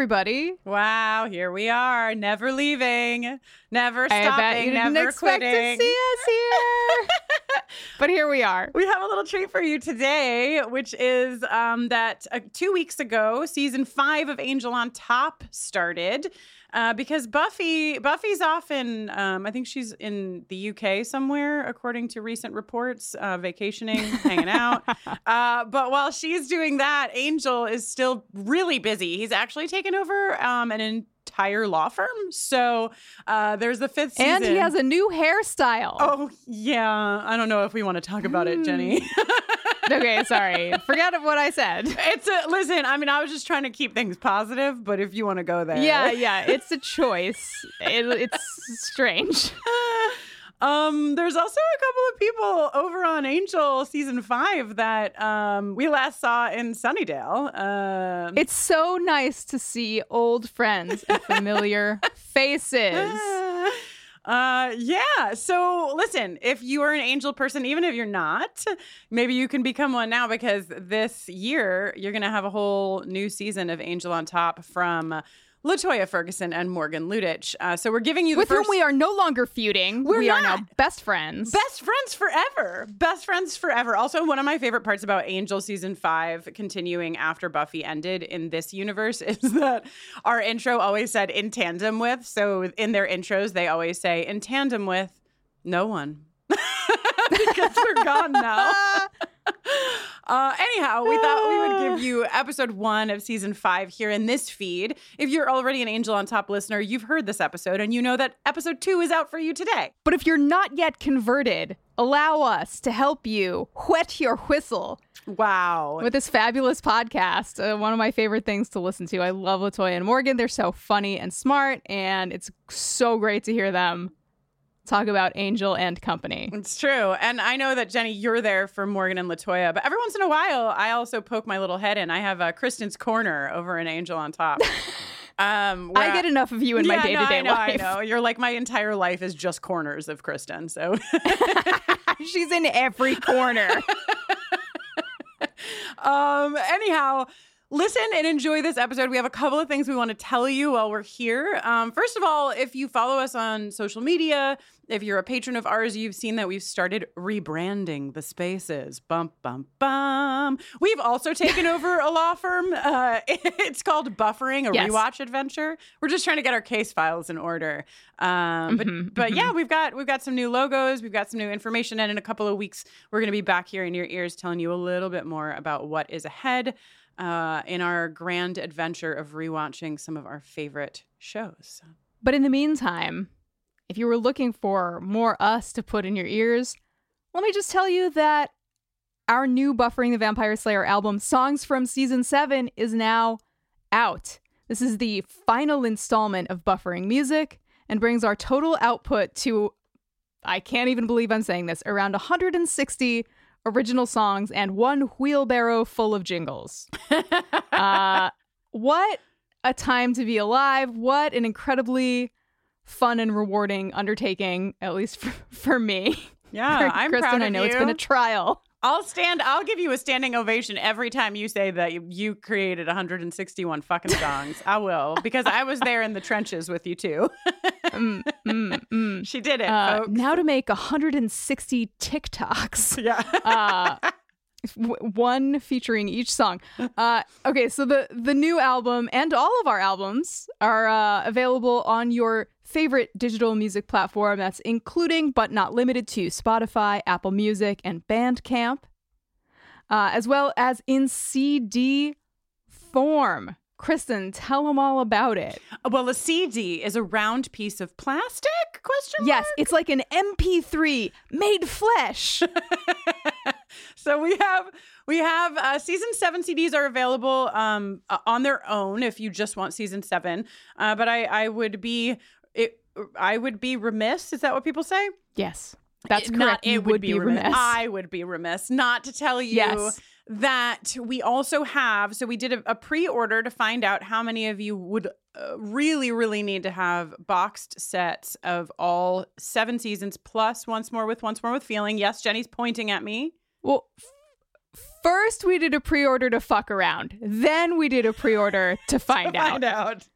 Everybody. Wow, here we are, never leaving, never I bet you stopping, didn't never expect quitting. to see us here. but here we are. We have a little treat for you today, which is um, that uh, two weeks ago, season five of Angel on Top started. Uh, because Buffy, Buffy's often, um, I think she's in the UK somewhere, according to recent reports, uh, vacationing, hanging out. Uh, but while she's doing that, Angel is still really busy. He's actually taken over um, an entire law firm. So uh, there's the fifth season. And he has a new hairstyle. Oh yeah, I don't know if we want to talk about it, Jenny. okay, sorry. Forget what I said. it's a listen. I mean, I was just trying to keep things positive, but if you want to go there, Yeah, yeah, it's a choice. It, it's strange. Um, there's also a couple of people over on Angel season five that um we last saw in Sunnydale. Um, It's so nice to see old friends and familiar faces. Uh, yeah. So listen, if you are an angel person, even if you're not, maybe you can become one now because this year you're going to have a whole new season of Angel on Top from Latoya Ferguson and Morgan Lutich. Uh, so we're giving you the With first whom we are no longer feuding. We're we are now best friends. Best friends forever. Best friends forever. Also, one of my favorite parts about Angel season five, continuing after Buffy ended in this universe, is that our intro always said in tandem with. So in their intros, they always say in tandem with no one. because we're gone now. Uh, anyhow, we thought we would give you episode one of season five here in this feed. If you're already an Angel on Top listener, you've heard this episode and you know that episode two is out for you today. But if you're not yet converted, allow us to help you whet your whistle Wow. with this fabulous podcast. Uh, one of my favorite things to listen to. I love Latoya and Morgan. They're so funny and smart, and it's so great to hear them talk about Angel and company. It's true. And I know that, Jenny, you're there for Morgan and Latoya, but every once in a while, I also poke my little head in. I have uh, Kristin's Corner over an Angel on Top. Um, I get enough of you in my day to day life. I know. You're like, my entire life is just corners of Kristin. So, She's in every corner. um, anyhow, listen and enjoy this episode. We have a couple of things we want to tell you while we're here. Um, first of all, if you follow us on social media, if you're a patron of ours, you've seen that we've started rebranding the spaces. Bum, bum, bum. We've also taken over a law firm. Uh, it's called Buffering, a Yes. rewatch adventure. We're just trying to get our case files in order. Um, but Mhm, but yeah, we've got we've got some new logos, we've got some new information, and in a couple of weeks, we're going to be back here in your ears telling you a little bit more about what is ahead uh, in our grand adventure of rewatching some of our favorite shows. But in the meantime, if you were looking for more us to put in your ears, let me just tell you that our new Buffering the Vampire Slayer album, Songs from Season 7, is now out. This is the final installment of Buffering Music and brings our total output to, I can't even believe I'm saying this, around 160 original songs and one wheelbarrow full of jingles. uh, what a time to be alive. What an incredibly fun and rewarding undertaking, at least for, for me. Yeah, For I'm Kristin, proud of I know you. it's been a trial. I'll stand. I'll give you a standing ovation every time you say that you, you created 161 fucking songs. I will because I was there in the trenches with you too. Mm, mm, mm. she did it, Uh, now to make 160 TikToks. yeah. uh, w- one featuring each song. Uh, okay, so the the new album and all of our albums are uh, available on your favorite digital music platform. That's including but not limited to Spotify, Apple Music, and Bandcamp, uh, as well as in CD form. Kristin, tell them all about it. Well, a CD is a round piece of plastic? Question Yes, mark? it's like an MP3 made flesh. so we have we have uh, season seven CDs are available um, uh, on their own if you just want season seven. Uh, but I I would be it I would be remiss. Is that what people say? Yes, that's It- correct. Not, you it would be remiss. I would be remiss not to tell you Yes. That we also have. So we did a, a pre-order to find out how many of you would uh, really, really need to have boxed sets of all seven seasons plus once more with once more with feeling. Yes, Jenny's pointing at me. Well, first we did a pre-order to fuck around. Then we did a pre-order to find out. Find out.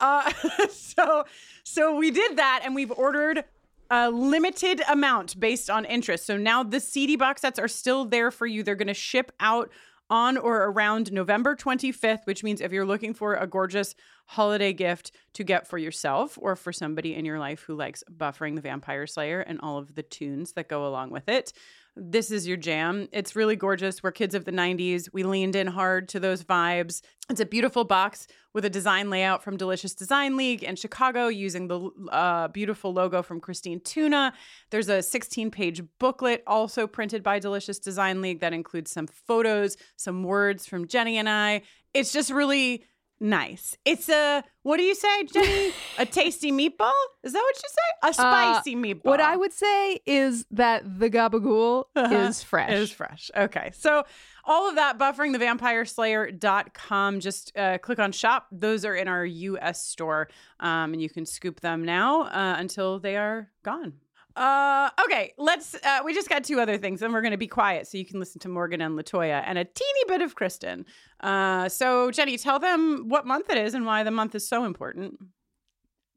Uh, so, so we did that, and we've ordered a limited amount based on interest. So now the CD box sets are still there for you. They're going to ship out on or around November 25th, which means if you're looking for a gorgeous holiday gift to get for yourself or for somebody in your life who likes Buffering the Vampire Slayer and all of the tunes that go along with it, this is your jam. It's really gorgeous. We're kids of the 90s. We leaned in hard to those vibes. It's a beautiful box with a design layout from Delicious Design League in Chicago using the uh, beautiful logo from Christine Tuna. There's a 16 page booklet also printed by Delicious Design League that includes some photos, some words from Jenny and I. It's just really nice. It's a, what do you say, Jenny? a tasty meatball? Is that what you say? A spicy meatball. Uh, What I would say is that the gabagool Uh-huh. is fresh. It is fresh. Okay. So all of that, bufferingthevampireslayer.com. Just uh, click on shop. Those are in our US store. Um, and you can scoop them now uh, until they are gone. Uh, okay, let's. Uh, we just got two other things, and we're going to be quiet so you can listen to Morgan and Latoya and a teeny bit of Kristin. Uh, so Jenny, tell them what month it is and why the month is so important.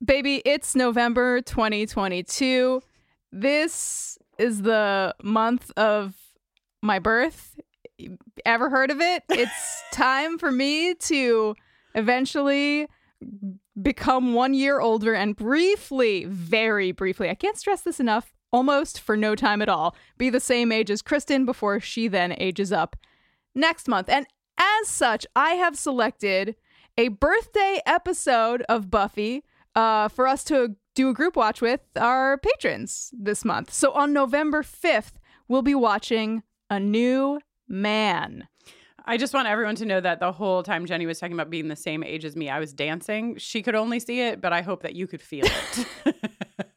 Baby, it's November 2022. This is the month of my birth. Ever heard of it? It's time for me to eventually become one year older and briefly, very briefly, I can't stress this enough, almost for no time at all, be the same age as Kristin before she then ages up next month. And as such, I have selected a birthday episode of Buffy uh, for us to do a group watch with our patrons this month. So on November 5th, we'll be watching A New Man. I just want everyone to know that the whole time Jenny was talking about being the same age as me, I was dancing. She could only see it, but I hope that you could feel it.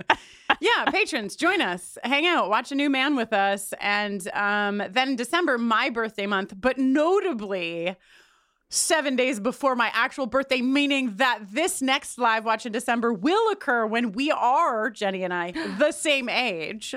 yeah, patrons, join us, hang out, watch a new man with us. And um, then December, my birthday month, but notably, seven days before my actual birthday, meaning that this next live watch in December will occur when we are, Jenny and I, the same age.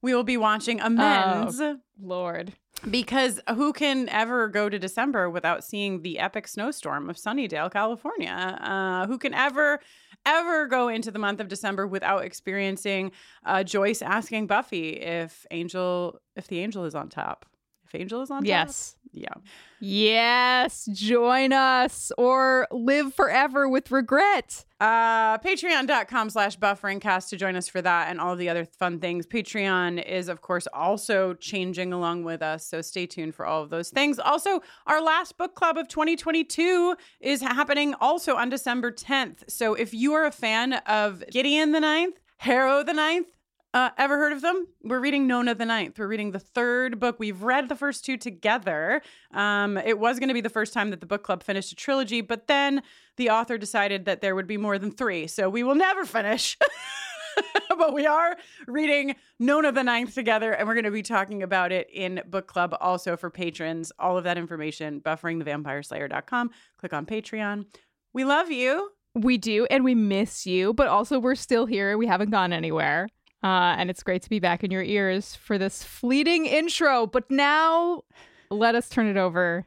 We will be watching Amends Lord. Because who can ever go to December without seeing the epic snowstorm of Sunnydale, California? Uh, who can ever, ever go into the month of December without experiencing uh, Joyce asking Buffy if Angel, if the angel is on top? If Angel is on top? Yes. Yeah. Yes. Join us or live forever with regret. Uh, Patreon.com slash bufferingcast to join us for that and all the other fun things. Patreon is, of course, also changing along with us. So stay tuned for all of those things. Also, our last book club of 2022 is happening also on December 10th. So if you are a fan of Gideon the Ninth, Harrow the Ninth, uh, ever heard of them? We're reading Nona the Ninth. We're reading the third book. We've read the first two together. Um, it was going to be the first time that the book club finished a trilogy, but then the author decided that there would be more than three, so we will never finish. but we are reading Nona the Ninth together, and we're going to be talking about it in book club also for patrons. All of that information, bufferingthevampireslayer.com. Click on Patreon. We love you. We do, and we miss you, but also we're still here. We haven't gone anywhere. Uh, and it's great to be back in your ears for this fleeting intro. But now let us turn it over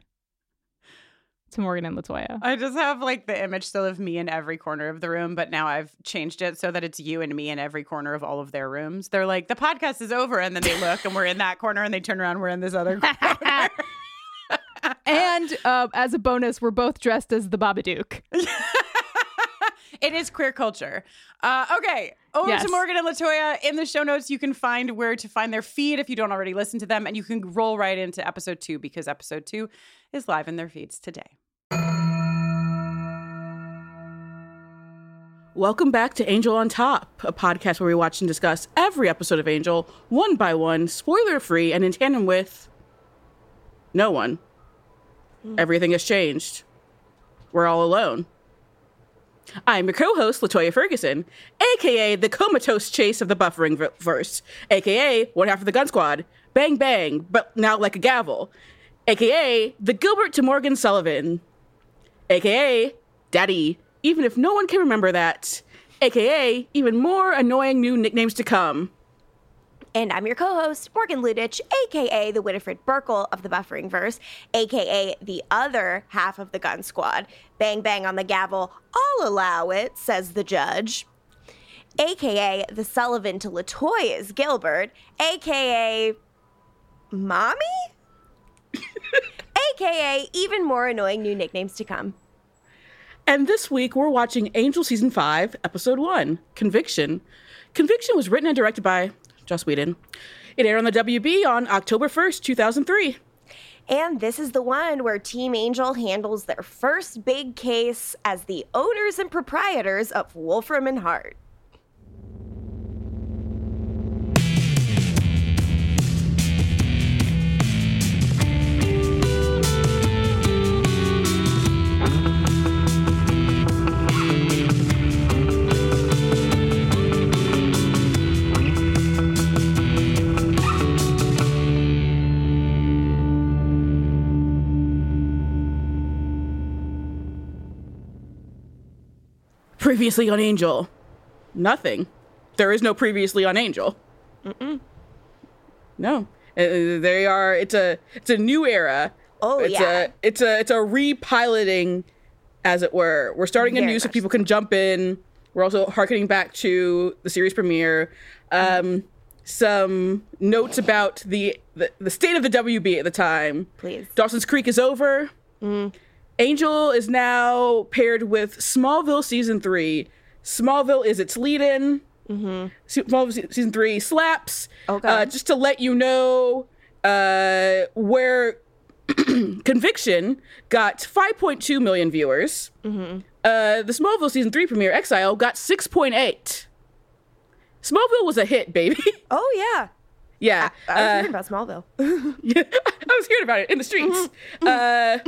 to Morgan and Latoya. I just have like the image still of me in every corner of the room, but now I've changed it so that it's you and me in every corner of all of their rooms. They're like, the podcast is over. And then they look and we're in that corner and they turn around, we're in this other corner. and uh, as a bonus, we're both dressed as the Babadook. it is queer culture. Uh, okay, over Yes. to Morgan and Latoya. In the show notes, you can find where to find their feed if you don't already listen to them, and you can roll right into episode two because episode two is live in their feeds today. Welcome back to Angel on Top, a podcast where we watch and discuss every episode of Angel one by one, spoiler free, and in tandem with no one. Hmm. Everything has changed. We're all alone. I'm your co-host Latoya Ferguson, aka the comatose chase of the buffering verse, aka one half of the Gun Squad, bang bang, but now like a gavel, aka the Gilbert to Morgan Sullivan, aka Daddy, even if no one can remember that, aka even more annoying new nicknames to come. And I'm your co host, Morgan Lutich, aka the Winifred Burkle of the Buffering Verse, aka the other half of the Gun Squad. Bang bang on the gavel, I'll allow it, says the judge. aka the Sullivan to Latoya's Gilbert, aka Mommy? aka even more annoying new nicknames to come. And this week we're watching Angel Season 5, Episode 1, Conviction. Conviction was written and directed by Joss Whedon. It aired on the WB on October 1st, 2003. And this is the one where Team Angel handles their first big case as the owners and proprietors of Wolfram and Hart. Previously on Angel. Nothing. There is no previously on Angel. Mm-mm. No. Uh, they are it's a it's a new era. Oh, it's yeah. A, it's a it's a repiloting as it were. We're starting Very anew so people can jump in. We're also harkening back to the series premiere. Um, some notes about the, the the state of the WB at the time. Please. Dawson's Creek is over. Angel is now paired with Smallville season three. Smallville is its lead-in. Smallville season three slaps. Okay. Uh, just to let you know, uh, where Conviction got 5.2 million viewers. Uh, the Smallville season three premiere, Exile, got 6.8. Smallville was a hit, baby. Oh, yeah. yeah. I was uh, hearing about Smallville. yeah, I was hearing about it in the streets. Uh,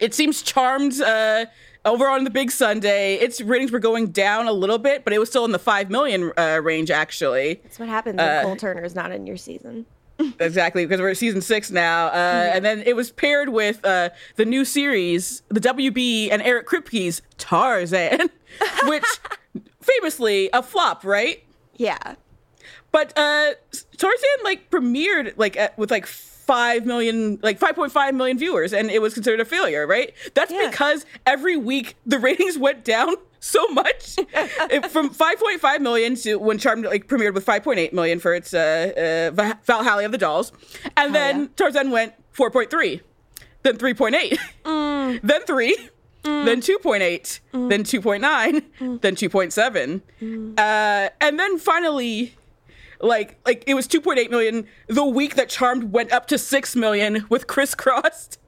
it seems charmed. Uh, over on the big Sunday, its ratings were going down a little bit, but it was still in the five million uh, range. Actually, That's what happens when Cole Turner is not in your season. exactly because we're at season six now, uh, and then it was paired with uh, the new series, the WB and Eric Kripke's Tarzan, which famously a flop, right? Yeah. But uh Tarzan like premiered like at, with like 5 million like 5.5 million viewers and it was considered a failure, right? That's Yeah. because every week the ratings went down so much It- from 5.5 million to when Charmed like premiered with 5.8 million for its uh, uh Valhalla of the Dolls. And then yeah. Tarzan went 4.3, then 3.8, then 3, then 2.8, then 2.9, then 2.7. Uh, and then finally, like like it was 2.8 million the week that Charmed went up to 6 million with Crisscrossed.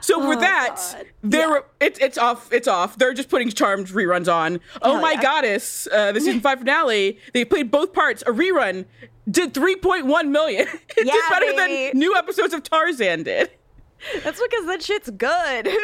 So for that, God. they're Yeah. it's it's off. It's off. They're just putting Charmed reruns on. Oh my yeah. goddess! Uh, the season five finale. They played both parts. A rerun did 3.1 million. It Yeah, did better than new episodes of Tarzan did. That's because that shit's good.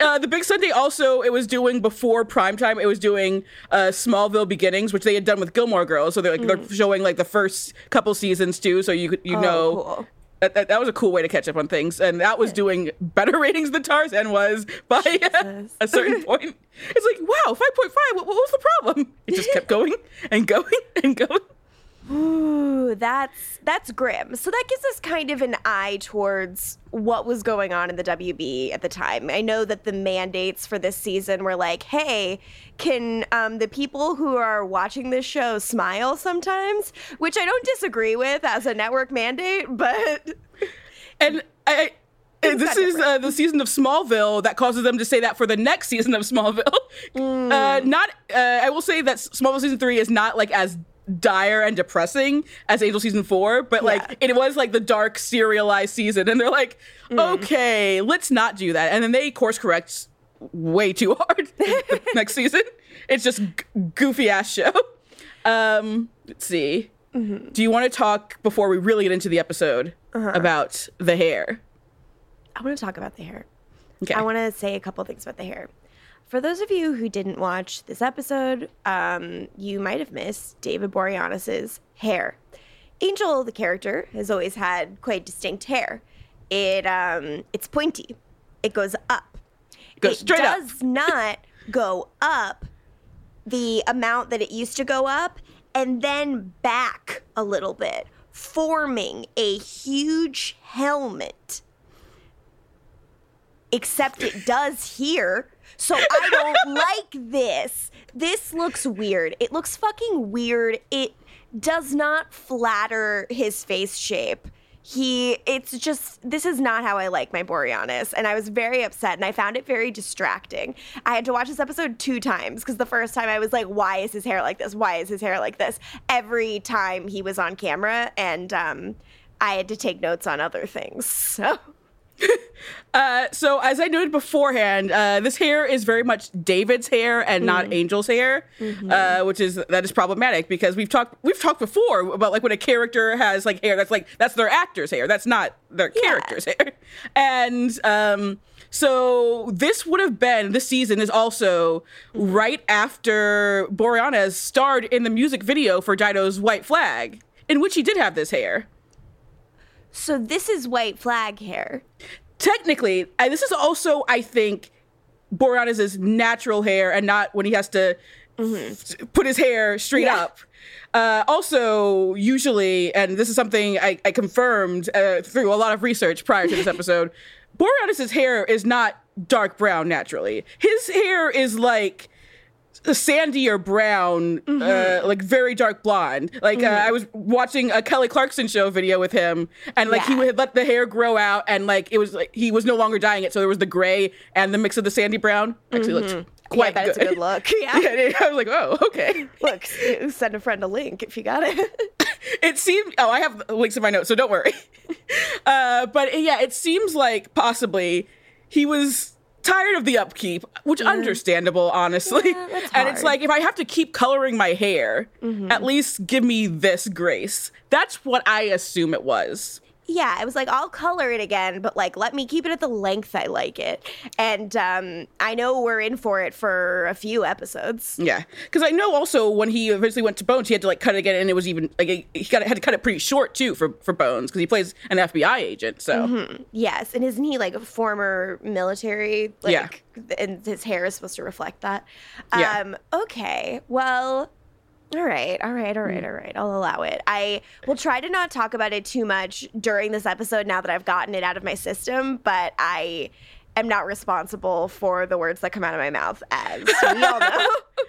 Uh, the Big Sunday also it was doing before primetime. It was doing uh, Smallville Beginnings, which they had done with Gilmore Girls. So they're like they're showing like the first couple seasons too. So you you Oh, know cool. that, that, that was a cool way to catch up on things, and that was doing better ratings than Tarzan was by a certain point. It's like wow, five point five. What, what was the problem? It just kept going and going and going. Ooh, that's that's grim. So that gives us kind of an eye towards what was going on in the WB at the time. I know that the mandates for this season were like, "Hey, can um, the people who are watching this show smile sometimes?" Which I don't disagree with as a network mandate, but And I. This is uh, the season of Smallville that causes them to say that for the next season of Smallville. Uh, not, uh, I will say that Smallville season three is not like as dire and depressing as Angel season four, but Yeah. like it was like the dark serialized season, and they're like, mm-hmm. okay, let's not do that, and then they course correct way too hard next season. It's just g- goofy ass show. Um, let's see. Mm-hmm. Do you want to talk before we really get into the episode uh-huh. about the hair? I want to talk about the hair. Okay. I want to say a couple things about the hair. For those of you who didn't watch this episode, um, you might have missed David Boreanaz's hair. Angel, the character, has always had quite distinct hair. It um, it's pointy. It goes up. Goes it straight up. does not go up the amount that it used to go up and then back a little bit, forming a huge helmet except it does here. So I don't like this. This looks weird. It looks fucking weird. It does not flatter his face shape. He, it's just, this is not how I like my Boreanaz. And I was very upset and I found it very distracting. I had to watch this episode two times because the first time I was like, why is his hair like this? Why is his hair like this? Every time he was on camera. And um, I had to take notes on other things. So. Uh, so as I noted beforehand, uh, this hair is very much David's hair and not Angel's hair, uh, which is that is problematic because we've talked we've talked before about like when a character has like hair that's like that's their actor's hair, that's not their character's hair, and um, so this would have been this season is also right after Boreanaz starred in the music video for Dido's White Flag, in which he did have this hair. So this is white flag hair. technically, and this is also, I think, Boreanaz's natural hair and not when he has to s- put his hair straight Yeah. up. Uh, also, usually, and this is something I, I confirmed uh, through a lot of research prior to this episode, Boreanaz's hair is not dark brown naturally. His hair is like sandy or brown, uh, like very dark blonde. Like uh, I was watching a Kelly Clarkson show video with him, and like he Yeah. had let the hair grow out, and like it was like he was no longer dyeing it, so there was the gray and the mix of the sandy brown. Actually, looked Yeah, quite that's a good look. Yeah. Yeah, I was like, oh, okay. Look, send a friend a link if you got it. It seemed. Oh, I have links in my notes, so don't worry. Uh, but yeah, it seems like possibly he was tired of the upkeep, which understandable, honestly. Yeah, and it's like if I have to keep coloring my hair, mm-hmm. at least give me this grace. That's what I assume it was. Yeah, I was like, I'll color it again, but like, let me keep it at the length I like it. And um, I know we're in for it for a few episodes. Yeah, because I know also when he eventually went to Bones, he had to like cut it again, and it was even like he got had to cut it pretty short too for for Bones because he plays an FBI agent. So Yes, and isn't he like a former military? Like, Yeah. And his hair is supposed to reflect that. Yeah. Um, okay, well, all right, all right, all right, all right. I'll allow it. I will try to not talk about it too much during this episode now that I've gotten it out of my system, but I am not responsible for the words that come out of my mouth, as we all know.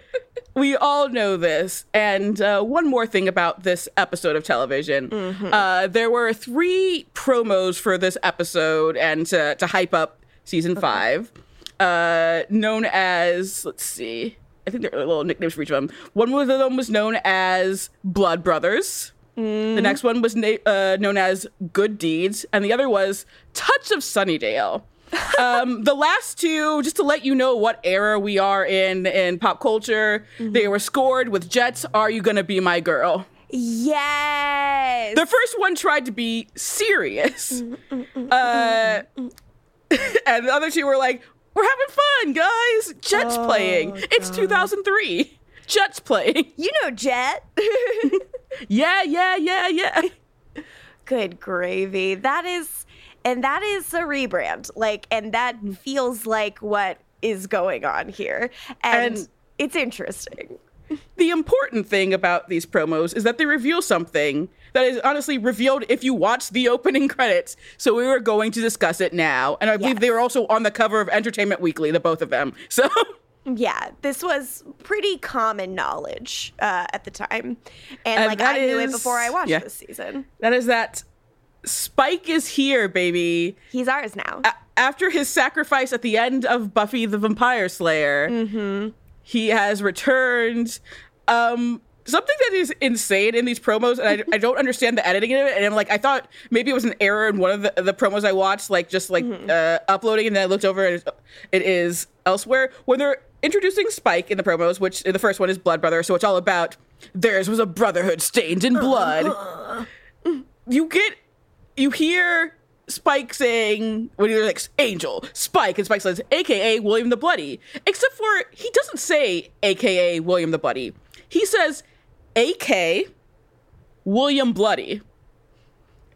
we all know this. And uh, one more thing about this episode of television uh, there were three promos for this episode and to, to hype up season five, uh, known as, let's see, I think there are little nicknames for each of them. One of them was known as Blood Brothers. The next one was na- uh, known as Good Deeds, and the other was Touch of Sunnydale. um, the last two, just to let you know what era we are in in pop culture, they were scored with Jets. Are you gonna be my girl? yes. The first one tried to be serious, uh, and the other two were like, "We're having fun, guys. Jets oh, playing. It's 2003. Jets playing. you know Jet. Yeah, yeah, yeah, yeah." Good gravy. That is, and that is a rebrand. Like, and that hmm. feels like what is going on here. And, And- it's interesting. the important thing about these promos is that they reveal something that is honestly revealed if you watch the opening credits. So we were going to discuss it now. And I believe Yes. they were also on the cover of Entertainment Weekly, the both of them. So Yeah, this was pretty common knowledge uh, at the time. And, And like, I knew it before I watched yeah. this season. that is that Spike is here, baby. He's ours now. A- after his sacrifice at the end of Buffy the Vampire Slayer, he has returned. Um, something that is insane in these promos, and I, I don't understand the editing of it. And I'm like, I thought maybe it was an error in one of the, the promos I watched, like just like uh, uploading, and then I looked over and it- it is elsewhere. When they're introducing Spike in the promos, which the first one is Blood Brother, so it's all about theirs was a brotherhood stained in blood. You get, you hear Spike saying when he's like Angel, Spike, and Spike says, AKA William the Bloody. Except for he doesn't say AKA William the Bloody. He says AK William Bloody.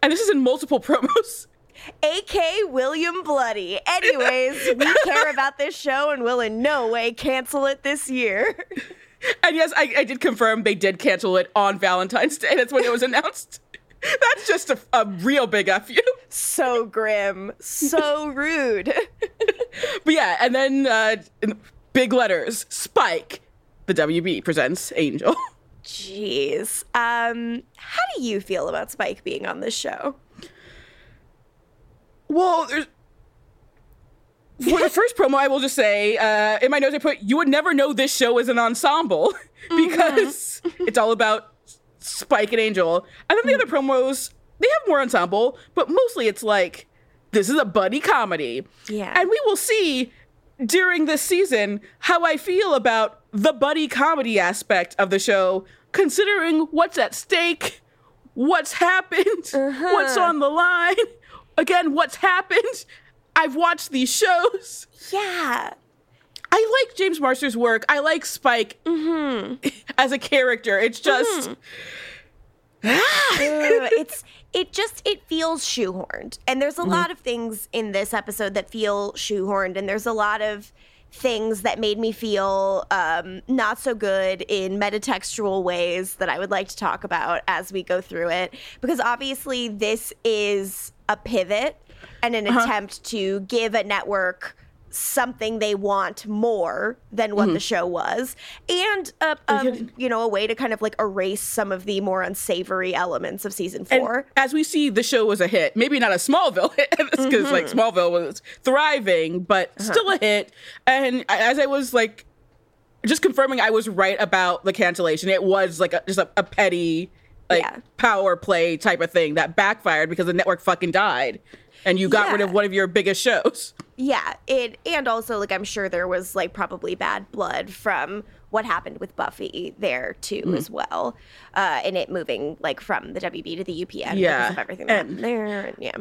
And this is in multiple promos. AK William Bloody. Anyways, we care about this show and will in no way cancel it this year. And yes, I, I did confirm they did cancel it on Valentine's Day. That's when it was announced. That's just a, a real big F you. so grim, so rude. But yeah, and then uh, big letters Spike, the WB presents Angel. Jeez. Um, how do you feel about Spike being on this show? Well, there's. For the first promo, I will just say, uh, in my notes, I put, you would never know this show is an ensemble because it's all about Spike and Angel. And then the other promos, they have more ensemble, but mostly it's like, this is a buddy comedy. Yeah. And we will see during this season how I feel about the buddy comedy aspect of the show, considering what's at stake, what's happened, uh-huh. what's on the line. Again, what's happened. I've watched these shows. Yeah. I like James Marsters' work. I like Spike mm-hmm. as a character. It's just. Mm-hmm. Ah. Ugh, it's it just it feels shoehorned and there's a mm-hmm. lot of things in this episode that feel shoehorned and there's a lot of things that made me feel um, not so good in metatextual ways that i would like to talk about as we go through it. Because obviously this is a pivot and an attempt to give a network something they want more than what the mm-hmm. show was and uh, a, a, um, you know a way to kind of like erase some of the more unsavory elements of season And four as we see, the show was a hit. Maybe not a Smallville hit, because like mm-hmm. Smallville was thriving, but uh-huh. still a hit. And as I was like, just confirming, I was right about the cancellation. It was like a, just a, a petty, like Yeah. power play type of thing that backfired because the network fucking died, and you got rid of one of your biggest shows. Yeah it and also like i'm sure there was like probably bad blood from what happened with buffy there too as well uh and it moving like from the wb to the upn Yeah, because of everything that and- happened there and yeah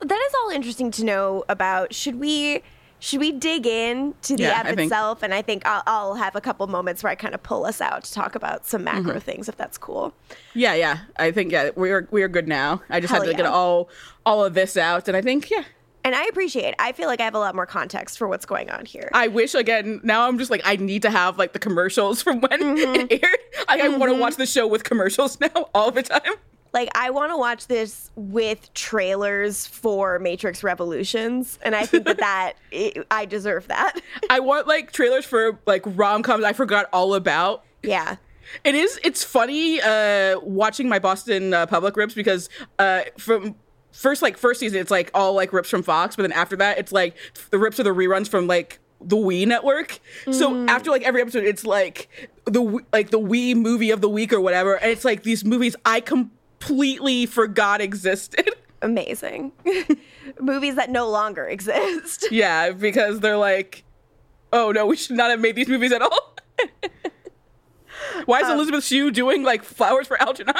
that is all interesting to know about should we should we dig in to the Yeah, app itself and i think I'll, I'll have a couple moments where i kind of pull us out to talk about some macro Mm-hmm. things if that's cool Yeah, yeah. I think yeah, we're we're good now. I just Hell had to get all all of this out, and I think yeah. And i appreciate i feel like i have a lot more context for what's going on here I wish again. Now I'm just like I need to have like the commercials from when Mm-hmm. it aired. Like, I want to watch the show with commercials now all the time. Like I want to watch this with trailers for Matrix Revolutions, and I think that that it, I deserve that. I want like trailers for like rom coms I forgot all about. yeah, It is. It's funny uh, watching my Boston uh, Public rips because uh, from first like first season it's like all like rips from Fox, but then after that it's like the rips are the reruns from like the Wii network. So mm. after like every episode, it's like the like the Wii movie of the week or whatever, and it's like these movies I completely forgot existed. amazing. Movies that no longer exist. yeah, because they're like, oh no, we should not have made these movies at all. Why is um, Elizabeth Shue doing like flowers for Algernon?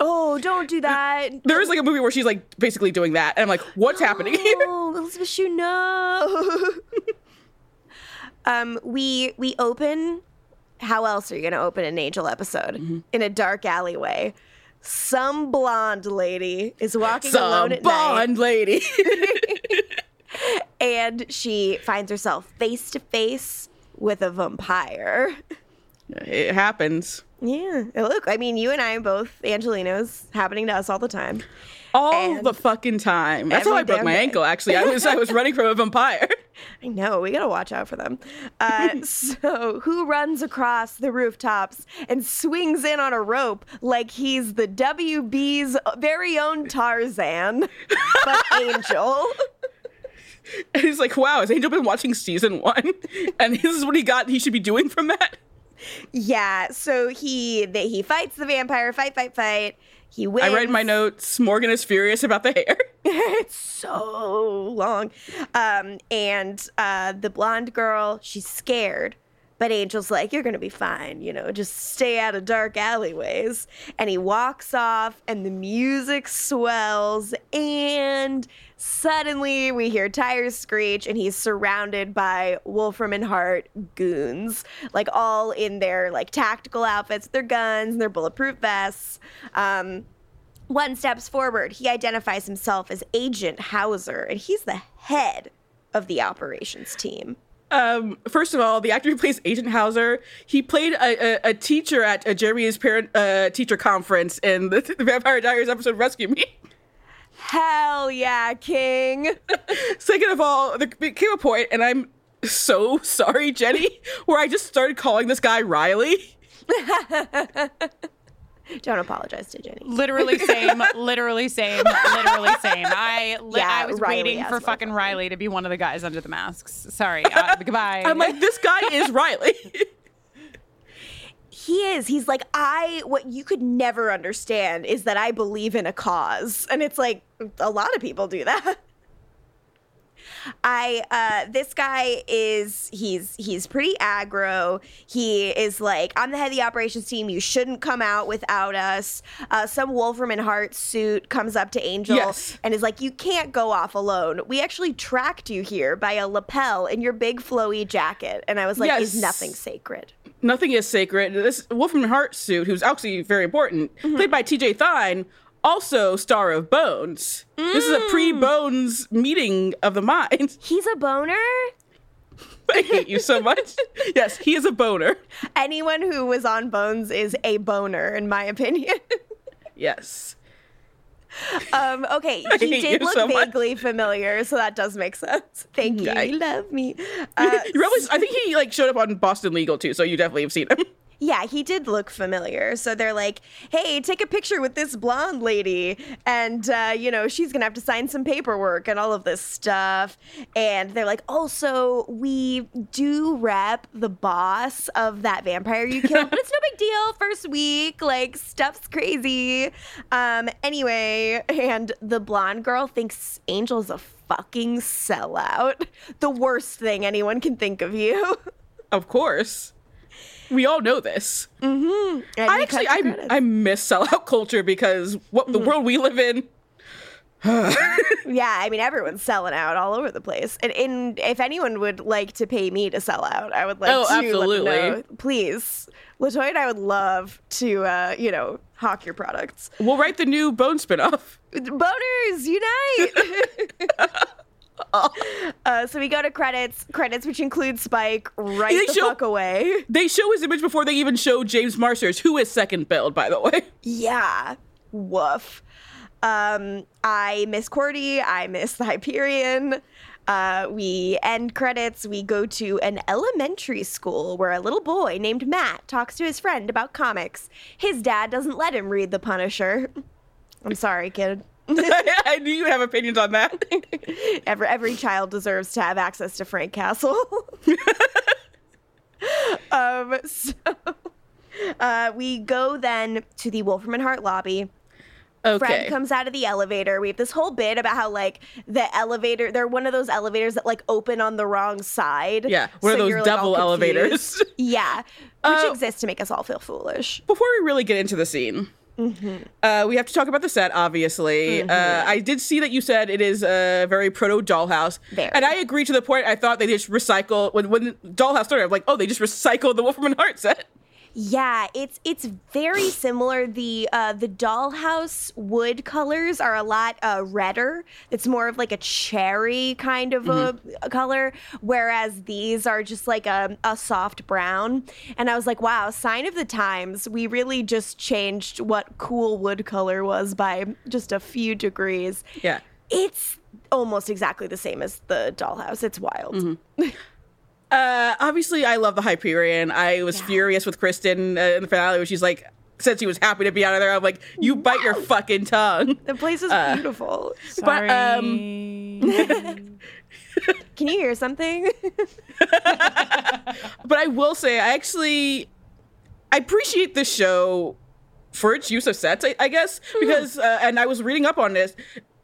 Oh, don't do that. There is like a movie where she's like basically doing that, and I'm like, what's happening here? Oh, Elizabeth Shue, no. um, we we open. How else are you going to open an Angel episode Mm-hmm. in a dark alleyway? Some blonde lady is walking alone Some at night. Bond lady. and she finds herself face to face with a vampire. It happens Yeah, look, I mean, you and I are both Angelenos happening to us all the time. all And the fucking time. That's how I broke my day. ankle. Actually, I was I was running from a vampire. I know we gotta watch out for them. Uh, so, who runs across the rooftops and swings in on a rope like he's the WB's very own Tarzan, but Angel? And he's like, wow, has Angel been watching season one? And this is what he got. He should be doing from that. Yeah, so he that he fights the vampire, fight, fight, fight. He wins. I read my notes. Morgan is furious about the hair. it's so long. Um, and uh, the blonde girl, she's scared. But Angel's like, you're going to be fine, you know, just stay out of dark alleyways. And he walks off, and the music swells, and suddenly we hear tires screech, and he's surrounded by Wolfram and Hart goons, like all in their like tactical outfits, their guns, and their bulletproof vests. Um, one steps forward. He identifies himself as Agent Hauser, and he's the head of the operations team. Um, first of all, the actor who plays Agent Hauser, he played a, a, a teacher at a Jeremy's parent uh, teacher conference in the, the Vampire Diaries episode Rescue Me. Hell yeah, King. Second of all, there came a point, and I'm so sorry, Jenny, where I just started calling this guy Riley. Don't apologize to Jenny. Literally same, literally same, literally same. I li- Yeah, I was Riley waiting for fucking. Riley to be one of the guys under the masks. Sorry. Uh, goodbye. I'm like, this guy is Riley. He is. He's like, I, what you could never understand is that I believe in a cause. And it's like, a lot of people do that. I uh this guy is he's he's pretty aggro. He is like, I'm the head of the operations team. You shouldn't come out without us. Uh, some Wolfram and Hart suit comes up to Angel Yes. and is like, You can't go off alone. We actually tracked you here by a lapel in your big flowy jacket. And I was like, Is Yes. nothing sacred? Nothing is sacred. This Wolfram Hart suit, who's actually very important, played by TJ Thyne, also star of Bones. This is a pre-Bones meeting of the mind. He's a boner? I hate you so much. yes, he is a boner. Anyone who was on Bones is a boner, in my opinion. Yes. um, okay, I he did look so much. vaguely familiar, so that does make sense. Thank you. Okay. You love me. Uh, you probably, I think he like showed up on Boston Legal too, so you definitely have seen him. Yeah, he did look familiar. So they're like, hey, take a picture with this blonde lady. And, uh, you know, she's going to have to sign some paperwork and all of this stuff. And they're like, also, we do rep the boss of that vampire you killed, but it's no big deal. First week, like, stuff's crazy. Um, anyway, and the blonde girl thinks Angel's a fucking sellout. The worst thing anyone can think of you. of course. We all know this. And I actually I, credits. I miss sellout culture because what the world we live in. Yeah, I mean everyone's selling out all over the place. And, and if anyone would like to pay me to sell out, I would like Oh, to let them absolutely. know. Please, Latoya and I would love to, uh, you know, hawk your products. We'll write the new Bone spinoff. Boners unite! uh, so we go to credits, credits which include Spike right They the show- fuck away. They show his image before they even show James Marsters, who is second billed, by the way. Yeah, woof. Um, I miss Cordy. I miss the Hyperion. Uh, we end credits. We go to an elementary school where a little boy named Matt talks to his friend about comics. His dad doesn't let him read The Punisher. I'm sorry, kid. I knew you have opinions on that. every every child deserves to have access to Frank Castle. um, so uh, we go then to the Wolfram and Hart lobby. Fred Okay. comes out of the elevator. We have this whole bit about how like the elevator, they're one of those elevators that like open on the wrong side. Yeah, one of those you're, like, double elevators. Yeah, which Uh, exists to make us all feel foolish. Before we really get into the scene, uh, we have to talk about the set, obviously. Uh, I did see that you said it is a very proto Dollhouse. Very. And I agree to the point I thought they just recycle when, when Dollhouse started, I'm like, oh, they just recycled the Wolfram and Hart set. Yeah, it's it's very similar. The uh, the dollhouse wood colors are a lot uh, redder. It's more of like a cherry kind of a, a color, whereas these are just like a, a soft brown. And I was like, wow, sign of the times. We really just changed what cool wood color was by just a few degrees. Yeah. It's almost exactly the same as the dollhouse. It's wild. Uh, obviously, I love the Hyperion. I was furious with Kristin uh, in the finale when she's like, said she was happy to be out of there. I'm like, you bite your fucking tongue. The place is beautiful. But, um, Can you hear something? But I will say, I actually I appreciate this show for its use of sets, I, I guess, because uh, and I was reading up on this.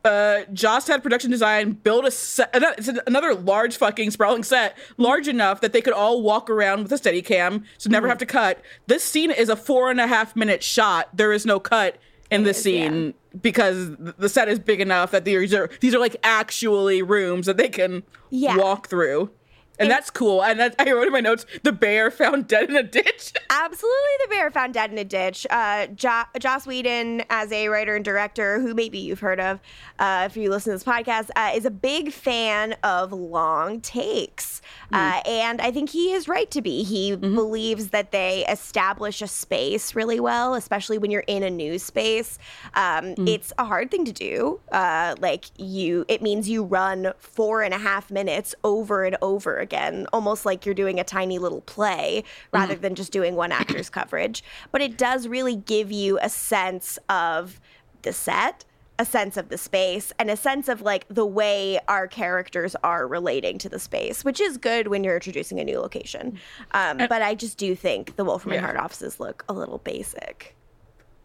Uh, Joss had production design build a set. It's another large fucking sprawling set, large enough that they could all walk around with a steady cam, so never have to cut. This scene is a four and a half minute shot. There is no cut in this is, yeah. scene because the set is big enough that these are these are like actually rooms that they can Yeah. walk through. And, that's cool. And that, I wrote in my notes, the bear found dead in a ditch. Absolutely, the bear found dead in a ditch. Uh, jo- Joss Whedon, as a writer and director, who maybe you've heard of uh, if you listen to this podcast, uh, is a big fan of long takes. Uh, and I think he is right to be. He believes that they establish a space really well, especially when you're in a new space. Um, It's a hard thing to do. Uh, like you, it means you run four and a half minutes over and over again, almost like you're doing a tiny little play rather than just doing one actor's coverage. But it does really give you a sense of the set, a sense of the space, and a sense of like the way our characters are relating to the space, which is good when you're introducing a new location. Um, but I just do think the Wolfram and Yeah. Hart offices look a little basic.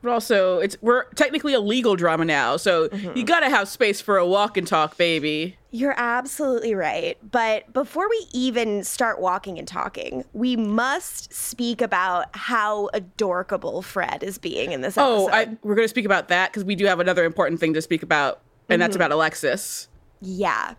But also, it's we're technically a legal drama now, so you gotta have space for a walk and talk, baby. You're absolutely right. But before we even start walking and talking, we must speak about how adorable Fred is being in this Oh. I, we're gonna speak about that because we do have another important thing to speak about, and that's about Alexis. yeah.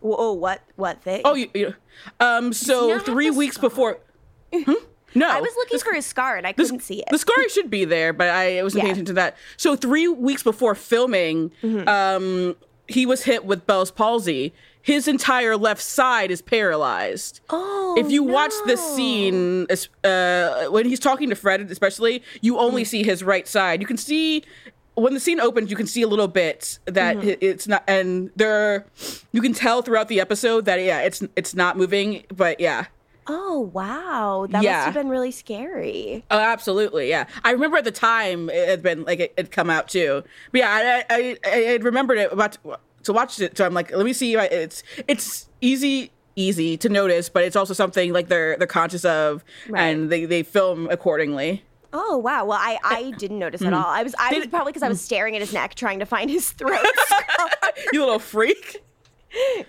Oh, what what thing? Oh, you, you um, so three weeks scar? before. Hmm? No, I was looking for his scar and I couldn't see it. the scar should be there, but I wasn't paying attention to that. So three weeks before filming, Mm-hmm. um, he was hit with Bell's palsy. His entire left side is paralyzed. oh, if you watch this scene, uh, when he's talking to Fred, especially, you Mm-hmm. only see his right side. You can see when the scene opens, you can see a little bit that Mm-hmm. it's not, and there, you can tell throughout the episode that yeah, it's it's not moving, but yeah. Oh wow, that Yeah. must have been really scary. Oh, absolutely, yeah. I remember at the time it had been like it had come out too. But yeah, I I, I had remembered it about to, to watch it. So I'm like, let me see. It's it's easy easy to notice, but it's also something like they're they're conscious of, Right. and they they film accordingly. Oh wow. Well, I I didn't notice at mm-hmm. all. I was I was probably because I was mm. staring at his neck trying to find his throat. you little freak.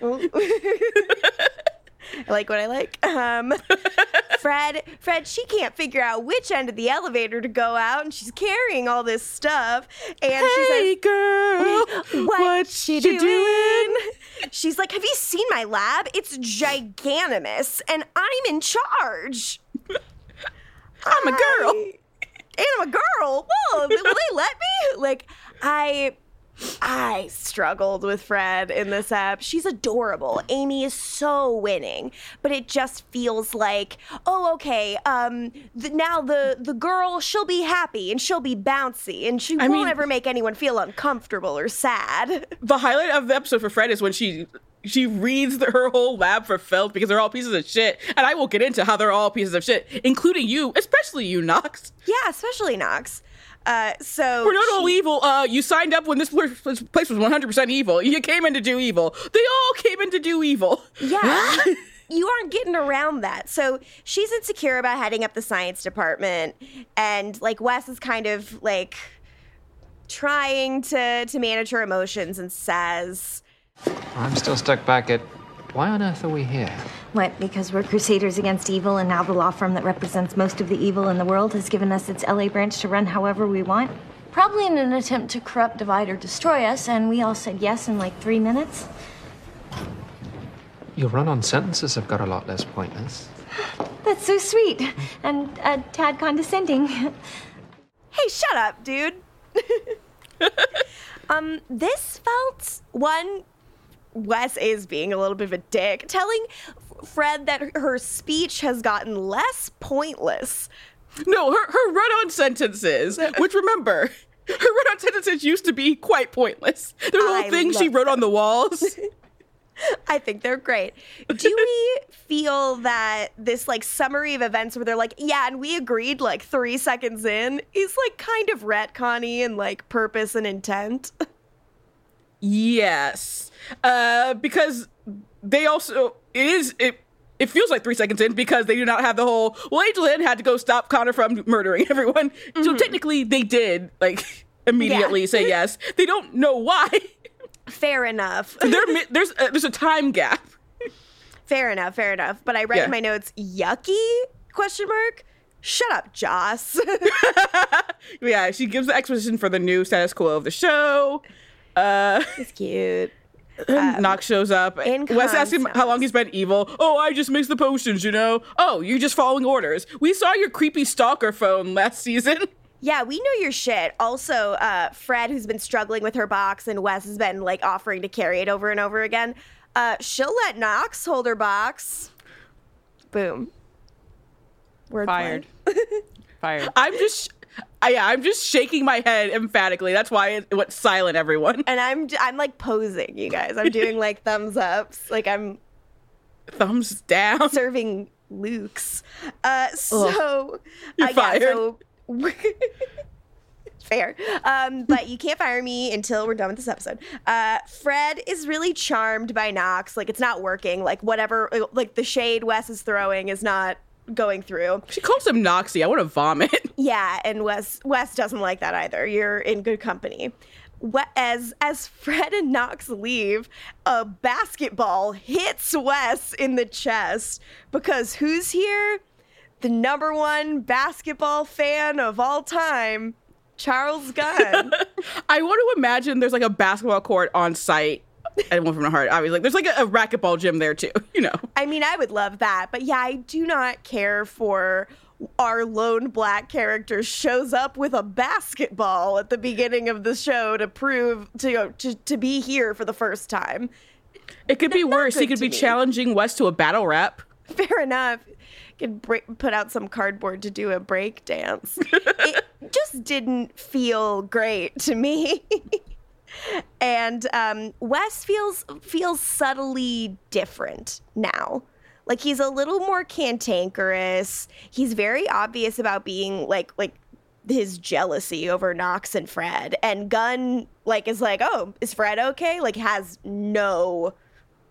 I like what I like. Um, Fred, Fred, she can't figure out which end of the elevator to go out, and she's carrying all this stuff. And Hey she girl, says, "What, you doing?" doing? She's like, "Have you seen my lab? It's giganimous, and I'm in charge." I'm a girl. And I'm a girl. Whoa, will they let me? Like, I I struggled with Fred in this app. She's adorable. Amy is so winning, but it just feels like, oh, okay. Um, th- now the the girl, she'll be happy and she'll be bouncy and she I won't mean- ever make anyone feel uncomfortable or sad. The highlight of the episode for Fred is when she she reads the, her whole lab for Felt because they're all pieces of shit, and I will get into how they're all pieces of shit, including you, especially you, Knox. yeah, especially Knox. Uh, so We're not all evil. Uh, you signed up when this this place was 100% evil. You came in to do evil. They all came in to do evil. Yeah. you aren't getting around that. So she's insecure about heading up the science department and like Wes is kind of like trying to to manage her emotions and says, I'm still stuck back at why on earth are we here? What, because we're crusaders against evil, and now the law firm that represents most of the evil in the world has given us its LA branch to run however we want? Probably in an attempt to corrupt, divide, or destroy us, and we all said yes in like three minutes. Your run on sentences have got a lot less pointless. That's so sweet, and a tad condescending. "Hey, shut up, dude." um this felt one Wes is being a little bit of a dick, telling Fred that her speech has gotten less pointless. No, her, her run on sentences, which remember, her run on sentences used to be quite pointless. There's a I whole thing she wrote on the walls. I think they're great. Do we feel that this like summary of events where they're like, yeah, and we agreed like three seconds in is like kind of retconny and like purpose and intent? Yes, uh, because they also it is it it feels like three seconds in because they do not have the whole. Well, Angel Lynn had to go stop Connor from murdering everyone. So technically, they did like immediately Yeah. say yes. They don't know why. Fair enough. there, there's a, there's a time gap. fair enough. Fair enough. But I read Yeah. in my notes, yucky? Question mark. Shut up, Joss. Yeah, she gives the exposition for the new status quo of the show. Uh, it's cute. Knox shows up. in Wes asks him how long he's been evil. Oh, I just mix the potions, you know. Oh, you're just following orders. We saw your creepy stalker phone last season. Yeah, we know your shit. Also, uh, Fred, who's been struggling with her box, and Wes has been like offering to carry it over and over again. Uh, she'll let Knox hold her box. Boom. Word Fired. Fired. I'm just, I, yeah, I'm just shaking my head emphatically. That's why it went silent. Everyone, And I'm I'm like posing, you guys. I'm doing like thumbs ups, like I'm thumbs down. serving Luke's. Uh, so You're uh, yeah, fired. so- Fair. Um, but you can't fire me until we're done with this episode. Uh, Fred is really charmed by Knox. Like, it's not working. Like, whatever, like, the shade Wes is throwing is not going through. She calls him Noxy. I want to vomit. Yeah, and Wes Wes doesn't like that either. You're in good company. As as Fred and Knox leave, a basketball hits Wes in the chest because who's here? The number one basketball fan of all time, Charles Gunn. I want to imagine there's like a basketball court on site. And one from the heart, obviously. Like, there's like a, a racquetball gym there too. You know. I mean, I would love that, but yeah, I do not care for our lone black character shows up with a basketball at the beginning of the show to prove to to, to be here for the first time. It could be Not worse. He could be me. challenging Wes to a battle rap. Fair enough. Could break, put out some cardboard to do a break dance. it just didn't feel great to me. and um, Wes feels feels subtly different now. Like he's a little more cantankerous. He's very obvious about being like like his jealousy over Knox and Fred. And Gunn like is like, oh, is Fred okay? Like has no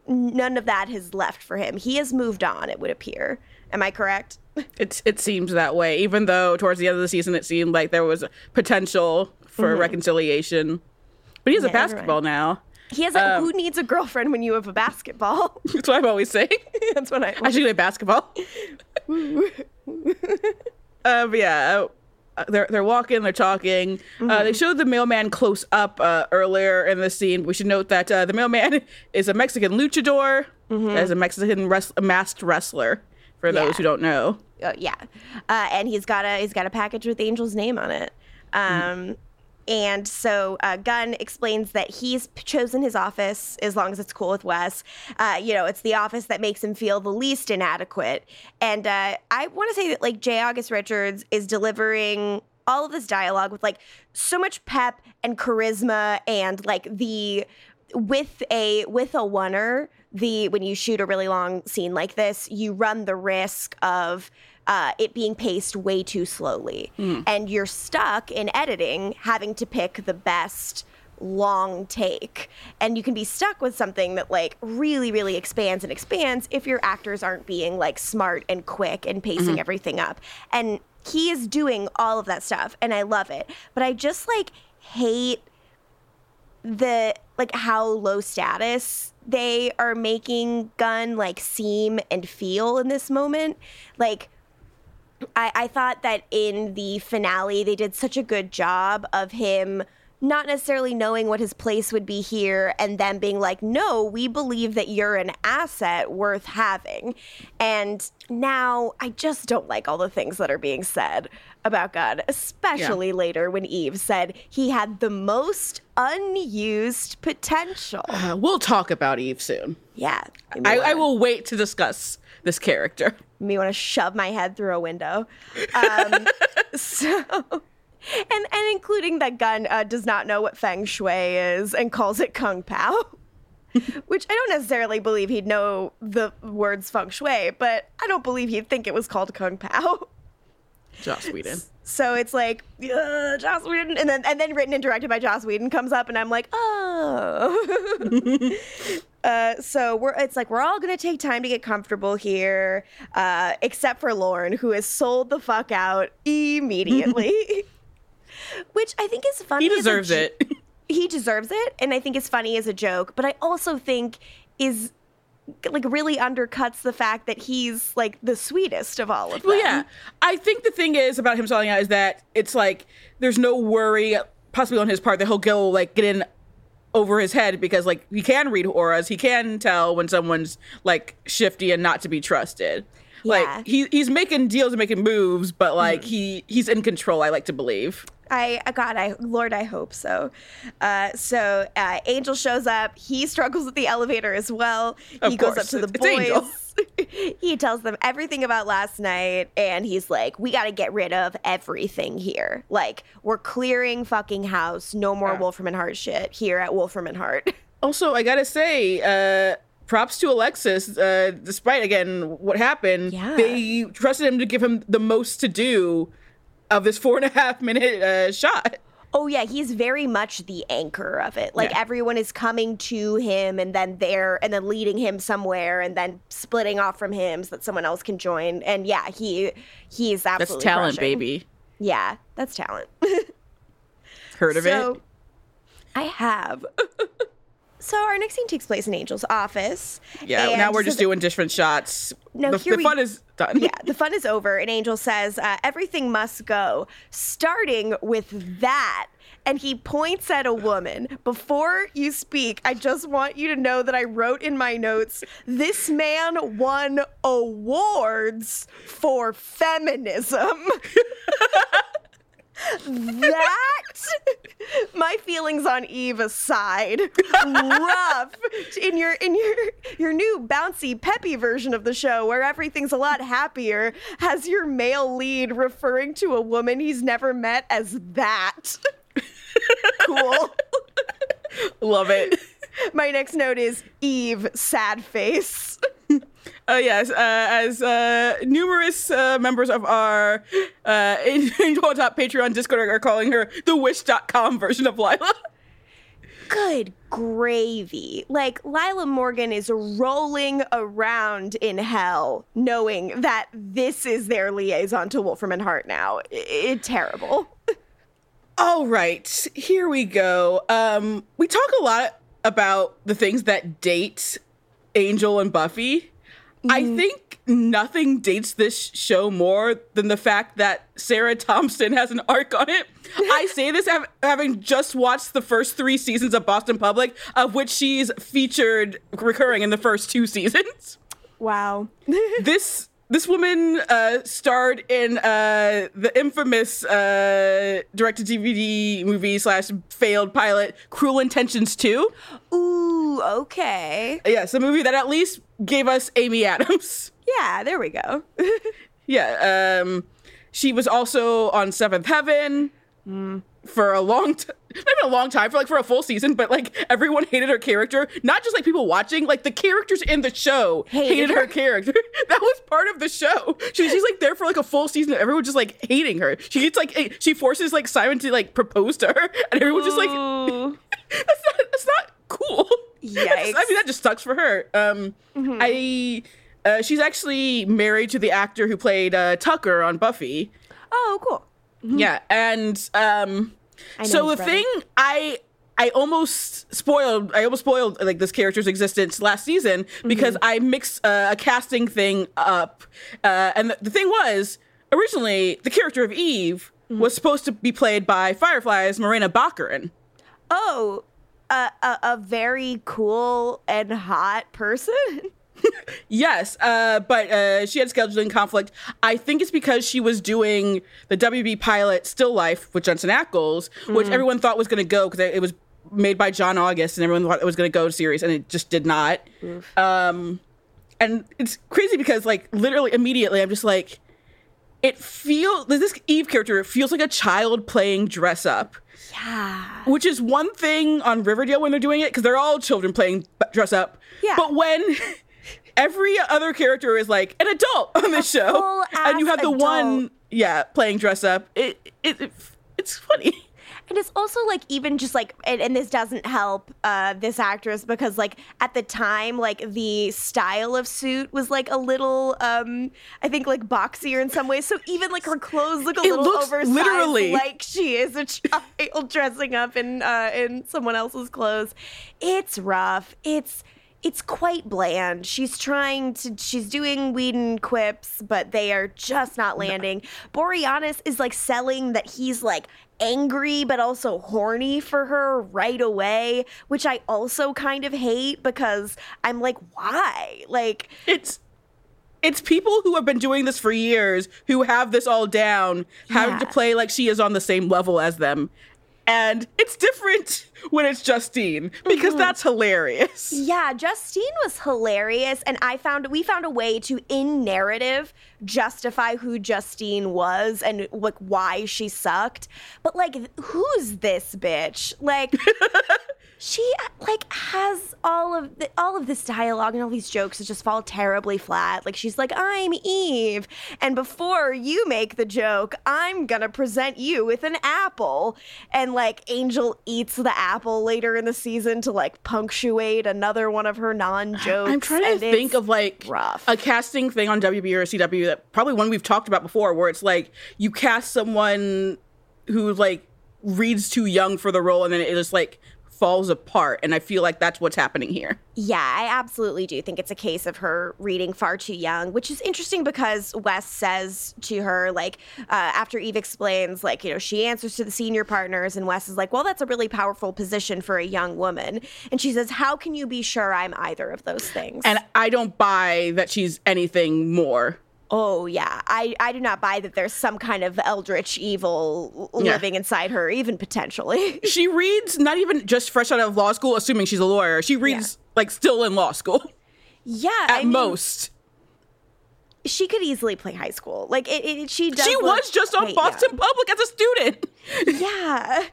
none of that has left for him. He has moved on, it would appear. Am I correct? It it seems that way. Even though towards the end of the season it seemed like there was potential for reconciliation. But he has a Mm-hmm. Yeah, everyone. basketball now. He has a Um, who needs a girlfriend when you have a basketball? That's what I'm always saying. That's what I I should play basketball. uh, but yeah, uh, they're they're walking, they're talking. Uh, they showed the mailman close up uh, earlier in the scene. We should note that uh, the mailman is a Mexican luchador, as a Mexican res- a masked wrestler. For those Yeah. who don't know, uh, yeah, uh, and he's got a he's got a package with Angel's name on it. Um, And so uh, Gunn explains that he's chosen his office as long as it's cool with Wes. Uh, you know, it's the office that makes him feel the least inadequate. And uh, I want to say that like J. August Richards is delivering all of this dialogue with like so much pep and charisma and like the with a with a oneer the when you shoot a really long scene like this you run the risk of uh, it being paced way too slowly. And you're stuck in editing having to pick the best long take. And you can be stuck with something that like really really expands and expands if your actors aren't being like smart and quick and pacing everything up. And he is doing all of that stuff and i love it. But i just like hate the like how low status they are making Gunn like seem and feel in this moment. Like I, I thought that in the finale they did such a good job of him not necessarily knowing what his place would be here and then being like no we believe that you're an asset worth having. And now i just don't like all the things that are being said about god especially later when eve said he had the most unused potential uh, we'll talk about Eve soon. yeah I, I will wait to discuss this character. me want to shove my head through a window. Um, so, and and including that Gunn uh, does not know what feng shui is and calls it kung pao, which I don't necessarily believe he'd know the words feng shui, but I don't believe he'd think it was called kung pao. Joss Whedon. So it's like Joss Whedon, and then and then written and directed by Joss Whedon comes up, and I'm like, oh. uh, so we're it's like we're all gonna take time to get comfortable here, uh, except for Lorne, who has sold the fuck out immediately. Which I think is funny. He deserves it. He deserves it, and I think it's funny as a joke. But I also think is like really undercuts the fact that he's like the sweetest of all of them. Well, yeah. I think the thing is about him selling out is that it's like there's no worry, possibly on his part, that he'll go like get in over his head because like he can read auras, he can tell when someone's like shifty and not to be trusted. Yeah. Like he he's making deals and making moves, but like mm-hmm. he he's in control. I like to believe. I God, I Lord, I hope so. Uh, so uh, Angel shows up. He struggles with the elevator as well. Of he goes up to the It's boys. he tells them everything about last night, and he's like, "We got to get rid of everything here. Like, we're clearing fucking house. No more Wolfram and Hart shit here at Wolfram and Hart." Also, I gotta say, uh, props to Alexis. Uh, despite again what happened, Yeah. they trusted him to give him the most to do of this four and a half minute uh, shot. Oh yeah, he's very much the anchor of it. Like Yeah. everyone is coming to him and then there and then leading him somewhere and then splitting off from him so that someone else can join. And yeah, he he's That's absolutely That's talent, crushing. baby. Yeah, that's talent. Heard of so it? I have. so our next scene takes place in Angel's office. Yeah. now we're so just the- doing different shots. No, the, here the we- fun is done. yeah, the fun is over, and Angel says uh, everything must go, starting with that. And he points at a woman. Before you speak, I just want you to know that I wrote in my notes this man won awards for feminism. that my feelings on Eve aside, rough in your in your your new bouncy peppy version of the show where everything's a lot happier has your male lead referring to a woman he's never met as that. cool. Love it. My next note is Eve sad face. Uh, yes, uh, as uh, numerous uh, members of our uh, Angel on Top Patreon Discord are calling her the Wish.com version of Lilah. Good gravy. Like Lilah Morgan is rolling around in hell knowing that this is their liaison to Wolfram and Hart now. I- I- terrible. All right, here we go. Um, we talk a lot about the things that date Angel and Buffy. I mm. think nothing dates this show more than the fact that Sarah Thompson has an arc on it. I say this having just watched the first three seasons of Boston Public, of which she's featured recurring in the first two seasons Wow. this this woman uh, starred in uh, the infamous uh, direct to DVD movie slash failed pilot Cruel Intentions 2. Ooh, okay. Yes, a movie that at least gave us Amy Adams. Yeah, there we go. Yeah, um, she was also on Seventh Heaven for a long time. Not even a long time, for like for a full season, but like everyone hated her character. Not just like people watching, like the characters in the show Hated hated, her? her. character. that was part of the show. She, she's like there for like a full season. and Everyone just like hating her. She gets like eh, she forces like Simon to like propose to her, and everyone's just like, that's not that's not cool. That's- I mean, that just sucks for her. Um, I uh, she's actually married to the actor who played uh, Tucker on Buffy. Oh, cool. Yeah, and um, so the brother. thing I I almost spoiled I almost spoiled like this character's existence last season because I mixed uh, a casting thing up, uh, and the, the thing was originally the character of Eve was supposed to be played by Firefly's Morena Baccarin. Oh, a, a, a very cool and hot person. Yes, uh, but uh, she had scheduling conflict. I think it's because she was doing the WB pilot Still Life with Jensen Ackles, which everyone thought was going to go because it was made by John August, and everyone thought it was going to go to series, and it just did not. Um, and it's crazy because, like, literally immediately, I'm just like, it feels this Eve character feels like a child playing dress up Yeah. which is one thing on Riverdale when they're doing it because they're all children playing dress up. Yeah. But when every other character is like an adult on the show, and you have the one yeah, playing dress up. It, it, it it's funny. And it's also like even just like and, and this doesn't help uh this actress because like at the time like the style of suit was like a little um I think like boxier in some ways. So even like her clothes look a It little looks oversized literally- like she is a child dressing up in uh in someone else's clothes. It's rough. It's it's quite bland. She's trying to, she's doing Whedon quips, but they are just not landing. Boreanaz is like selling that he's like angry, but also horny for her right away, which I also kind of hate because I'm like, why? Like, It's it's people who have been doing this for years who have this all down, having to play like she is on the same level as them. And it's different when it's Justine because mm-hmm. that's hilarious. Yeah, Justine was hilarious, and I found we found a way to, in narrative, justify who Justine was and like why she sucked. But like, who's this bitch? Like, she uh, like has all of the, all of this dialogue and all these jokes that just fall terribly flat. Like, she's like, "I'm Eve," and before you make the joke, I'm gonna present you with an apple. And like, Angel eats the apple later in the season to like punctuate another one of her non jokes. I'm trying to think of like rough. a casting thing on WB or CW that probably one we've talked about before, where it's like you cast someone who like reads too young for the role, and then it just like falls apart. And I feel like that's what's happening here. Yeah, I absolutely do think it's a case of her reading far too young, which is interesting because Wes says to her, like, uh, after Eve explains, like, you know, she answers to the senior partners, and Wes is like, well, that's a really powerful position for a young woman. And she says, how can you be sure I'm either of those things? And I don't buy that she's anything more. Oh, yeah, I, I do not buy that there's some kind of eldritch evil Yeah. living inside her, even potentially. She reads not even just fresh out of law school, assuming she's a lawyer. She reads like still in law school yeah, at I mean, most. she could easily play high school. Like, it, it, she does. She look was just on Boston young. Public as a student. Yeah.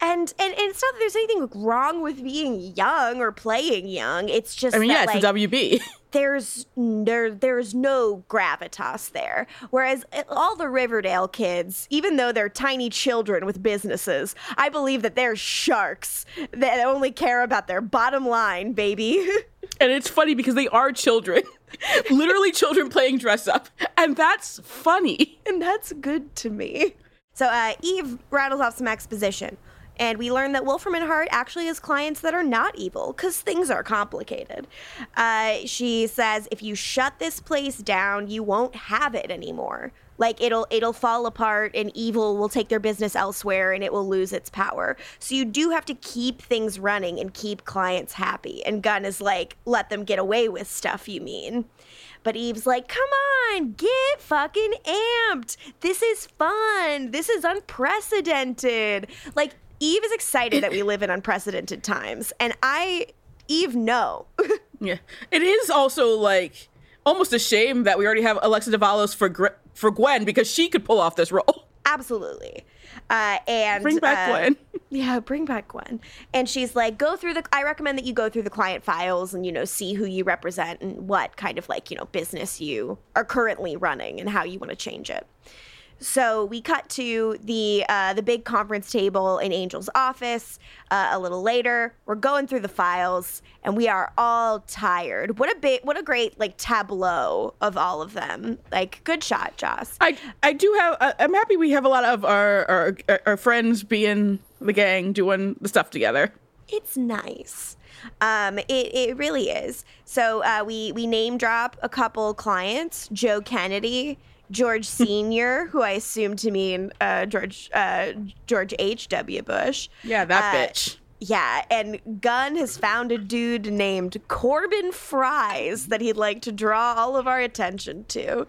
And, and and it's not that there's anything wrong with being young or playing young. It's just I mean, yeah, it's like, the WB. there's there there's no gravitas there. Whereas uh, all the Riverdale kids, even though they're tiny children with businesses, I believe that they're sharks that only care about their bottom line, baby. And it's funny because they are children, literally children playing dress up. And that's funny. and that's good to me. So uh, Eve rattles off some exposition, and we learn that Wolfram and Hart actually has clients that are not evil because things are complicated. Uh, she says, "If you shut this place down, you won't have it anymore. Like it'll it'll fall apart, and evil will take their business elsewhere, and it will lose its power. So you do have to keep things running and keep clients happy." And Gunn is like, "Let them get away with stuff." You mean? But Eve's like, come on, get fucking amped. This is fun. This is unprecedented. Like, Eve is excited that we live in unprecedented times. And I, Eve, no. Yeah. It is also like almost a shame that we already have Alexa Davalos for Gr- for Gwen because she could pull off this role. Absolutely. Uh, and Bring back uh, Gwen. Yeah, bring back Gwen. And she's like, go through the. I recommend that you go through the client files and you know see who you represent and what kind of like you know business you are currently running and how you want to change it. So we cut to the uh, the big conference table in Angel's office. Uh, a little later, we're going through the files, and we are all tired. What a big, what a great like tableau of all of them. Like, good shot, Joss. I I do have. I- I'm happy we have a lot of our our, our friends being the gang doing the stuff together. it's nice. Um, it, it really is. So uh, we we name drop a couple clients: Joe Kennedy, George Senior, who I assume to mean uh, George uh, George H. W. Bush. Yeah, that Uh, bitch. Yeah, and Gunn has found a dude named Corbin Fries that he'd like to draw all of our attention to.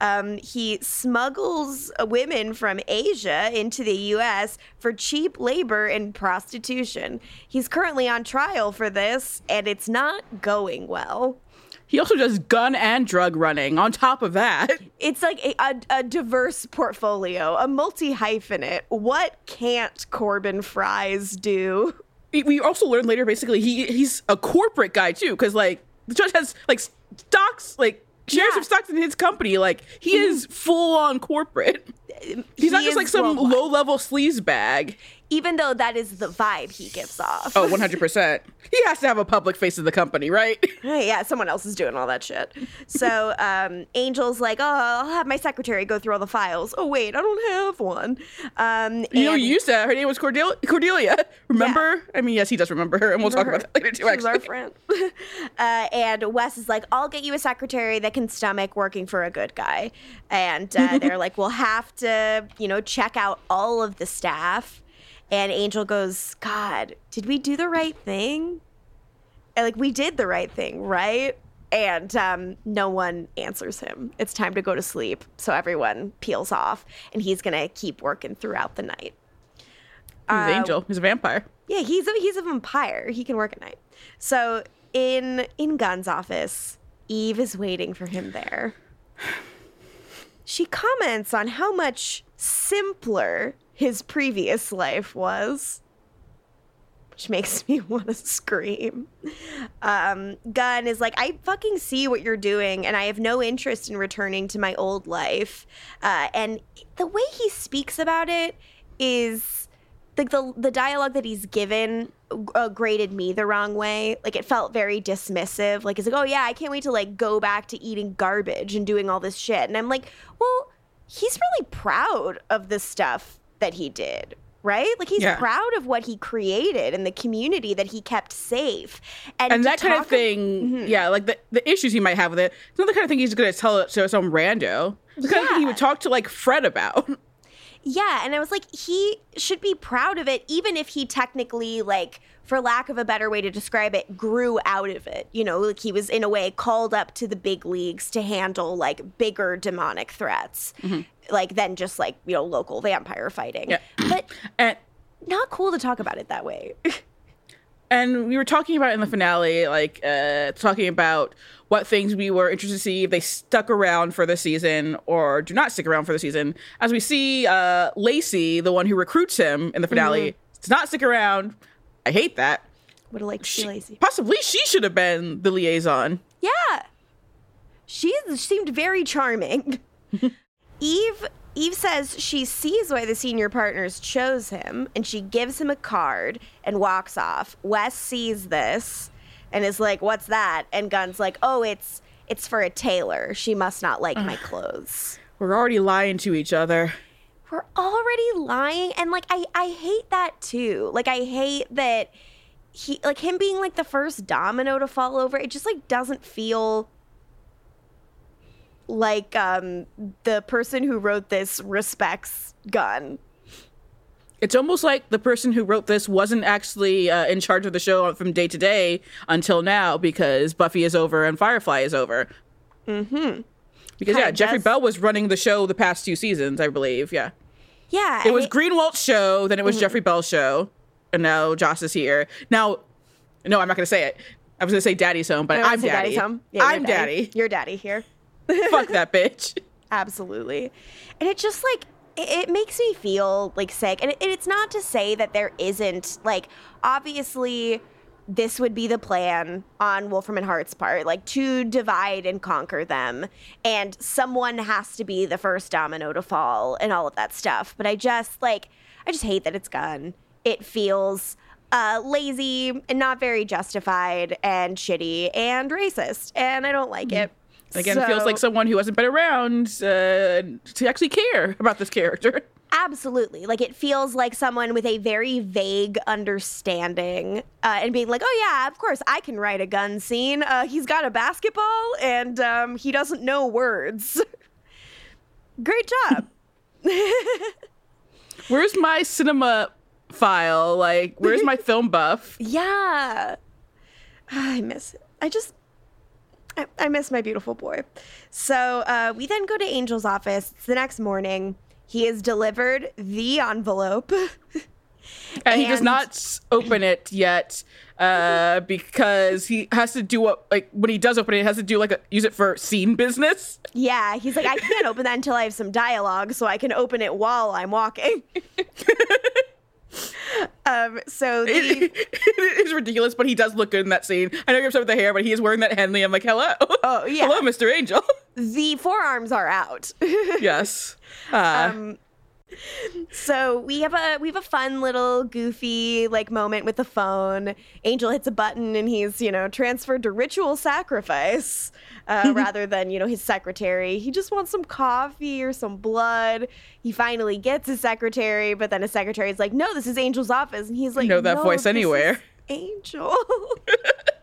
Um, he smuggles women from Asia into the U.S. for cheap labor and prostitution. He's currently on trial for this, and it's not going well. He also does gun and drug running. On top of that, It's like a, a, a diverse portfolio, a multi hyphenate. What can't Corbin Fries do? we- also learned later. Basically, he he's a corporate guy too, because like the judge has like stocks, like shares Yeah. of stocks in his company. Like he mm-hmm. is full on corporate. He's not just like some low level sleaze bag. Even though that is the vibe he gives off. Oh, 100%. he has to have a public face of the company, right? Yeah, someone else is doing all that shit. So um, Angel's like, oh, I'll have my secretary go through all the files. Oh, wait, I don't have one. Um, You know, you used to. Her name was Cordelia. Cordelia. Remember? I mean, yes, he does remember her, and we'll talk about that later too. She's our friend. uh, and Wes is like, I'll get you a secretary that can stomach working for a good guy. And uh, they're like, we'll have to, you know, check out all of the staff. And Angel goes, God, did we do the right thing? And, like, we did the right thing, right? And um, no one answers him. It's time to go to sleep. So everyone peels off, and he's going to keep working throughout the night. he's an angel. He's a vampire. Yeah, he's a, he's a vampire. He can work at night. So in in Gunn's office, Eve is waiting for him there. She comments on how much simpler his previous life was, which makes me want to scream. Um, Gunn is like, I fucking see what you're doing, and I have no interest in returning to my old life. Uh, and the way he speaks about it is like the the dialogue that he's given uh, graded me the wrong way. Like it felt very dismissive. Like it's like, oh yeah, I can't wait to like go back to eating garbage and doing all this shit. And I'm like, well, he's really proud of the stuff that he did. Right? Like he's Yeah. proud of what he created and the community that he kept safe. And, and that kind of thing, mm-hmm. yeah, like the, the issues he might have with it, it's not the kind of thing he's going to tell it to some rando. It's the kind of thing he would talk to like Fred about. Yeah, and I was like, he should be proud of it, even if he technically, like, for lack of a better way to describe it, grew out of it. You know, like he was in a way called up to the big leagues to handle like bigger demonic threats, mm-hmm. Like than just like you know local vampire fighting. Yeah. But and not cool to talk about it that way. and we were talking about in the finale, like uh, talking about what things we were interested to see if they stuck around for the season or do not stick around for the season. As we see, uh, Lacey, the one who recruits him in the finale, does not stick around. I hate that. Would have liked to She- be lazy. Possibly she should have been the liaison. Yeah. She seemed very charming. Eve Eve says she sees why the senior partners chose him and she gives him a card and walks off. Wes sees this and is like, "What's that?" And Gunn's like, "Oh, it's it's for a tailor. She must not like my clothes." We're already lying to each other. We're already lying and like I I hate that too. Like I hate that he like him being like the first domino to fall over. It just like doesn't feel like um the person who wrote this respects Gunn. It's almost like the person who wrote this wasn't actually uh, in charge of the show from day to day until now because Buffy is over and Firefly is over. Mm-hmm. Because yeah, Jeffrey does- Bell was running the show the past two seasons, I believe. Yeah, Yeah. it was Greenwalt's show, then it was Jeffrey Bell's show, and now Joss is here. Now, no, I'm not going to say it. I was going to say Daddy's home, but I'm Daddy. Daddy's home. Yeah, I'm Daddy. You're daddy here. Fuck that bitch. Absolutely. And it just like it, makes me feel like sick. And it's not to say that there isn't like obviously this would be the plan on Wolfram and Hart's part, like to divide and conquer them. And someone has to be the first domino to fall and all of that stuff. But I just like I just hate that it's gone. It feels uh, lazy and not very justified and shitty and racist. And I don't like it. Again, it feels like someone who hasn't been around uh, to actually care about this character. Absolutely. Like it feels like someone with a very vague understanding uh, and being like, oh, yeah, of course, I can write a Gunn scene. Uh, he's got a basketball and um, he doesn't know words. Great job. Where's my cinema file? Like, where's my film buff? yeah. I miss it. I just. I, I miss my beautiful boy. So uh, we then go to Angel's office. It's the next morning. He has delivered the envelope. And he does not open it yet uh, because he has to do what, like, when he does open it, he has to do, like, a, use it for scene business. Yeah, he's like, I can't open that until I have some dialogue, so I can open it while I'm walking. Um, so the, It, it is ridiculous, but he does look good in that scene. I know you're upset with the hair, but he is wearing that Henley. I'm like, hello. Oh, yeah. Hello, Mr. Angel. the forearms are out. yes. Uh, Um, so we have a we have a fun little goofy like moment with the phone. Angel hits a button and he's you know transferred to ritual sacrifice uh, rather than you know his secretary. He just wants some coffee or some blood. He finally gets his secretary, but then his secretary is like, "No, this is Angel's office," and he's like, know that "No, voice anywhere." Angel."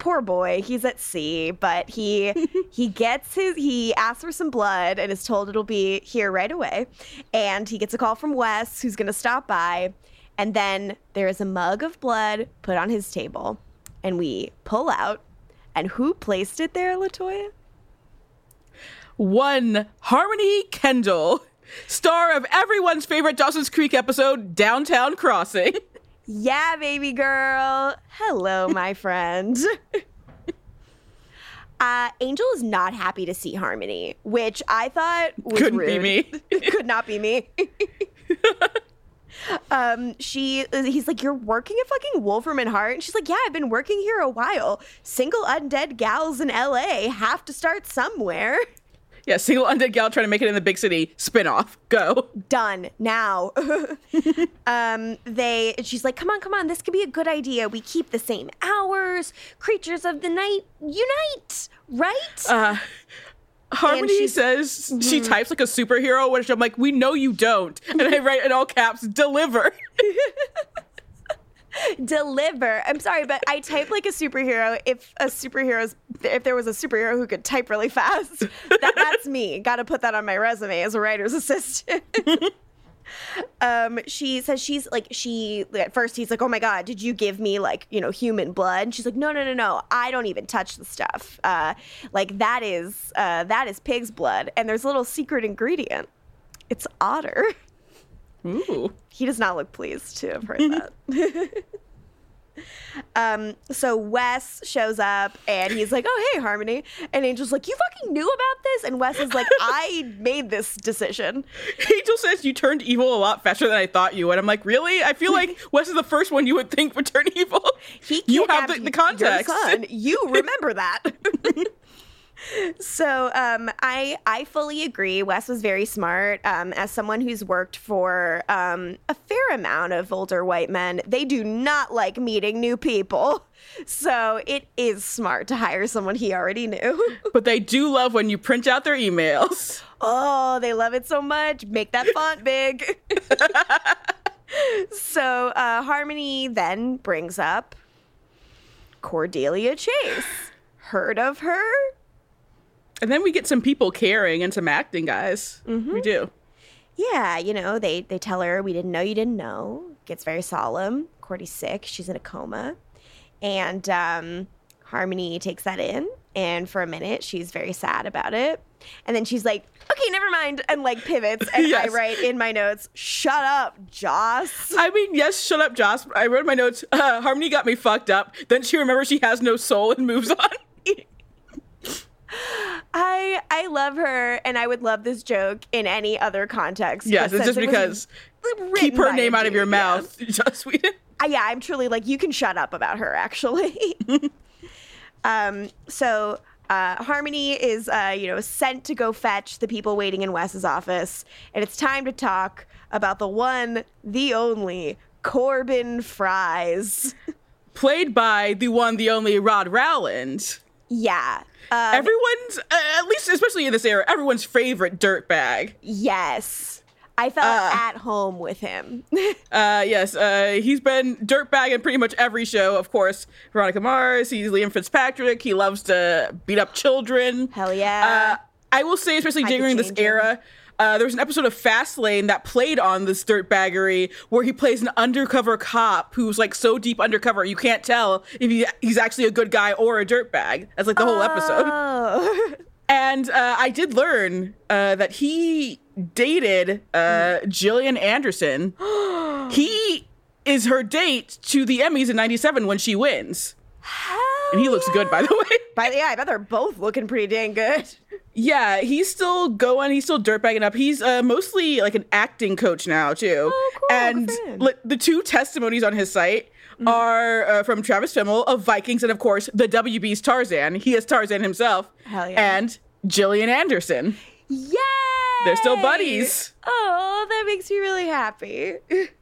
poor boy he's at sea but he he gets his he asks for some blood and is told it'll be here right away. And he gets a call from wes who's going to stop by. And then there is a mug of blood put on his table. And we pull out. And who placed it there latoya? One Harmony Kendall, star of everyone's favorite Dawson's Creek episode, Downtown Crossing. yeah baby girl hello my friend Uh, Angel is not happy to see Harmony, which I thought was Couldn't be me. Could not be me. um, she, he's like, you're working at fucking Wolfram and Hart, and she's like, yeah, I've been working here a while. Single undead gals in L.A. have to start somewhere. Yeah, single undead gal trying to make it in the big city. Spin-off. Go. Done now. um, they, she's like, come on, come on, this could be a good idea. We keep the same hours. Creatures of the night unite, right? Uh, Harmony says she types like a superhero, which I'm like, we know you don't. And I write in all caps, deliver. deliver. I'm sorry, but I type like a superhero. If a superhero's, if there was a superhero who could type really fast, that, that's me. Got to put that on my resume as a writer's assistant. um, she says she's like she at first he's like, oh my god, did you give me like you know human blood? And she's like, no, no, no, no, I don't even touch the stuff. Uh, like that is uh, that is pig's blood, and there's a little secret ingredient. It's otter. Ooh. He does not look pleased to have heard that. um, so Wes shows up and he's like, "Oh, hey, Harmony," and Angel's like, "You fucking knew about this?" And Wes is like, "I made this decision." Angel says you turned evil a lot faster than I thought you would. I'm like, really? I feel like Wes is the first one you would think would turn evil. He you have the, the context. You remember that. So um, I I fully agree. Wes was very smart. Um, as someone who's worked for um, a fair amount of older white men, they do not like meeting new people. So it is smart to hire someone he already knew. But they do love when you print out their emails. Oh, they love it so much. Make that font big. so uh, Harmony then brings up Cordelia Chase. Heard of her? And then we get some people caring and some acting guys. Mm-hmm. We do. Yeah, you know, they they tell her we didn't know you didn't know. Gets very solemn. Cordy's sick. She's in a coma. And um, Harmony takes that in, and for a minute she's very sad about it. And then she's like, "Okay, never mind," and like pivots. And I write in my notes, "Shut up, Joss." I mean, yes, shut up, Joss. I wrote in my notes, uh, Harmony got me fucked up. Then she remembers she has no soul and moves on. I I love her, and I would love this joke in any other context. yes, it's just it because keep her name out of your yeah. mouth, Joss Whedon. Uh, yeah, I'm truly like you can shut up about her actually. um, so uh, Harmony is uh, you know sent to go fetch the people waiting in Wes's office, and it's time to talk about the one, the only Corbin Fries. Played by the one, the only Rod Rowland. Yeah. Uh, Everyone's, uh, at least especially in this era, everyone's favorite dirtbag. yes. I felt Uh. at home with him. Uh, yes, uh, he's been dirtbag in pretty much every show. Of course, Veronica Mars. He's Liam Fitzpatrick. He loves to beat up children. Hell yeah. Uh, I will say, especially I during this era, him. Uh, there was an episode of Fastlane that played on this dirtbaggery where he plays an undercover cop who's like so deep undercover you can't tell if he, he's actually a good guy or a dirtbag. That's like the whole episode. Oh. And uh, I did learn uh, that he dated uh, Gillian Anderson. he is her date to the Emmys in '97 when she wins, and he looks good, by the way. By the yeah, I bet they're both looking pretty dang good. Yeah, he's still going. He's still dirtbagging up. He's uh, mostly like an acting coach now too. Oh, cool. And li- the two testimonies on his site are uh, from Travis Fimmel of Vikings, and of course the WB's Tarzan. He is Tarzan himself. Hell yeah. And Gillian Anderson. Yay! They're still buddies. Oh, that makes me really happy.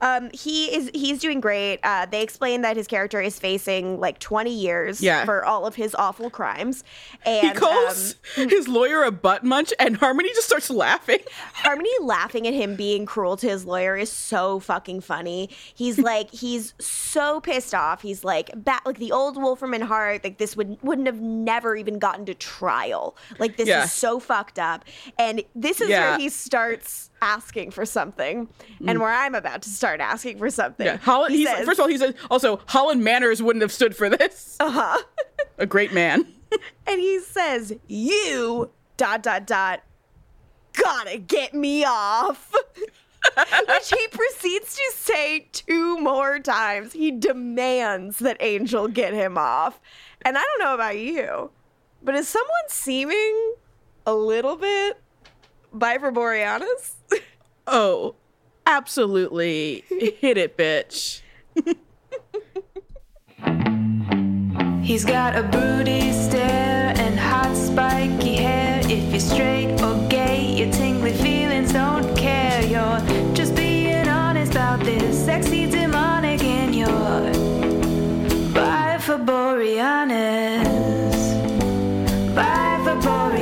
Um, he is he's doing great. Uh, they explain that his character is facing like 20 years Yeah. for all of his awful crimes. And He calls um, his lawyer a butt munch, and Harmony just starts laughing. Harmony laughing at him being cruel to his lawyer is so fucking funny. He's like, he's so pissed off. He's like, bat, like the old Wolfram and Hart. Like this would wouldn't have never even gotten to trial. Like this Yeah. is so fucked up. And this is Yeah. where he starts asking for something, and where I'm about to start asking for something. Mm. Yeah, Holland. He he's says- first of all, he says also Holland Manners wouldn't have stood for this. Uh Uh-huh. huh. a great man. and he says, "You dot dot dot gotta get me off." Which he proceeds to say two more times. He demands that Angel get him off. And I don't know about you, but is someone seeming a little bit Viper Borealis? Oh, absolutely. Hit it, bitch. He's got a broody stare and hot spiky hair. If you're straight or gay, your tingly feelings don't care. You're just being honest about this sexy demonic in your Bye for Boreanaz. Bye for Boreanaz.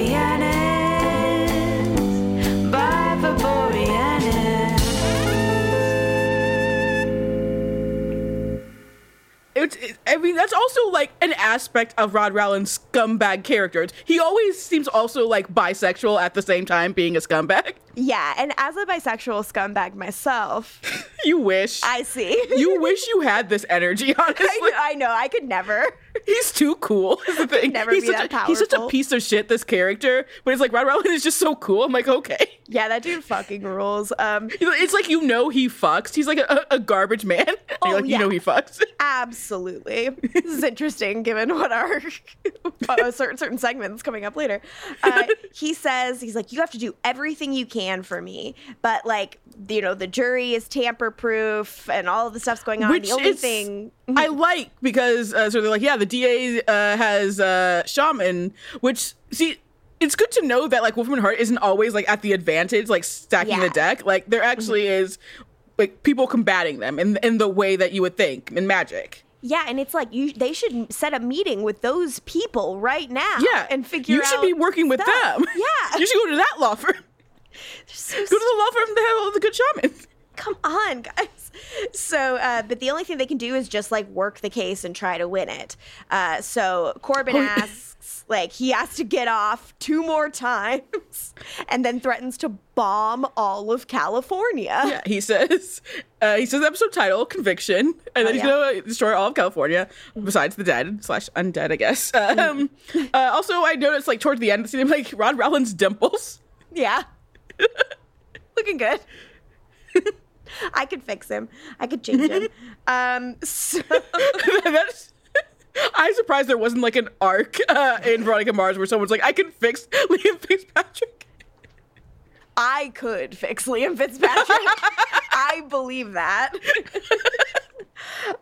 It's, it, I mean, that's also like an aspect of Rod Rowland's scumbag characters. He always seems also like bisexual at the same time being a scumbag. Yeah, and as a bisexual scumbag myself, You wish. I see. you wish you had this energy, honestly. I, I know, I could never. He's too cool. Is the thing. never he's be such that a, He's such a piece of shit. This character, but it's like Rod Rowland is just so cool. I'm like, okay. Yeah, that dude fucking rules. Um, It's like you know he fucks. He's like a, a garbage man. Oh, you're like, yeah. you know he fucks. absolutely. This is interesting given what our uh, certain certain segments coming up later. Uh, he says he's like, you have to do everything you can for me, but like you know the jury is tamper proof and all the stuff's going on. Which the only is- thing. I like because uh, so they're like, yeah, the DA uh, has uh, shaman, which see. It's good to know that like Wolfram Hart isn't always like at the advantage, like stacking the deck. Like there actually is like people combating them in in the way that you would think in Magic. Yeah, and it's like you they should set a meeting with those people right now. Yeah, and figure out you should be working with stuff. them. Yeah, you should go to that law firm. So Go to the law firm that have all the good shamans. come on guys so uh, but the only thing they can do is just like work the case and try to win it uh, so corbin Oh, asks like he has to get off two more times and then threatens to bomb all of california Yeah, he says. Uh, he says the episode title conviction, and then Oh, he's yeah. gonna destroy all of California besides the dead slash undead, I guess. Um, uh, also, I noticed like towards the end, see like Rod Rowland's dimples. yeah looking good i could fix him i could change him um so That's. I'm surprised there wasn't like an arc uh, in Veronica Mars where someone's like, "I can fix Liam Fitzpatrick." I could fix Liam Fitzpatrick. I believe that.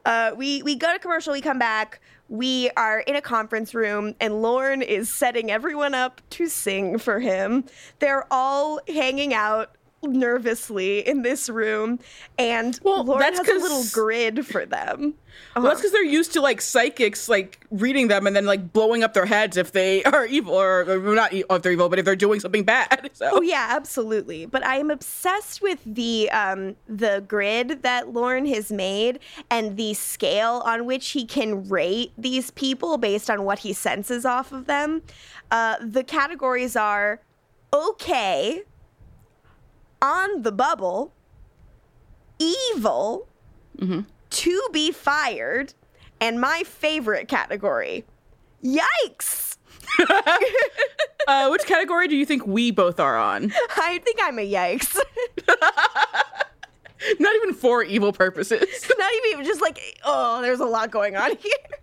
Uh, we we go to commercial. We come back. We are in a conference room, and Lorne is setting everyone up to sing for him. They're all hanging out nervously in this room, and Well, Lorne that's has a little grid for them. Well, that's because they're used to like psychics like reading them and then like blowing up their heads if they are evil or, or not e- if they're evil, but if they're doing something bad. So Oh yeah, absolutely. But I am obsessed with the um the grid that Lorne has made and the scale on which he can rate these people based on what he senses off of them. Uh, the categories are okay, on the bubble, evil, to be fired, and my favorite category, yikes. uh, which category do you think we both are on? I think I'm a yikes. Not even for evil purposes. not even just like oh there's a lot going on here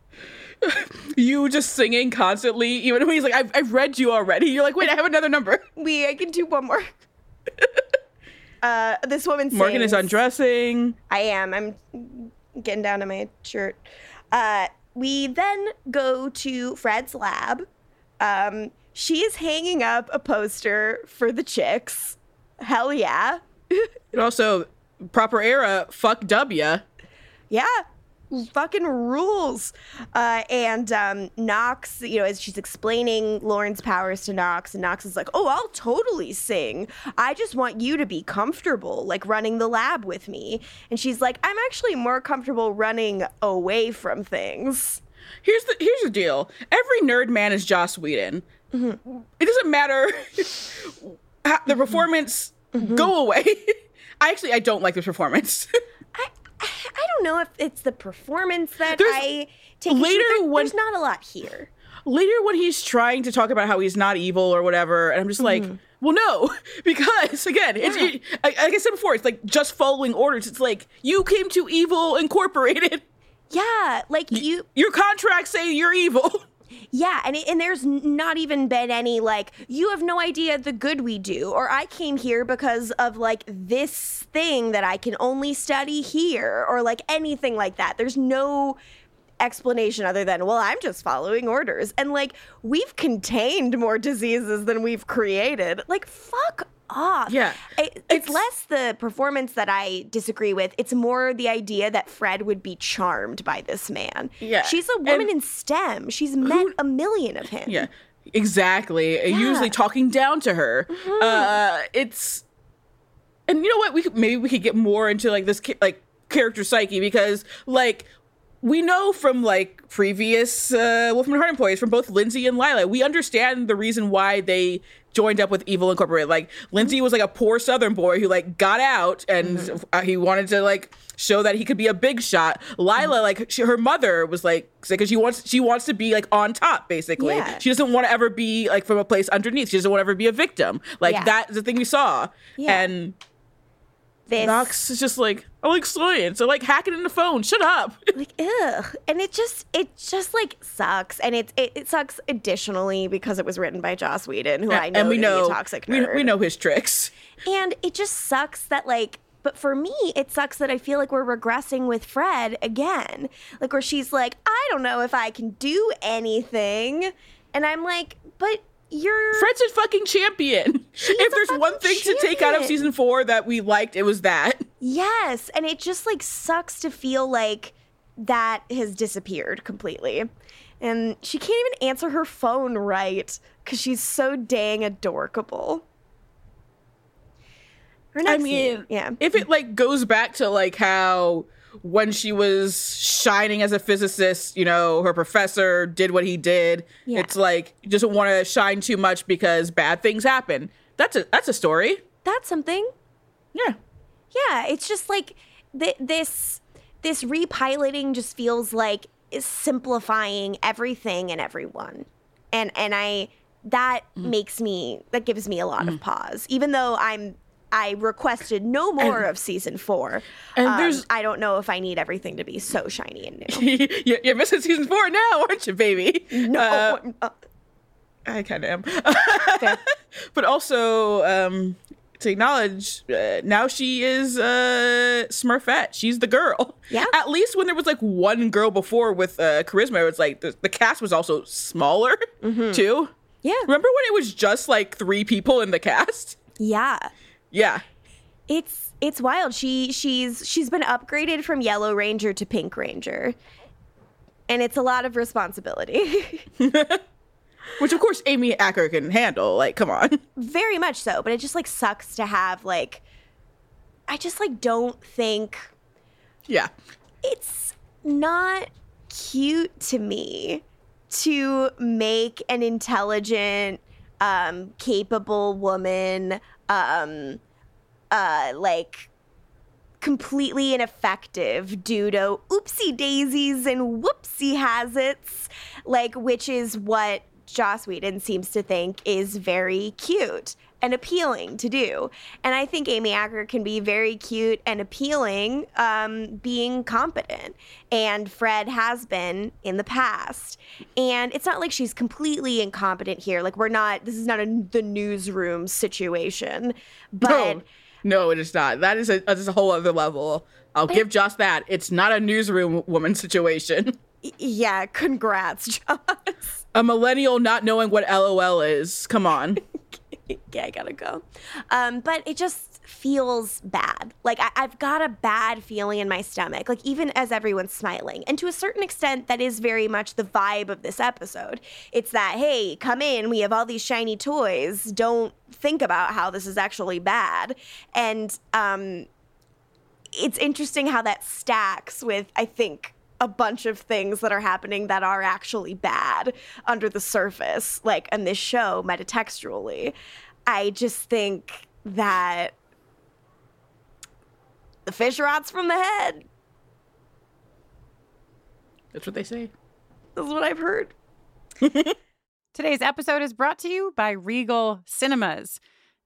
you just singing constantly, even when he's like, I've, I've read you already. You're like, wait, I have another number. We I can do one more. Uh, this woman Morgan is undressing. I am. I'm getting down to my shirt. Uh, we then go to Fred's lab. Um, she is hanging up a poster for the chicks. Hell yeah. And also, proper era, fuck W. Yeah. Fucking rules. Uh, and um, Knox, you know, as she's explaining Lorne's powers to Knox, and Knox is like, oh, I'll totally sing. I just want you to be comfortable, like running the lab with me. And she's like, I'm actually more comfortable running away from things. Here's the here's the deal. Every nerd man is Joss Whedon. Mm-hmm. It doesn't matter how, the performance. Mm-hmm. Go away. I actually I don't like this performance. I, don't know if it's the performance that There's- I take later. There- when- There's not a lot here. Later when he's trying to talk about how he's not evil or whatever, and I'm just like, Mm-hmm. well, no, because again, it's it, like like I said before, it's like just following orders. It's like you came to Evil Incorporated. Yeah, like you Your contracts say you're evil. Yeah, and it, and there's not even been any like you have no idea the good we do, or I came here because of like this thing that I can only study here, or like anything like that. There's no explanation other than well, I'm just following orders, and like we've contained more diseases than we've created. Like fuck off. Yeah, It- it's, it's- less the performance that I disagree with. It's more the idea that Fred would be charmed by this man. Yeah, She's a woman and- in STEM. She's met a million of him. Yeah, exactly. Usually talking down to her. Mm-hmm. Uh, it's, and you know what? We could, maybe we could get more into like this like character psyche because like we know from like previous uh, Wolfram Hart employees from both Lindsey and Lilah, we understand the reason why they joined up with Evil Incorporated. Like Lindsey was like a poor Southern boy who like got out and Mm-hmm. uh, he wanted to like show that he could be a big shot. Lilah, like she, her mother was like because she wants she wants to be like on top basically. Yeah. She doesn't want to ever be like from a place underneath. She doesn't want to ever be a victim. Like Yeah. that's the thing we saw. Yeah. And This Knox is just like, I like science. I like hacking in the phone. Shut up. like ugh, and it just it just like sucks, and it it, it sucks additionally because it was written by Joss Whedon, who I know and we know a toxic we, we know his tricks. And it just sucks that like but for me, it sucks that I feel like we're regressing with Fred again. Like where she's like, I don't know if I can do anything. And I'm like, but you're Fred's a fucking champion. If there's one thing to take out of season four that we liked, it was that. Yes, and it just like sucks to feel like that has disappeared completely. And she can't even answer her phone right because she's so dang adorkable. I mean, scene- yeah. if it like goes back to like how when she was shining as a physicist, you know, her professor did what he did. Yeah. It's like you doesn't want to shine too much because bad things happen. That's a that's a story. That's something. Yeah. Yeah, it's just like th- this this repiloting just feels like is simplifying everything and everyone. And and I that Mm-hmm. makes me that gives me a lot of pause. Even though I'm I requested no more of season 4. and um, there's- I don't know if I need everything to be so shiny and new. you're, you're missing season four now, aren't you, baby? No. Uh, uh, I kind of am. but also, um, to acknowledge, uh, now she is uh, Smurfette. She's the girl. Yeah. At least when there was like one girl before with uh, charisma, it was like the, the cast was also smaller Mm-hmm. too. yeah. Remember when it was just like three people in the cast? Yeah. Yeah. It's it's wild. She she's she's been upgraded from Yellow Ranger to Pink Ranger. And it's a lot of responsibility. Which of course Amy Acker can handle. Like, come on. very much so but it just like sucks to have like i just like don't think Yeah. it's not cute to me to make an intelligent um capable woman um uh like completely ineffective due to oopsie daisies and whoopsie hazits like which is what Joss Whedon seems to think is very cute and appealing to do. And I think Amy Acker can be very cute and appealing um, being competent. And Fred has been in the past. And it's not like she's completely incompetent here. Like, we're not, this is not a, the newsroom situation. But. No, no, it is not. That is a, that is a whole other level. I'll give Joss that. It's not a newsroom woman situation. Yeah, congrats, Joss. A millennial not knowing what LOL is. Come on. yeah, I gotta go. Um, but it just feels bad. Like I- I've got a bad feeling in my stomach. Like even as everyone's smiling, and to a certain extent, that is very much the vibe of this episode. It's that hey, come in, we have all these shiny toys. Don't think about how this is actually bad. And um, it's interesting how that stacks with I think a bunch of things that are happening that are actually bad under the surface, like in this show, metatextually. I just think that the fish rots from the head. That's what they say. That's what I've heard. Today's episode is brought to you by Regal Cinemas.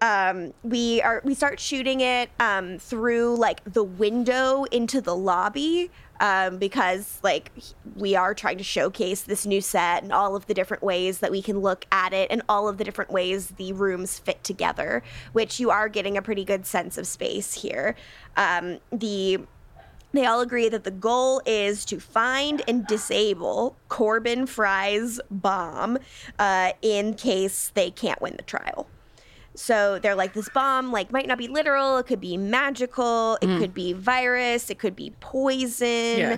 Um, we are we start shooting it um, through like the window into the lobby um, because like we are trying to showcase this new set and all of the different ways that we can look at it and all of the different ways the rooms fit together, which you are getting a pretty good sense of space here. Um, the they all agree that the goal is to find and disable Corbin Fry's bomb uh, in case they can't win the trial. So they're like, this bomb like might not be literal. It could be magical. It Mm. could be virus. It could be poison. Yeah.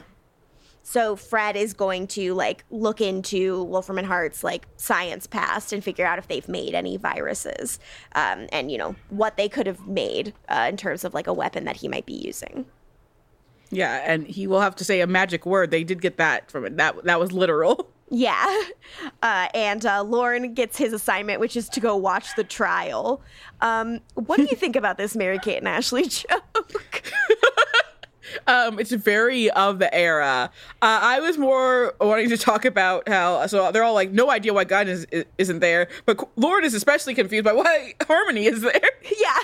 So Fred is going to like look into Wolfram and Hart's like science past and figure out if they've made any viruses, um, and you know what they could have made uh, in terms of like a weapon that he might be using. Yeah, and he will have to say a magic word. They did get that from it. That that was literal. Yeah. Uh, and uh, Lorne gets his assignment, which is to go watch the trial. Um, what do you think about this Mary Kate and Ashley joke? Um, it's very of the era. Uh, I was more wanting to talk about how so they're all like, no idea why God is, isn't there, but Lorne is especially confused by why Harmony is there. yeah.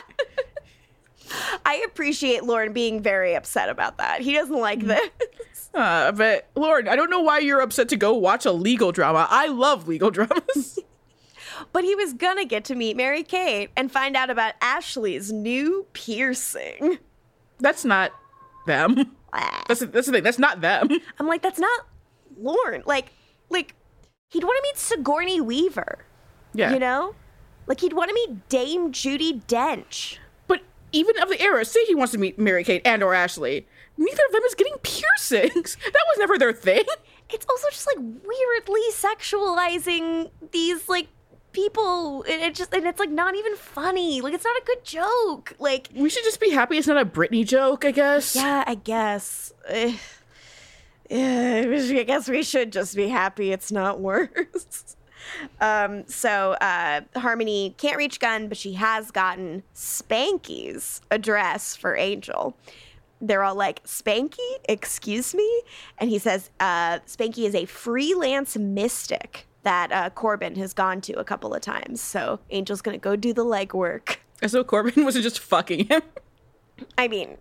I appreciate Lorne being very upset about that. He doesn't like this. Uh, but Lorne, I don't know why you're upset to go watch a legal drama. I love legal dramas. but he was gonna get to meet Mary Kate and find out about Ashley's new piercing. That's not them. That's that's the thing. That's not them. I'm like, that's not Lorne. Like, like he'd want to meet Sigourney Weaver. Yeah. You know, like he'd want to meet Dame Judi Dench. But even of the era, say he wants to meet Mary Kate and or Ashley, neither of them is getting piercings. That was never their thing. It's also just like weirdly sexualizing these like people and it just and it's like not even funny like it's not a good joke like we should just be happy it's not a Britney joke I guess yeah I guess Ugh. yeah I guess we should just be happy it's not worse um so uh Harmony can't reach Gunn but she has gotten Spanky's address for Angel they're all like, Spanky, excuse me? And he says, uh, Spanky is a freelance mystic that uh, Corbin has gone to a couple of times. So Angel's going to go do the legwork. So Corbin was just fucking him? I mean,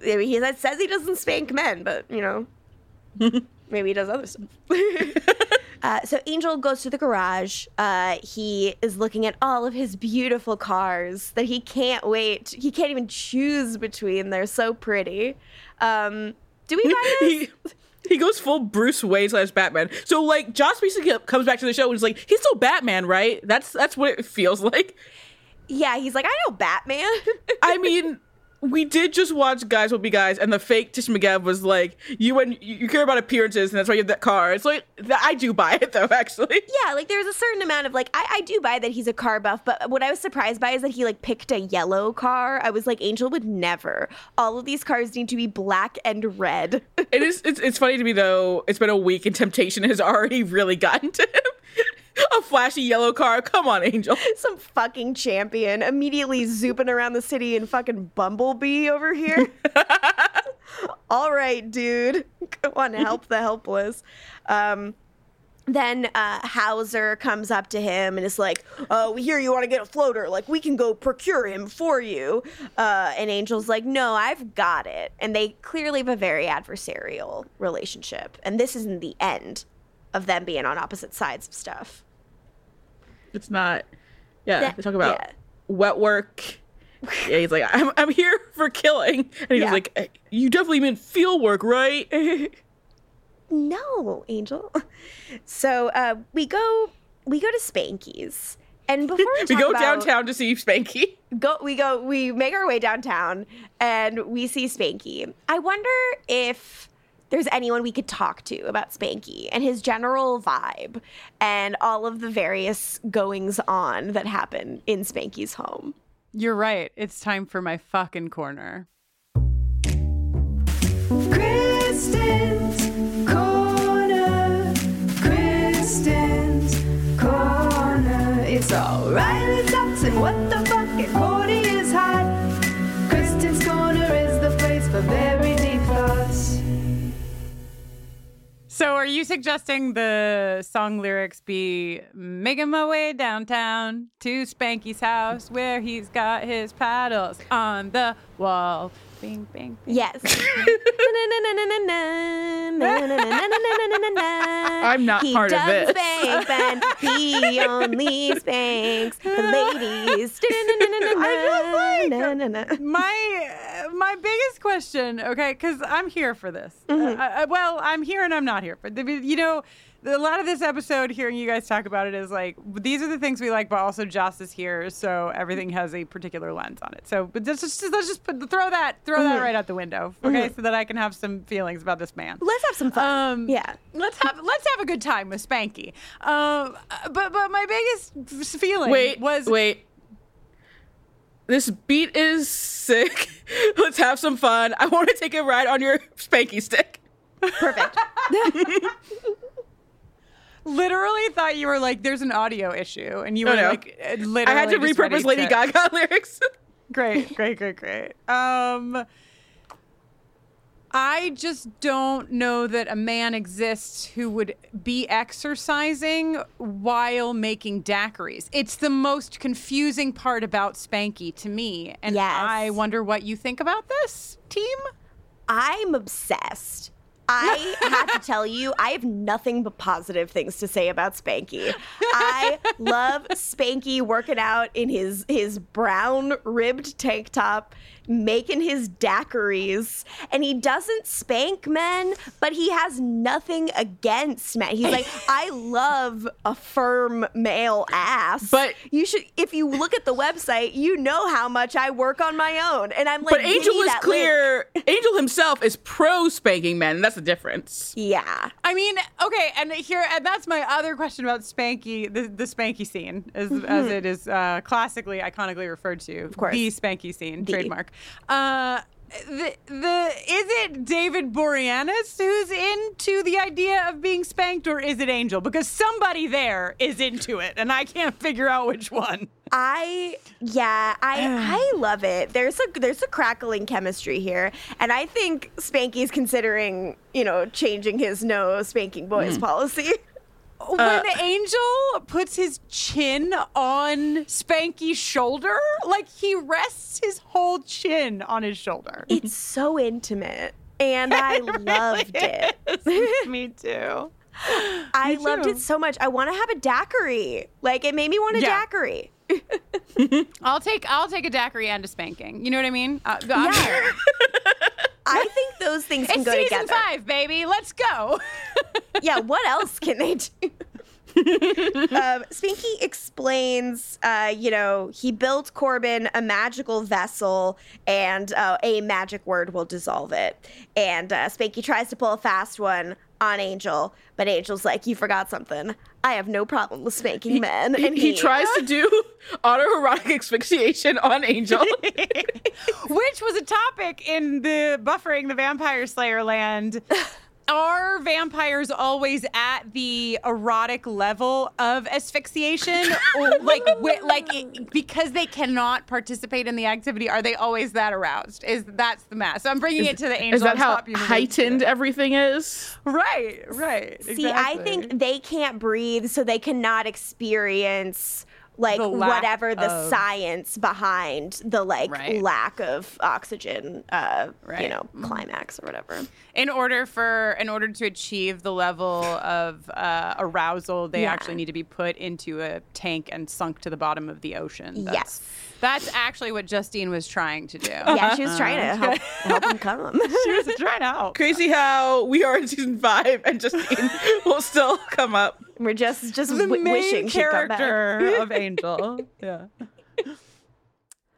he says he doesn't spank men, but, you know, maybe he does other stuff. Uh, so Angel goes to the garage. Uh, he is looking at all of his beautiful cars that he can't wait. He can't even choose between. They're so pretty. Um, do we buy this? he, he goes full Bruce Wayne slash Batman. So like Joss basically comes back to the show and is like, he's still Batman, right? That's that's what it feels like. Yeah, he's like, I know Batman. I mean, we did just watch Guys Will Be Guys, and the fake Tish McGev was like, "You and you care about appearances, and that's why you have that car." It's like I do buy it though, actually. Yeah, like there's a certain amount of like I, I do buy that he's a car buff, but what I was surprised by is that he like picked a yellow car. I was like, Angel would never. All of these cars need to be black and red. it is. It's, it's funny to me though. It's been a week, and temptation has already really gotten to him a flashy yellow car. Come on, Angel. Some fucking champion immediately zooping around the city in fucking Bumblebee over here. All right, dude. Come on, help the helpless. Um, then uh, Hauser comes up to him and is like, "Oh, we hear you want to get a floater. Like, we can go procure him for you." Uh, and Angel's like, "No, I've got it." And they clearly have a very adversarial relationship. And this isn't the end of them being on opposite sides of stuff. It's not. Yeah, yeah they talk about yeah. wet work. Yeah, he's like, I'm, I'm here for killing. And he's yeah. like, You definitely meant field work, right? no, Angel. So uh, we go we go to Spanky's. And before we, we go about, downtown to see Spanky. Go we go we make our way downtown and we see Spanky. I wonder if there's anyone we could talk to about Spanky and his general vibe and all of the various goings on that happen in Spanky's home. You're right. It's time for my fucking corner. Kristin's corner. Kristin's corner. It's O'Reilly Thompson. What the fuck? It So, are you suggesting the song lyrics be making my way downtown to Spanky's house where he's got his paddles on the wall? Bing, bing, bing. Yes. I'm not he part of does this. Spank and he only spanks the ladies. I just like my my biggest question, okay, because I'm here for this. Mm-hmm. Uh, uh, well, I'm here and I'm not here, but you know, a lot of this episode, hearing you guys talk about it, is like these are the things we like, but also Joss is here, so everything has a particular lens on it. So, but let's just let's just put, throw that throw that Mhm. right out the window, okay, Mhm. so that I can have some feelings about this man. Let's have some fun. Um, yeah. Let's have let's have a good time with Spanky. Um, but but my biggest feeling Wait, was wait. This beat is sick. Let's have some fun. I want to take a ride on your spanky stick. Perfect. literally thought you were like, "There's an audio issue," and you Oh, were no. like, uh, literally. I had to repurpose Lady to- Gaga lyrics. Great, great, great, great. Um, I just don't know that a man exists who would be exercising while making daiquiris. It's the most confusing part about Spanky to me, and Yes. I wonder what you think about this team. I'm obsessed. I have to tell you, I have nothing but positive things to say about Spanky. I love Spanky working out in his his brown ribbed tank top, making his daiquiris, and he doesn't spank men, but he has nothing against men. He's like, I love a firm male ass, But- you should, if you look at the website, you know how much I work on my own, and I'm like, but Angel is that link." clear. Angel himself is pro spanking men. That's the difference. Yeah. I mean, okay, and here, and that's my other question about Spanky, the, the Spanky scene, as, as it is uh, classically, iconically referred to. Of course. The Spanky scene, The. trademark. Uh, the, the is it David Boreanaz who's into the idea of being spanked, or is it Angel? Because somebody there is into it, and I can't figure out which one. I yeah, I I love it. There's a there's a crackling chemistry here, and I think Spanky's considering you know changing his no spanking boys hmm. policy. When uh, the Angel puts his chin on Spanky's shoulder, like he rests his whole chin on his shoulder. It's so intimate, and I loved it. Me too. I Me loved too. it so much. I want to have a daiquiri. Like it made me want a Yeah. daiquiri. I'll take I'll take a daiquiri and a spanking. You know what I mean? Uh, Yeah. I think those things can It's go season together. five, baby. Let's go. yeah, what else can they do? um, Spanky explains, uh, you know, he built Corbin a magical vessel and uh, a magic word will dissolve it. And uh, Spanky tries to pull a fast one on Angel, but Angel's like, You forgot something. I have no problem with spanking men. He, And he tries to do autoerotic asphyxiation on Angel. Which was a topic in the buffering the vampire slayer land. Are vampires always at the erotic level of asphyxiation, or like, wi- like it, because they cannot participate in the activity? Are they always that aroused? Is that's the math? So I'm bringing it to the angel. Is that how top universe. heightened everything is? Right, right. See, I think they can't breathe, so they cannot experience like The whatever the of- science behind the like Right. lack of oxygen, uh, you know, climax or whatever. in order for in order to achieve the level of uh, arousal, they Yeah. actually need to be put into a tank and sunk to the bottom of the ocean. That's, Yes. that's actually what Justine was trying to do. Yeah, she was trying to help help him come. she was trying to help. Crazy how we are in season five and Justine will still come up. We're just just the w- main wishing she'd come back. character of Angel. yeah.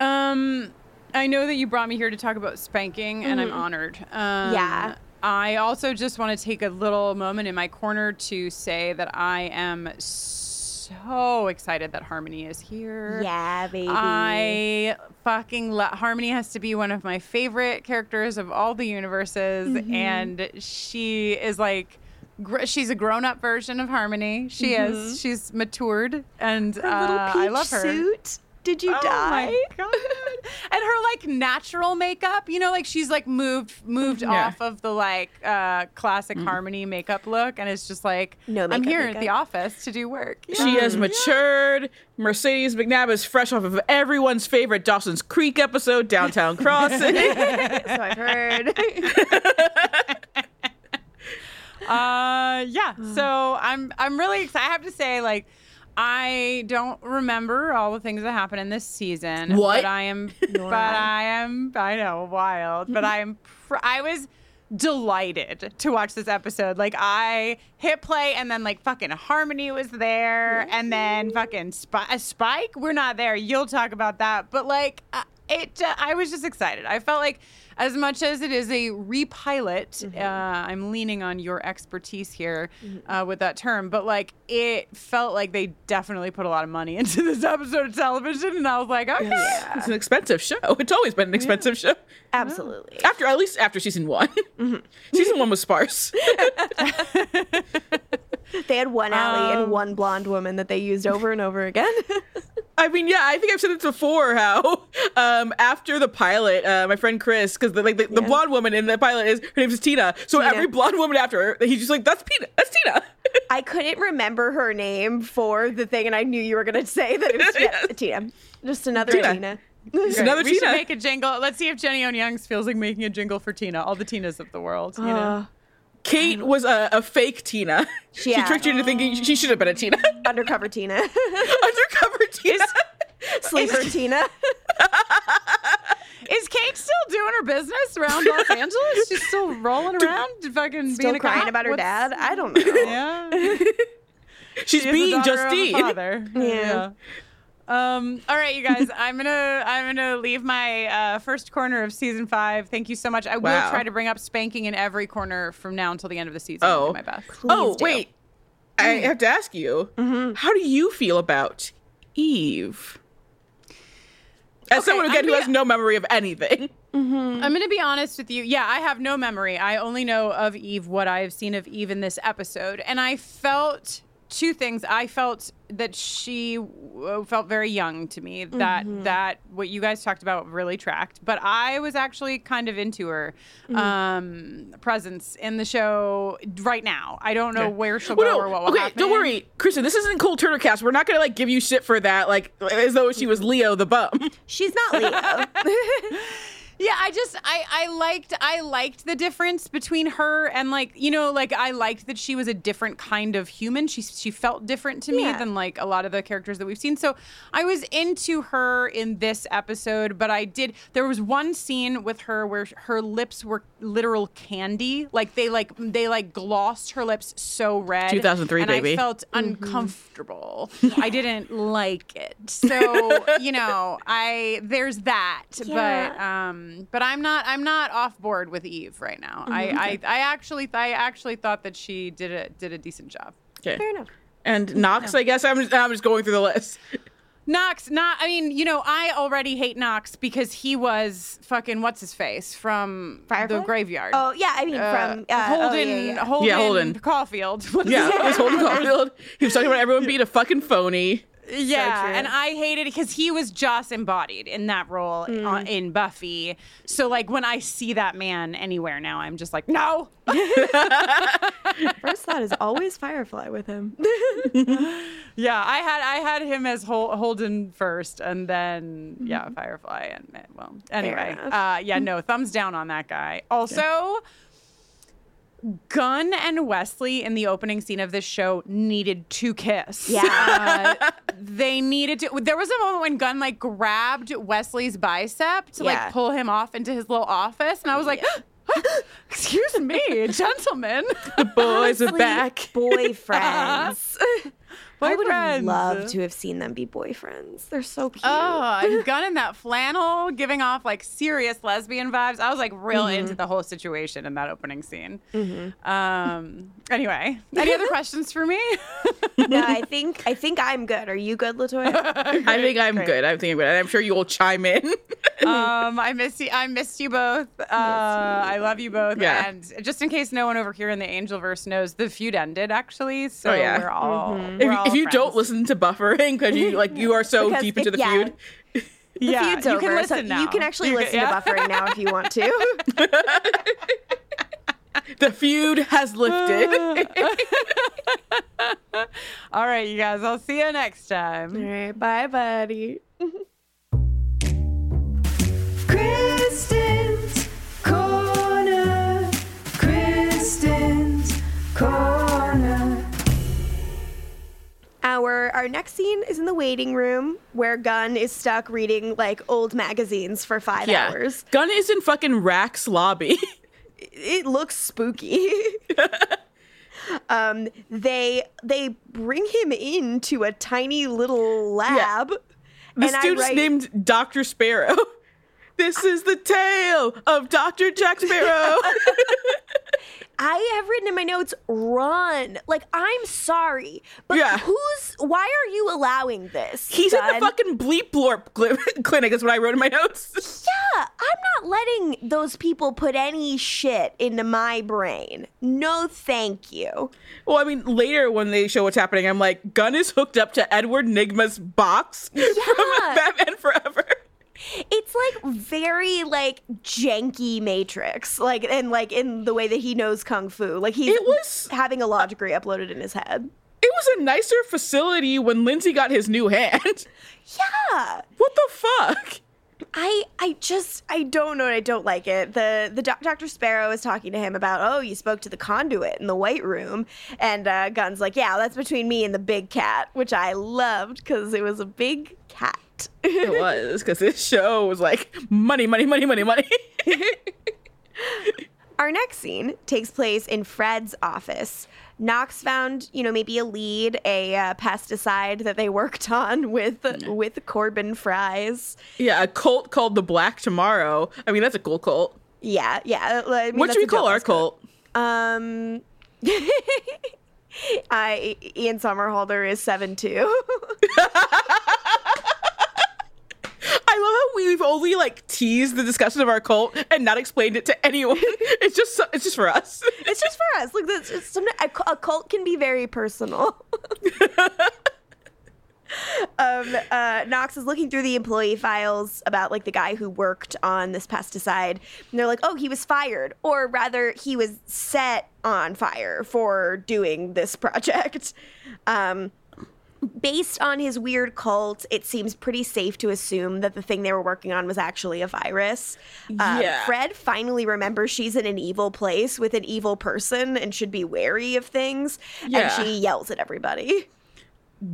Um, I know that you brought me here to talk about spanking, and I'm Mhm. honored. Um, Yeah. I also just want to take a little moment in my corner to say that I am so excited that Harmony is here. Yeah, baby. I fucking love Harmony has to be one of my favorite characters of all the universes, Mhm. and she is like. Gr- She's a grown-up version of Harmony. She Mhm. is. She's matured, and Her little uh, peach I love her. suit. Did you Oh die? my god! and her like natural makeup, you know, like she's like moved moved Yeah. off of the like uh classic harmony makeup look, and it's just like No makeup, I'm makeup, here at the office to do work. She has matured. Mercedes McNabb is fresh off of everyone's favorite Dawson's Creek episode, Downtown Crossing. so I've heard. Uh, yeah. So I'm I'm really excited. I have to say, like, I don't remember all the things that happened in this season. What? But I am. but I am. I know, wild. But I am. Pr- I was delighted to watch this episode. Like I hit play and then like fucking Harmony was there and then fucking Sp- Spike. We're not there. You'll talk about that. But like uh, it, uh, I was just excited. I felt like as much as it is a repilot, uh, I'm leaning on your expertise here uh, with that term. But like it felt like they definitely put a lot of money into this episode of television, and I was like, okay. It's an expensive show. It's always been an expensive show. Absolutely. After at least after season one. Season one was sparse. They had one alley Um, and one blonde woman that they used over and over again. I mean, yeah, I think I've said it before. How um, after the pilot, uh, my friend Chris, because the, like the, the blonde woman in the pilot is her name is Tina. So Tina. every blonde woman after her, he's just like, "That's Tina. That's Tina." I couldn't remember her name for the thing, and I knew you were going to say that it was yeah, Tina. Just another Tina. Tina. It's Great. another we should make a jingle. Let's see if Jenny Owen Youngs feels like making a jingle for Tina. All the Tinas of the world. You know. Kate um, was a, a fake Tina. She Yeah. tricked you into thinking she should have been a Tina. Undercover Tina. Undercover Tina. Sleeper Tina. Is Kate still doing her business around Los Angeles? She's still rolling around, fucking Still being a crying cop? about her What's- dad. I don't know. Yeah. She's She is being daughter of a Justine. father. Yeah. Um, all right, you guys. I'm gonna I'm gonna leave my uh, first corner of season five. Thank you so much. I will Wow. try to bring up spanking in every corner from now until the end of the season. Oh. my best. oh, do. wait. I have to ask you, how do you feel about Eve? As Okay, someone again who has no memory of anything. I'm going to be honest with you. Yeah, I have no memory. I only know of Eve what I have seen of Eve in this episode. And I felt two things. I felt that she uh, felt very young to me. That that what you guys talked about really tracked. But I was actually kind of into her um, presence in the show right now. I don't know Okay. where she'll Well, go no, or what will okay, happen. don't worry, Kristin. This isn't Cold Turner Cast. We're not gonna like give you shit for that, like as though she was Leo the bum. She's not Leo. Yeah, I just I I liked I liked the difference between her and like you know like I liked that she was a different kind of human. She she felt different to me Yeah. than like a lot of the characters that we've seen. So I was into her in this episode, but I did there was one scene with her where her lips were literal candy. Like they like they like glossed her lips so red. 2003, and baby. I felt uncomfortable. I didn't like it. So, you know, I there's that. But um but I'm not I'm not off board with Eve right now. I, I I actually I actually thought that she did a did a decent job. Okay. Fair enough. And Knox, I guess I'm just, I'm just going through the list. Knox, not I mean, you know, I already hate Knox because he was fucking what's his face from Firefly? the graveyard. Oh yeah, I mean Uh, from uh, Holden, oh, yeah, yeah. Holden, Yeah, Holden. Caulfield. Yeah, it was Holden? Caulfield. He was talking about everyone being a fucking phony. Yeah, true. and I hated it because he was Joss embodied in that role uh, in Buffy. So like when I see that man anywhere now, I'm just like, no. First thought is always Firefly with him. Yeah, I had I had him as Hol- Holden first, and then yeah, Firefly, and well, anyway, uh, yeah, no, thumbs down on that guy. Also. Gunn and Wesley in the opening scene of this show needed to kiss. Yeah. Uh, they needed to. There was a moment when Gunn like grabbed Wesley's bicep to Yeah. like pull him off into his little office, and I was like, "Excuse me, gentlemen." The boys are back. Boyfriends. I would have Boyfriends. loved to have seen them be boyfriends. They're so cute. Oh, and Gunn in that flannel, giving off like serious lesbian vibes. I was like real Mm-hmm. into the whole situation in that opening scene. Um. Anyway, any other questions for me? no, I think I think I'm good. Are you good, Latoya? I think I'm good. I'm thinking good. I'm sure you will chime in. um, I miss you. I missed you both. Uh, I love you both. Yeah. And just in case no one over here in the Angelverse knows, the feud ended actually. So Oh, yeah. we're all. Mm-hmm. we're all if you don't listen to buffering because you like you are so Because deep it- into the yeah. feud. The yeah, feud's you over, can listen so now. you can actually You listen yeah. to buffering now if you want to. The feud has lifted. All right, you guys. I'll see you next time. All right, bye, buddy. Kristin's Corner. Kristin's Corner. Our our next scene is in the waiting room where Gunn is stuck reading like old magazines for five yeah. hours. Gunn is in fucking Rack's lobby. It looks spooky. um, they they bring him into a tiny little lab. The and I student's write- named Dr. Sparrow. This is the tale of Dr. Jack Sparrow. I have written in my notes, run. Like, I'm sorry, but Yeah. who's, why are you allowing this? He's in the fucking bleep blorp gl- clinic, is what I wrote in my notes. Yeah, I'm not letting those people put any shit into my brain. No, thank you. Well, I mean, later when they show what's happening, I'm like, Gunn is hooked up to Edward Nygma's box Yeah. from Batman Forever. It's like very like janky Matrix, like and like in the way that he knows kung fu. Like he's It was- having a law degree uploaded in his head. It was a nicer facility when Lindsey got his new hand. Yeah. What the fuck? I I just I don't know. I don't like it. The the doc, Dr. Sparrow is talking to him about oh you spoke to the conduit in the White Room, and uh, Gunn's like yeah that's between me and the big cat, which I loved because it was a big cat. It was because this show was like money, money, money, money, money. Our next scene takes place in Fred's office. Knox found, you know, maybe a lead, a uh, pesticide that they worked on with with Corbin Fry's. yeah, a cult called the Black Tomorrow. I mean, that's a cool cult. Yeah, yeah. I mean, what should we call our mascot. cult? Um, I Ian Somerhalder is seven two. I love how we've only like teased the discussion of our cult and not explained it to anyone. It's just so, it's just for us. it's just for us. Like that's it's some, a, cu- a cult can be very personal. um, uh, Knox is looking through the employee files about like the guy who worked on this pesticide, and they're like, "Oh, he was fired, or rather, he was set on fire for doing this project." Um, based on his weird cult, it seems pretty safe to assume that the thing they were working on was actually a virus. Uh, Yeah. Fred finally remembers she's in an evil place with an evil person and should be wary of things. Yeah. And she yells at everybody.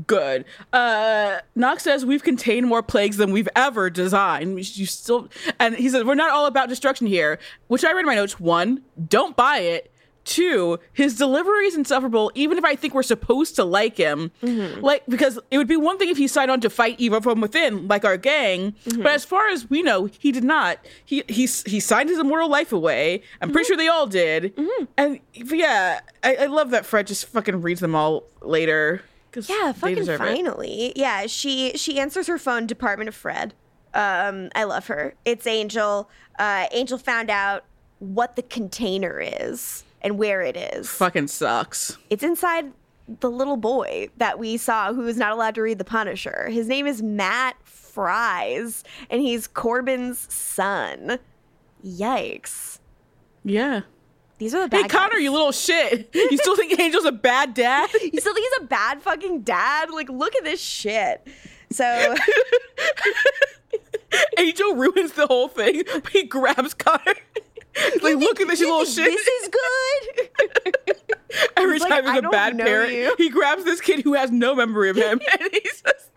Good. Uh, Knox says we've contained more plagues than we've ever designed. You still, and he says we're not all about destruction here. Which I read in my notes. One, don't buy it. Two, his delivery is insufferable. Even if I think we're supposed to like him, mm-hmm. like because it would be one thing if he signed on to fight evil from within, like our gang. Mm-hmm. But as far as we know, he did not. He he he signed his immortal life away. I'm pretty mm-hmm. sure they all did. And yeah, I, I love that Fred just fucking reads them all later. Yeah, fucking deserve it. finally. Yeah, she she answers her phone, Department of Fred. Um, I love her. It's Angel. Uh, Angel found out what the container is and where it is. Fucking sucks. It's inside the little boy that we saw who is not allowed to read The Punisher. His name is Matt Fries, and he's Corbin's son. Yikes. Yeah. These are the bad Hey Connor, guys. you little shit. You still think Angel's a bad dad? You still think he's a bad fucking dad? Like, look at this shit. So Angel ruins the whole thing. He grabs Connor. He's like, look at this, you little shit. this is good. Every He's like, time there's "I a bad parent, you." he grabs this kid who has no memory of him, and he says,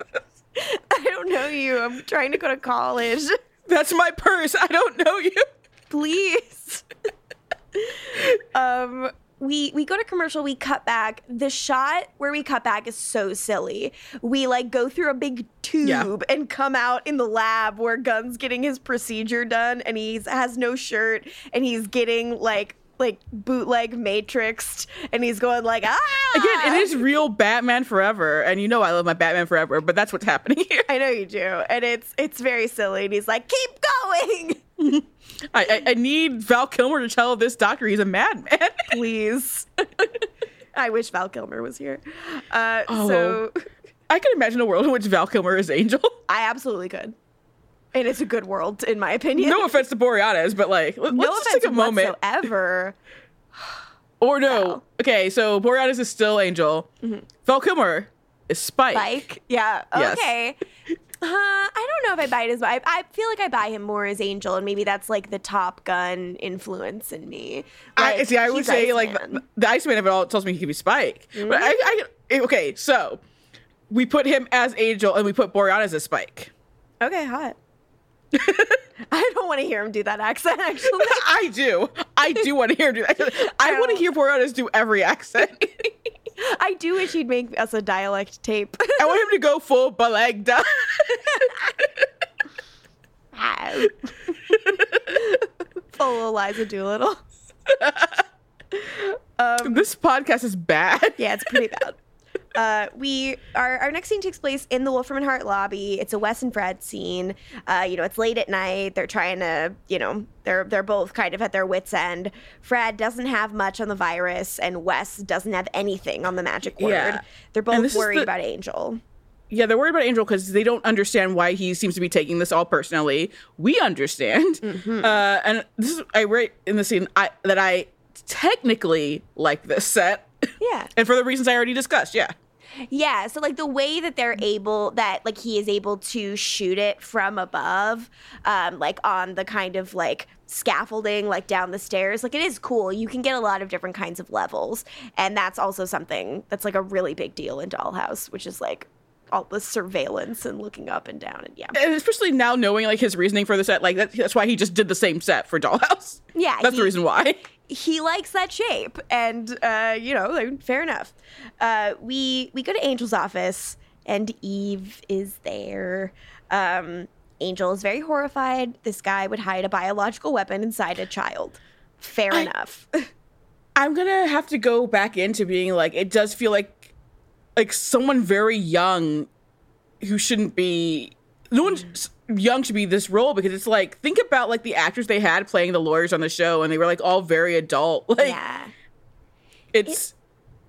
I don't know you. I'm trying to go to college. "That's my purse. I don't know you." Please. Um we we go to commercial we cut back. The shot where we cut back is so silly. We like go through a big tube Yeah. and come out in the lab where Gunn's getting his procedure done and he has no shirt and he's getting like like bootleg matrixed and he's going like ah! Again, it is real Batman Forever, and you know I love my Batman Forever, but that's what's happening here. I know you do. And it's it's very silly and he's like keep going I, I, I need Val Kilmer to tell this doctor he's a madman. please I wish Val Kilmer was here uh Oh. so I can imagine a world in which Val Kilmer is Angel. I absolutely could. And it's a good world, in my opinion. no offense to Boreanaz, but like, no let's just take a moment. whatsoever. Or no. Okay, so Boreanaz is still Angel. Val Kilmer is Spike. Spike? Yeah. Yes. Okay. Uh, I don't know if I buy it as I, I feel like I buy him more as Angel, and maybe that's like the Top Gun influence in me. I see. I would say like the, the Iceman of it all tells me he could be Spike. But I, I, eh, okay, so we put him as Angel and we put Boreanaz as a Spike. okay, hot. I don't want to hear him do that accent. Actually, I do. I do want to hear him do that. I want to hear Boreanaz do every accent. I do wish he'd make us a dialect tape. I want him to go full Balegda. Full Eliza Doolittle. Um, this podcast is bad. Yeah, it's pretty bad. Uh, we our, our next scene takes place in the Wolfram and Hart lobby. It's a Wes and Fred scene. Uh, you know, it's late at night. They're trying to, you know, they're they're both kind of at their wits' end. Fred doesn't have much on the virus, and Wes doesn't have anything on the magic word. Yeah. They're both worried the- about Angel. Yeah, they're worried about Angel because they don't understand why he seems to be taking this all personally. We understand, Mm-hmm. uh, and this is I write in the scene I, that I technically like this set. Yeah, and for the reasons I already discussed. Yeah, Yeah, so like the way that they're able that like he is able to shoot it from above, um, like on the kind of like scaffolding like down the stairs, like it is cool. You can get a lot of different kinds of levels, and that's also something that's like a really big deal in Dollhouse, which is like all the surveillance and looking up and down and yeah. and especially now knowing like his reasoning for the set, like that, that's why he just did the same set for Dollhouse. Yeah, that's he- the reason why. He likes that shape and uh, you know like, fair enough. Uh, we we go to angel's office and eve is there. Um, angel is very horrified. This guy would hide a biological weapon inside a child. Fair enough. I'm gonna have to go back into being like it does feel like like someone very young who shouldn't be no one s- young to be this role because it's like think about like the actors they had playing the lawyers on the show and they were like all very adult. Like yeah. it's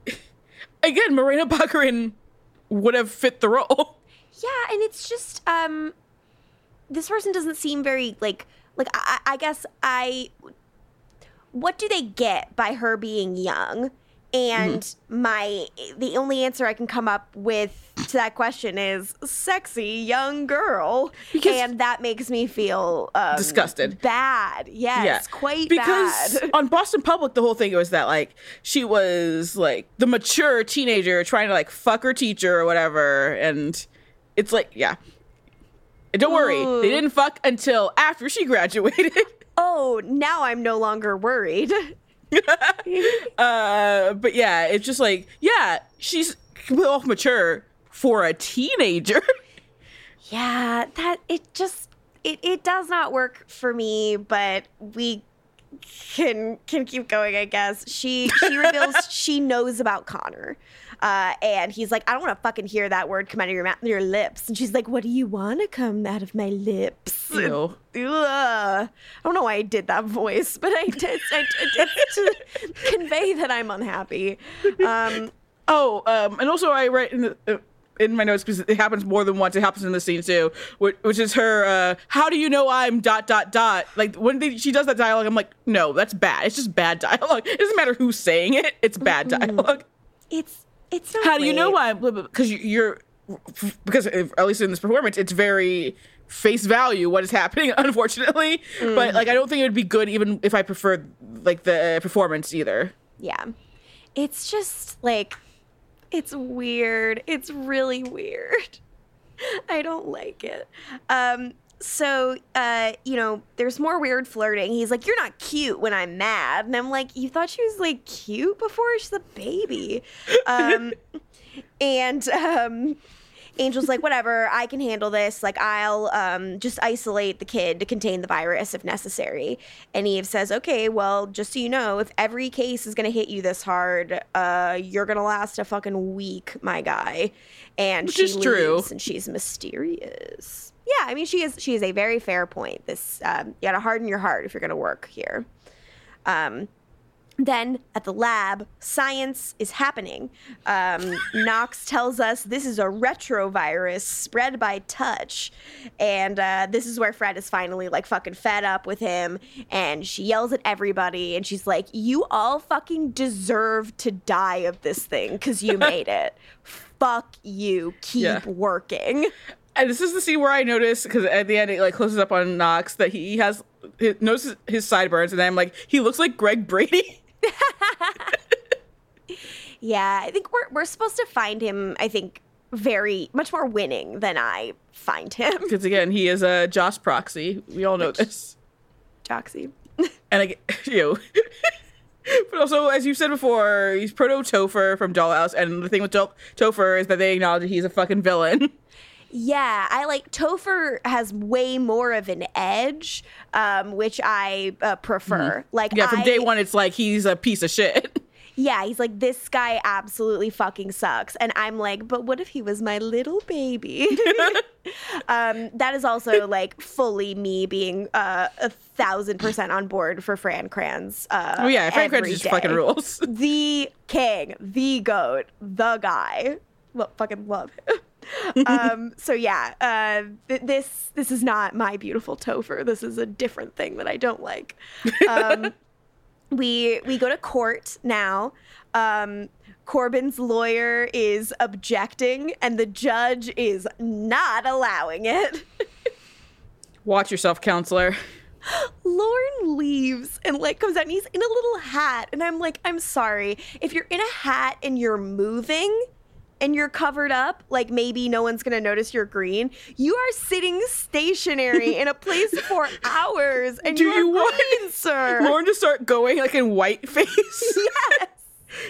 again Morena Baccarin would have fit the role. Yeah and it's just um this person doesn't seem very like like I, I guess i what do they get by her being young and my the only answer i can come up with to that question is sexy young girl. And that makes me feel um, Disgusted. bad. Yes quite because bad. on Boston Public, the whole thing was that like she was like the mature teenager trying to like fuck her teacher or whatever, and it's like yeah. Don't worry, they didn't fuck until after she graduated. oh now i'm no longer worried uh, but yeah, it's just like yeah, she's well mature for a teenager. Yeah, that it just it, it does not work for me, but we can can keep going, I guess. She she reveals she knows about Connor. Uh, and he's like, I don't want to fucking hear that word come out of your mouth, your lips. And she's like, What do you want to come out of my lips? Ew. I don't know why I did that voice, but I did, I did to convey that I'm unhappy. Um, Oh, um, and also I write in the. Uh, in my notes because it happens more than once. It happens in the scene too, which, which is her. Uh, How do you know I'm dot dot dot? Like when they, she does that dialogue, I'm like, no, that's bad. It's just bad dialogue. It doesn't matter who's saying it. It's bad dialogue. It's it's not How do you know why? Because you're because if- at least in this performance, it's very face value what is happening. Unfortunately, but mm. like I don't think it would be good even if I preferred like the uh, performance either. Yeah. It's just like it's weird. It's really weird. I don't like it. Um so uh you know, there's more weird flirting. He's like, "You're not cute when I'm mad." And I'm like, "You thought she was like cute before? She's a baby." Um and um Angel's like, whatever, I can handle this. Like, I'll um, just isolate the kid to contain the virus if necessary. And Eve says, okay, well, just so you know, if every case is going to hit you this hard, uh, you're going to last a fucking week, my guy. And Which she is true. and she's mysterious. Yeah, I mean, she is. She is a very fair point. This um, you got to harden your heart if you're going to work here. Um, then at the lab, science is happening. Um, Knox tells us this is a retrovirus spread by touch. And uh, this is where Fred is finally like fucking fed up with him. And she yells at everybody. And she's like, You all fucking deserve to die of this thing because you made it. Fuck you. Keep Yeah. working. And this is the scene where I notice because at the end it like closes up on Knox that he has he notices his sideburns, and I'm like, he looks like Greg Brady. Yeah, I think we're, we're supposed to find him, I think, very much more winning than I find him. Because again, he is a Joss proxy. We all know this. Joxy. And I, you know, but also as you said before, he's proto Topher from Dollhouse, and the thing with to- Topher is that they acknowledge that he's a fucking villain. Yeah, I like Topher has way more of an edge, um, which I uh, prefer. Like, Mm-hmm. yeah, from I- day one, it's like he's a piece of shit. Yeah, he's like, this guy absolutely fucking sucks. And I'm like, but what if he was my little baby? um, that is also like fully me being uh, a thousand percent on board for Fran Kranz. Uh, Oh, yeah, Fran Kranz just fucking rules. The king, the goat, the guy. Well, fucking love him. Um, so yeah, uh, th- this this is not my beautiful Topher. This is a different thing that I don't like. Um, we we go to court now. Um, Corbin's lawyer is objecting, and the judge is not allowing it. Watch yourself, counselor. Lorne leaves and like comes out and he's in a little hat. And I'm like, I'm sorry. If you're in a hat and you're moving and you're covered up, like maybe no one's gonna notice you're green. You are sitting stationary in a place for hours and Do you are you want green, sir. Lorne to start going like in white face? yes.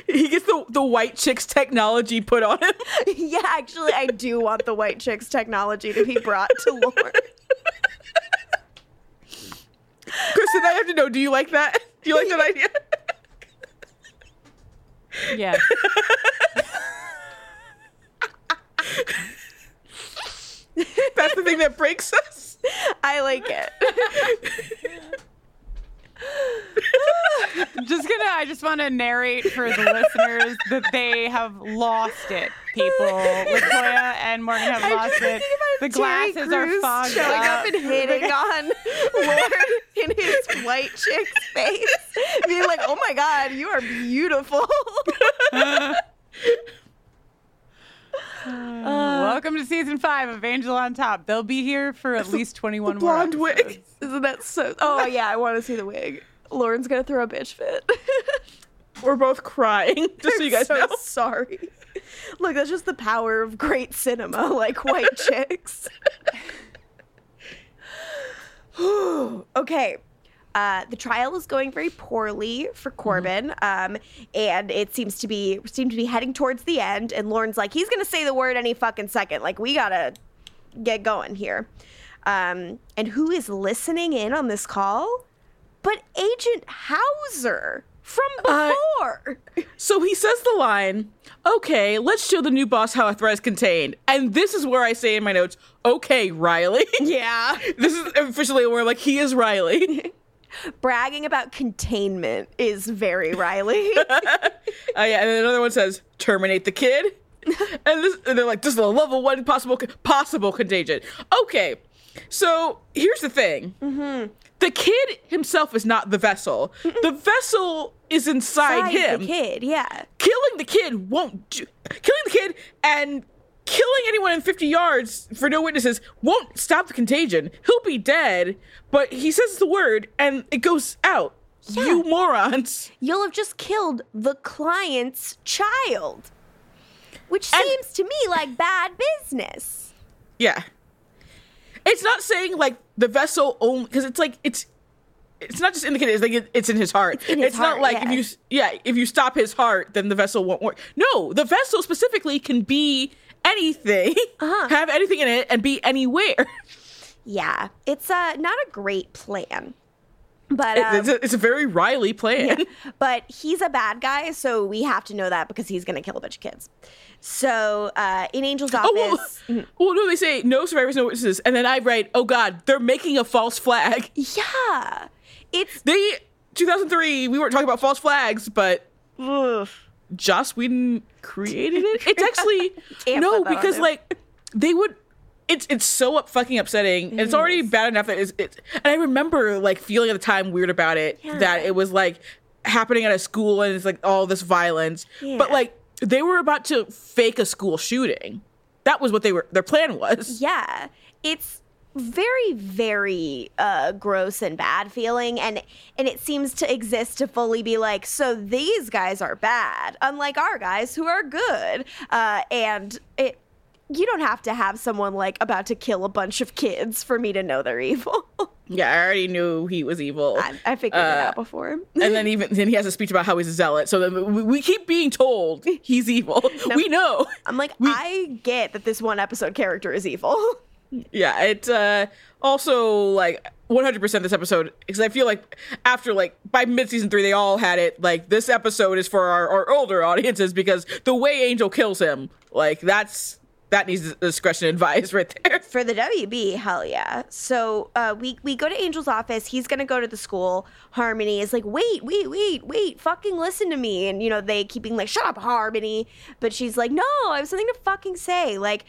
He gets the, the white chicks technology put on him. yeah, actually, I do want the white chicks technology to be brought to Lorne. Kristin, I have to know, do you like that? Do you like that idea? Yeah. That's the thing that breaks us. I like it. just gonna I just want to narrate for the listeners that they have lost it. People, LaToya and Morgan have I'm lost it. The Terry glasses are Crews fogged showing up up. and hitting on Lorne in his white chick's face, being like, "Oh my god, you are beautiful." Uh, uh, welcome to season five of Angel on Top. They'll be here for at least 21 more. Blonde wig. episodes. Isn't that so? Oh yeah, I want to see the wig. Lorne's gonna throw a bitch fit. We're both crying, just so you guys so know. sorry. Look, that's just the power of great cinema, like white chicks. okay. Uh, the trial is going very poorly for Corbin, um, and it seems to be seem to be heading towards the end. And Lorne's like, he's gonna say the word any fucking second. Like, we gotta get going here. Um, and who is listening in on this call? But Agent Hauser from Uh, before. So he says the line, okay, let's show the new boss how a threat is contained. And this is where I say in my notes, okay, Riley. yeah. this is officially where like he is Riley. bragging about containment is very Riley. Uh, yeah, and another one says, terminate the kid. and, this, and they're like, this is a level one possible possible contagion. Okay, so here's the thing. Mm-hmm. The kid himself is not the vessel. The vessel is inside Inside him. the kid, yeah. Killing the kid won't. Do, killing the kid and killing anyone in 50 yards for no witnesses won't stop the contagion. He'll be dead, but he says the word and it goes out. You morons. You'll have just killed the client's child. Which seems to me like bad business. Yeah. It's not saying like the vessel only because it's like it's it's not just in the kid. It's like it, it's in his heart. It's, his not heart, like yeah. if you yeah if you stop his heart, then the vessel won't work. No, the vessel specifically can be anything, Uh-huh. have anything in it, and be anywhere. Yeah, it's uh, not a great plan. But um, it's, a, it's a very Riley plan. but he's a bad guy, so we have to know that because he's going to kill a bunch of kids. So uh, in Angel's office, Oh well, well, no, they say no survivors, no witnesses, and then I write, oh god, they're making a false flag. Yeah, it's they 2003. We weren't talking about false flags, but Joss Whedon created it. It's actually no put that on because like they would. It's it's so up fucking upsetting. and it's already bad enough that it's, it's and I remember like feeling at the time weird about it that it was like happening at a school and it's like all this violence. But like they were about to fake a school shooting. That was what they were. Their plan was. yeah, it's very very uh gross and bad feeling and and it seems to exist to fully be like so these guys are bad unlike our guys who are good uh and it you don't have to have someone like about to kill a bunch of kids for me to know they're evil Yeah, I already knew he was evil. I, I figured it Uh, out before and then even then he has a speech about how he's a zealot. So then we, we keep being told he's evil. We know. i'm like i get that this one episode character is evil Yeah, it's uh also like 100% this episode because I feel like after like by mid season three they all had it like this episode is for our, our older audiences because the way Angel kills him like that's that needs discretion advice right there. For the WB, hell yeah. So uh, we we go to Angel's office. He's gonna go to the school. Harmony is like, wait, wait, wait, wait, fucking listen to me. And you know they keep being like, shut up, Harmony. But she's like, no, I have something to fucking say. Like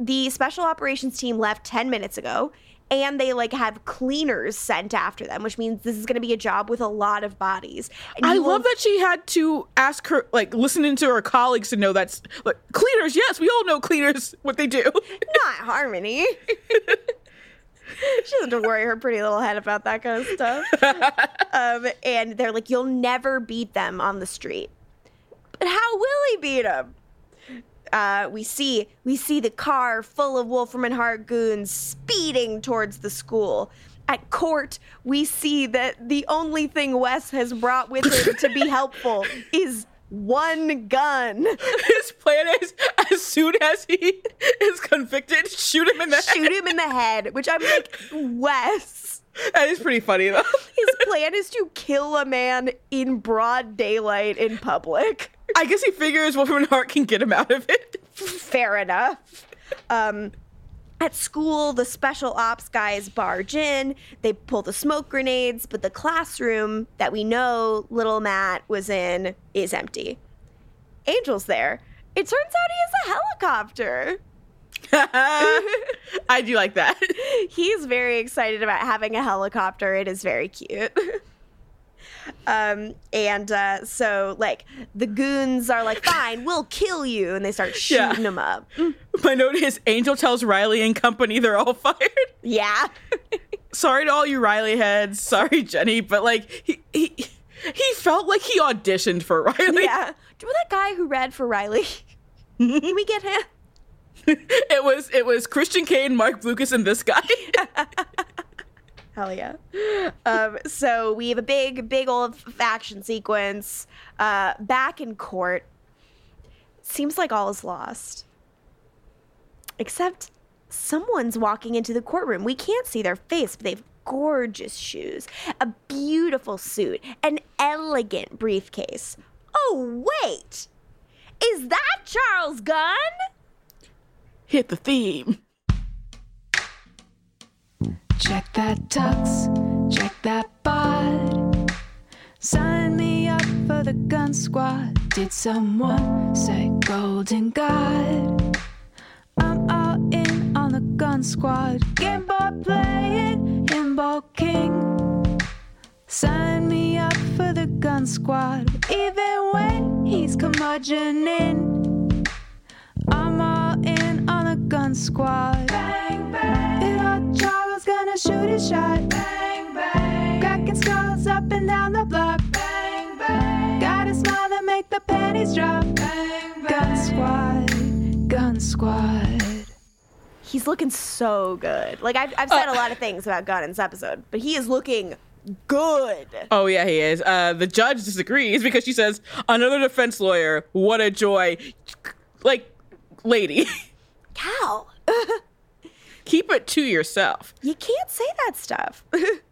the special operations team left ten minutes ago. And they like have cleaners sent after them, which means this is going to be a job with a lot of bodies. And I love that she had to ask her, like, listening to her colleagues to know that's like cleaners. Yes, we all know cleaners what they do. Not Harmony. she doesn't have to worry her pretty little head about that kind of stuff. um, and they're like, you'll never beat them on the street. But how will he beat them? Uh, we see we see the car full of Wolfram and Hart goons speeding towards the school. At court, we see that the only thing Wes has brought with him to be helpful is one gun. His plan is as soon as he is convicted, shoot him in the shoot head. him in the head. Which I'm like, Wes. That is pretty funny though. His plan is to kill a man in broad daylight in public. I guess he figures and Hart can get him out of it. Fair enough. Um, at school, the special ops guys barge in. They pull the smoke grenades, but the classroom that we know little Matt was in is empty. Angel's there. It turns out he has a helicopter. I do like that. He's very excited about having a helicopter. It is very cute. um, and uh, so, like, the goons are like, fine, we'll kill you. And they start shooting Yeah. him up. My note is Angel tells Riley and company they're all fired. Yeah. Sorry to all you Riley heads. Sorry, Jenny, but like he he he felt like he auditioned for Riley. Yeah. Do you remember that guy who read for Riley? Can we get him? It was it was Christian Kane, Marc Blucas, and this guy. Hell yeah. Um, so we have a big, big old action sequence uh, back in court. Seems like all is lost. Except someone's walking into the courtroom. We can't see their face, but they have gorgeous shoes, a beautiful suit, an elegant briefcase. Oh, wait! Is that Charles Gunn? Hit the theme. Check that tux, check that bod. Sign me up for the gun squad. Did someone say golden god? I'm all in on the gun squad. Game boy playing, Himbo King. Sign me up for the gun squad. Even when he's curmudgeoning. I'm all in on the gun squad. Bang, bang. It all gonna shoot his shot. Bang, bang. Cracking skulls up and down the block. Bang, bang. Got a smile that make the panties drop. Bang, bang. Gun squad, gun squad. He's looking so good. Like I've, I've said a lot of things about Gunn in this episode, but he is looking good. Oh yeah, he is. Uh, the judge disagrees because she says another defense lawyer. What a joy! Like, lady, Cal, keep it to yourself. you can't say that stuff.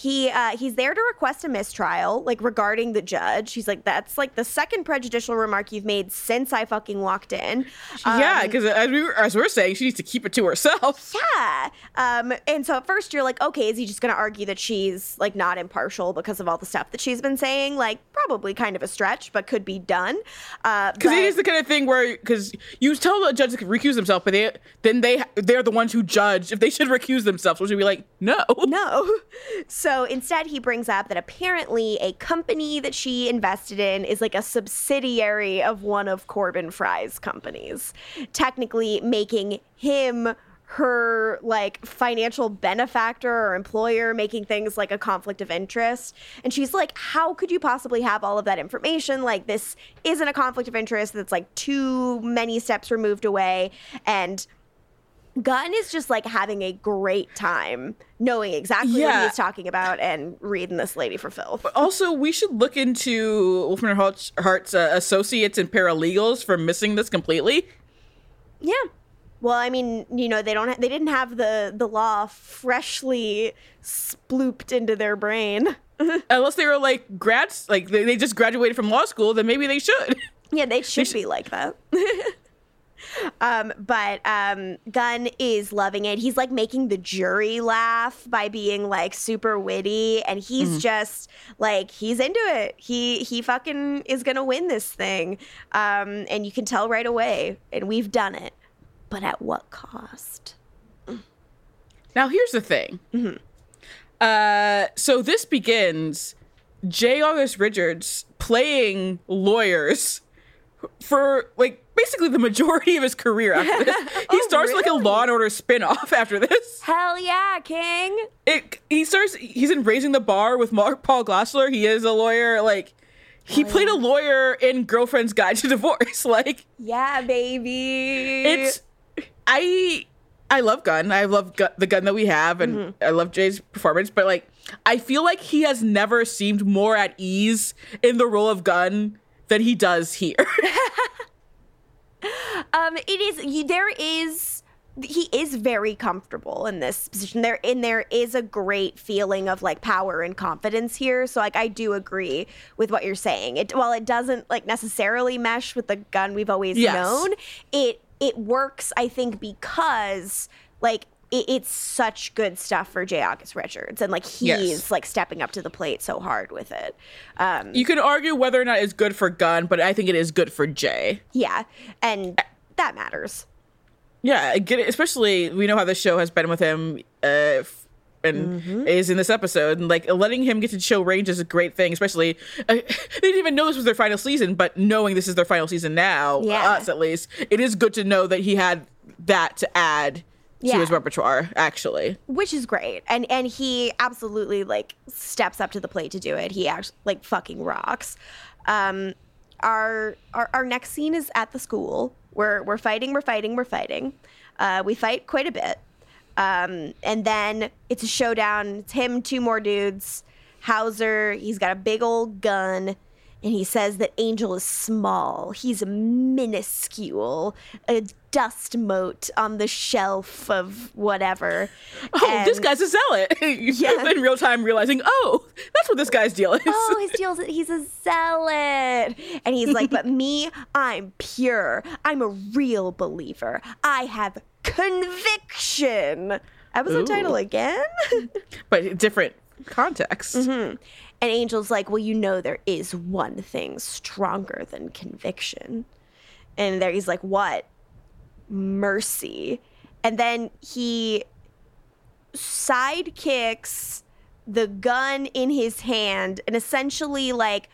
he uh, he's there to request a mistrial, like regarding the judge. He's like, that's like the second prejudicial remark you've made since I fucking walked in. yeah, Um, because as we were, as we're saying, she needs to keep it to herself. Yeah. Um, and so at first you're like, okay, is he just going to argue that she's like not impartial because of all the stuff that she's been saying? Like, probably kind of a stretch, but could be done. Uh, Because but- it is the kind of thing where, because you tell the judge to recuse themselves, but they then they they're the ones who judge if they should recuse themselves, which would be like, no, no. So instead, he brings up that apparently a company that she invested in is like a subsidiary of one of Corbin Fry's companies, technically making him her like financial benefactor or employer making things like a conflict of interest. And she's like how could you possibly have all of that information? Like this isn't a conflict of interest. That's like too many steps removed away. And Gunn is just like having a great time knowing exactly what he's talking about and reading this lady for filth. Also, we should look into Wolfram Hart's, Hart's uh, associates and paralegals for missing this completely. Yeah. Well, I mean, you know, they don't. Ha- they didn't have the the law freshly splooped into their brain. Unless they were like grads, like they, they just graduated from law school, then maybe they should. Yeah, they should be like that. um, but um, Gunn is loving it. He's like making the jury laugh by being like super witty, and he's Mm-hmm. Mhm. just like he's into it. He he fucking is gonna win this thing, um, and you can tell right away. And we've done it, but at what cost? Now here's the thing. Uh, so this begins J. August Richards playing lawyers for like basically the majority of his career after this. He oh, starts like a Law and Order spin-off after this. Hell yeah, King! It he starts he's in Raising the Bar with Mark Paul Gosselaar. He is a lawyer. Like he played a lawyer in Girlfriend's Guide to Divorce. Like Yeah, baby. it's I I love Gunn. I love gu- the Gunn that we have, and mm-hmm. I love Jay's performance. But like, I feel like he has never seemed more at ease in the role of Gunn than he does here. Um, it is you, there is he is very comfortable in this position. There and there is a great feeling of like power and confidence here. So like I do agree with what you're saying. It while it doesn't like necessarily mesh with the Gunn we've always Yes. known, it it works I think because like it, it's such good stuff for J. August Richards and like he's Yes. like stepping up to the plate so hard with it. Um, you can argue whether or not it's good for Gunn, but I think it is good for Jay. yeah, and that matters. Yeah, get it. Especially we know how the show has been with him, uh, f- and Mm-hmm. is in this episode, and like letting him get to show range is a great thing. Especially uh, they didn't even know this was their final season, but knowing this is their final season now, Yeah. us at least, it is good to know that he had that to add Yeah. to his repertoire. Actually, which is great. And and he absolutely like steps up to the plate to do it. He actually like fucking rocks. Um our our, our next scene is at the school. We're we're fighting we're fighting we're fighting. Uh we fight quite a bit. Um and then it's a showdown. It's him two more dudes hauser. He's got a big old gun and he says that Angel is small. He's minuscule, a dust mote on the shelf of whatever. oh, this guy's a zealot. Yeah. in real time, realizing, oh, that's what this guy's deal is. Oh, his deal's he's a zealot. And he's like, but me, I'm pure. I'm a real believer. I have conviction. Episode Ooh. title again? but different context. Mhm. And Angel's like, well, you know, there is one thing stronger than conviction. And there he's like, what? Mercy. And then he sidekicks the gun in his hand and essentially like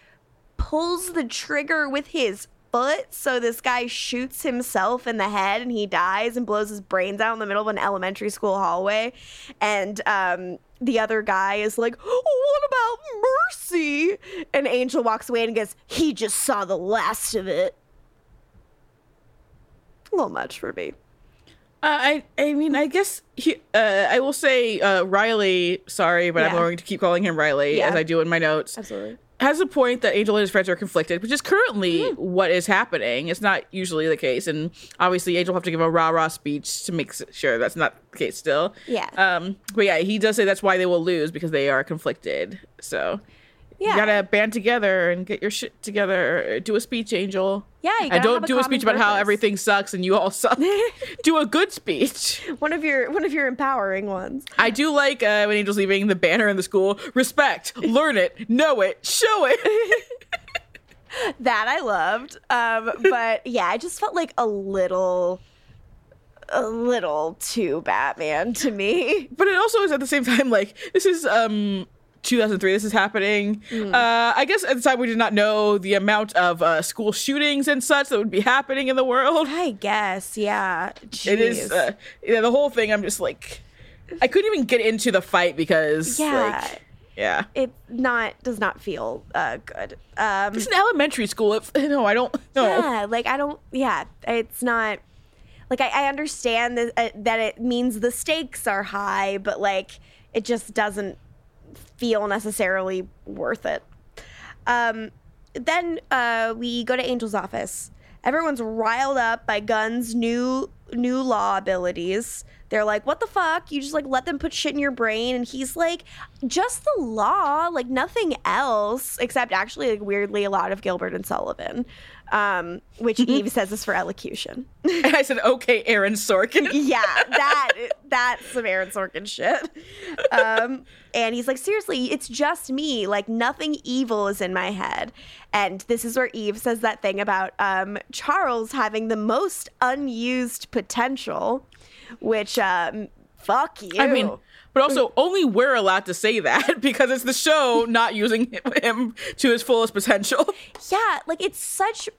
pulls the trigger with his foot so this guy shoots himself in the head and he dies and blows his brains out in the middle of an elementary school hallway and um the other guy is like, "What about mercy?" And Angel walks away and goes, "He just saw the last of it." A little much for me. Uh, I I mean I guess he, uh, I will say uh, Riley. Sorry, but I'm going to keep calling him Riley Yeah. as I do in my notes. Absolutely. Has a point that Angel and his friends are conflicted, which is currently Hmm. what is happening. It's not usually the case, and obviously Angel will have to give a rah rah speech to make sure that's not the case still. Yeah. Um. But yeah, he does say that's why they will lose because they are conflicted. So. Yeah. You gotta band together and get your shit together. Do a speech, Angel. Yeah, you and don't a do a common speech about how everything sucks and you all suck. do a good speech. One of your one of your empowering ones. I do like uh, when Angel's leaving the banner in the school. Respect, learn it, know it, show it. that I loved. Um, but yeah, I just felt like a little, a little too Batman to me. but it also is at the same time like this is um 2003. This is happening. Mm. Uh, I guess at the time we did not know the amount of uh, school shootings and such that would be happening in the world. I guess, yeah. It is. Uh, yeah, the whole thing. I'm just like, I couldn't even get into the fight because Yeah. like, yeah. It not does not feel uh, good. Um, It's an elementary school. No, I don't. No. Yeah, like I don't. Yeah, it's not. Like I, I understand that uh, that it means the stakes are high, but like it just doesn't feel necessarily worth it. Um, then uh, we go to Angel's office. Everyone's riled up by Gunn's new new law abilities. They're like, what the fuck? You just like let them put shit in your brain. And he's like, just the law, like nothing else, except actually, like, weirdly, a lot of Gilbert and Sullivan, um, which Eve says is for elocution. And I said, okay, Aaron Sorkin. yeah, that that's some Aaron Sorkin shit. Um, and he's like, seriously, it's just me. Like nothing evil is in my head. And this is where Eve says that thing about um, Charles having the most unused potential, which um, fuck you. I mean, but also only we're allowed to say that because it's the show not using him to his fullest potential. Yeah, like it's such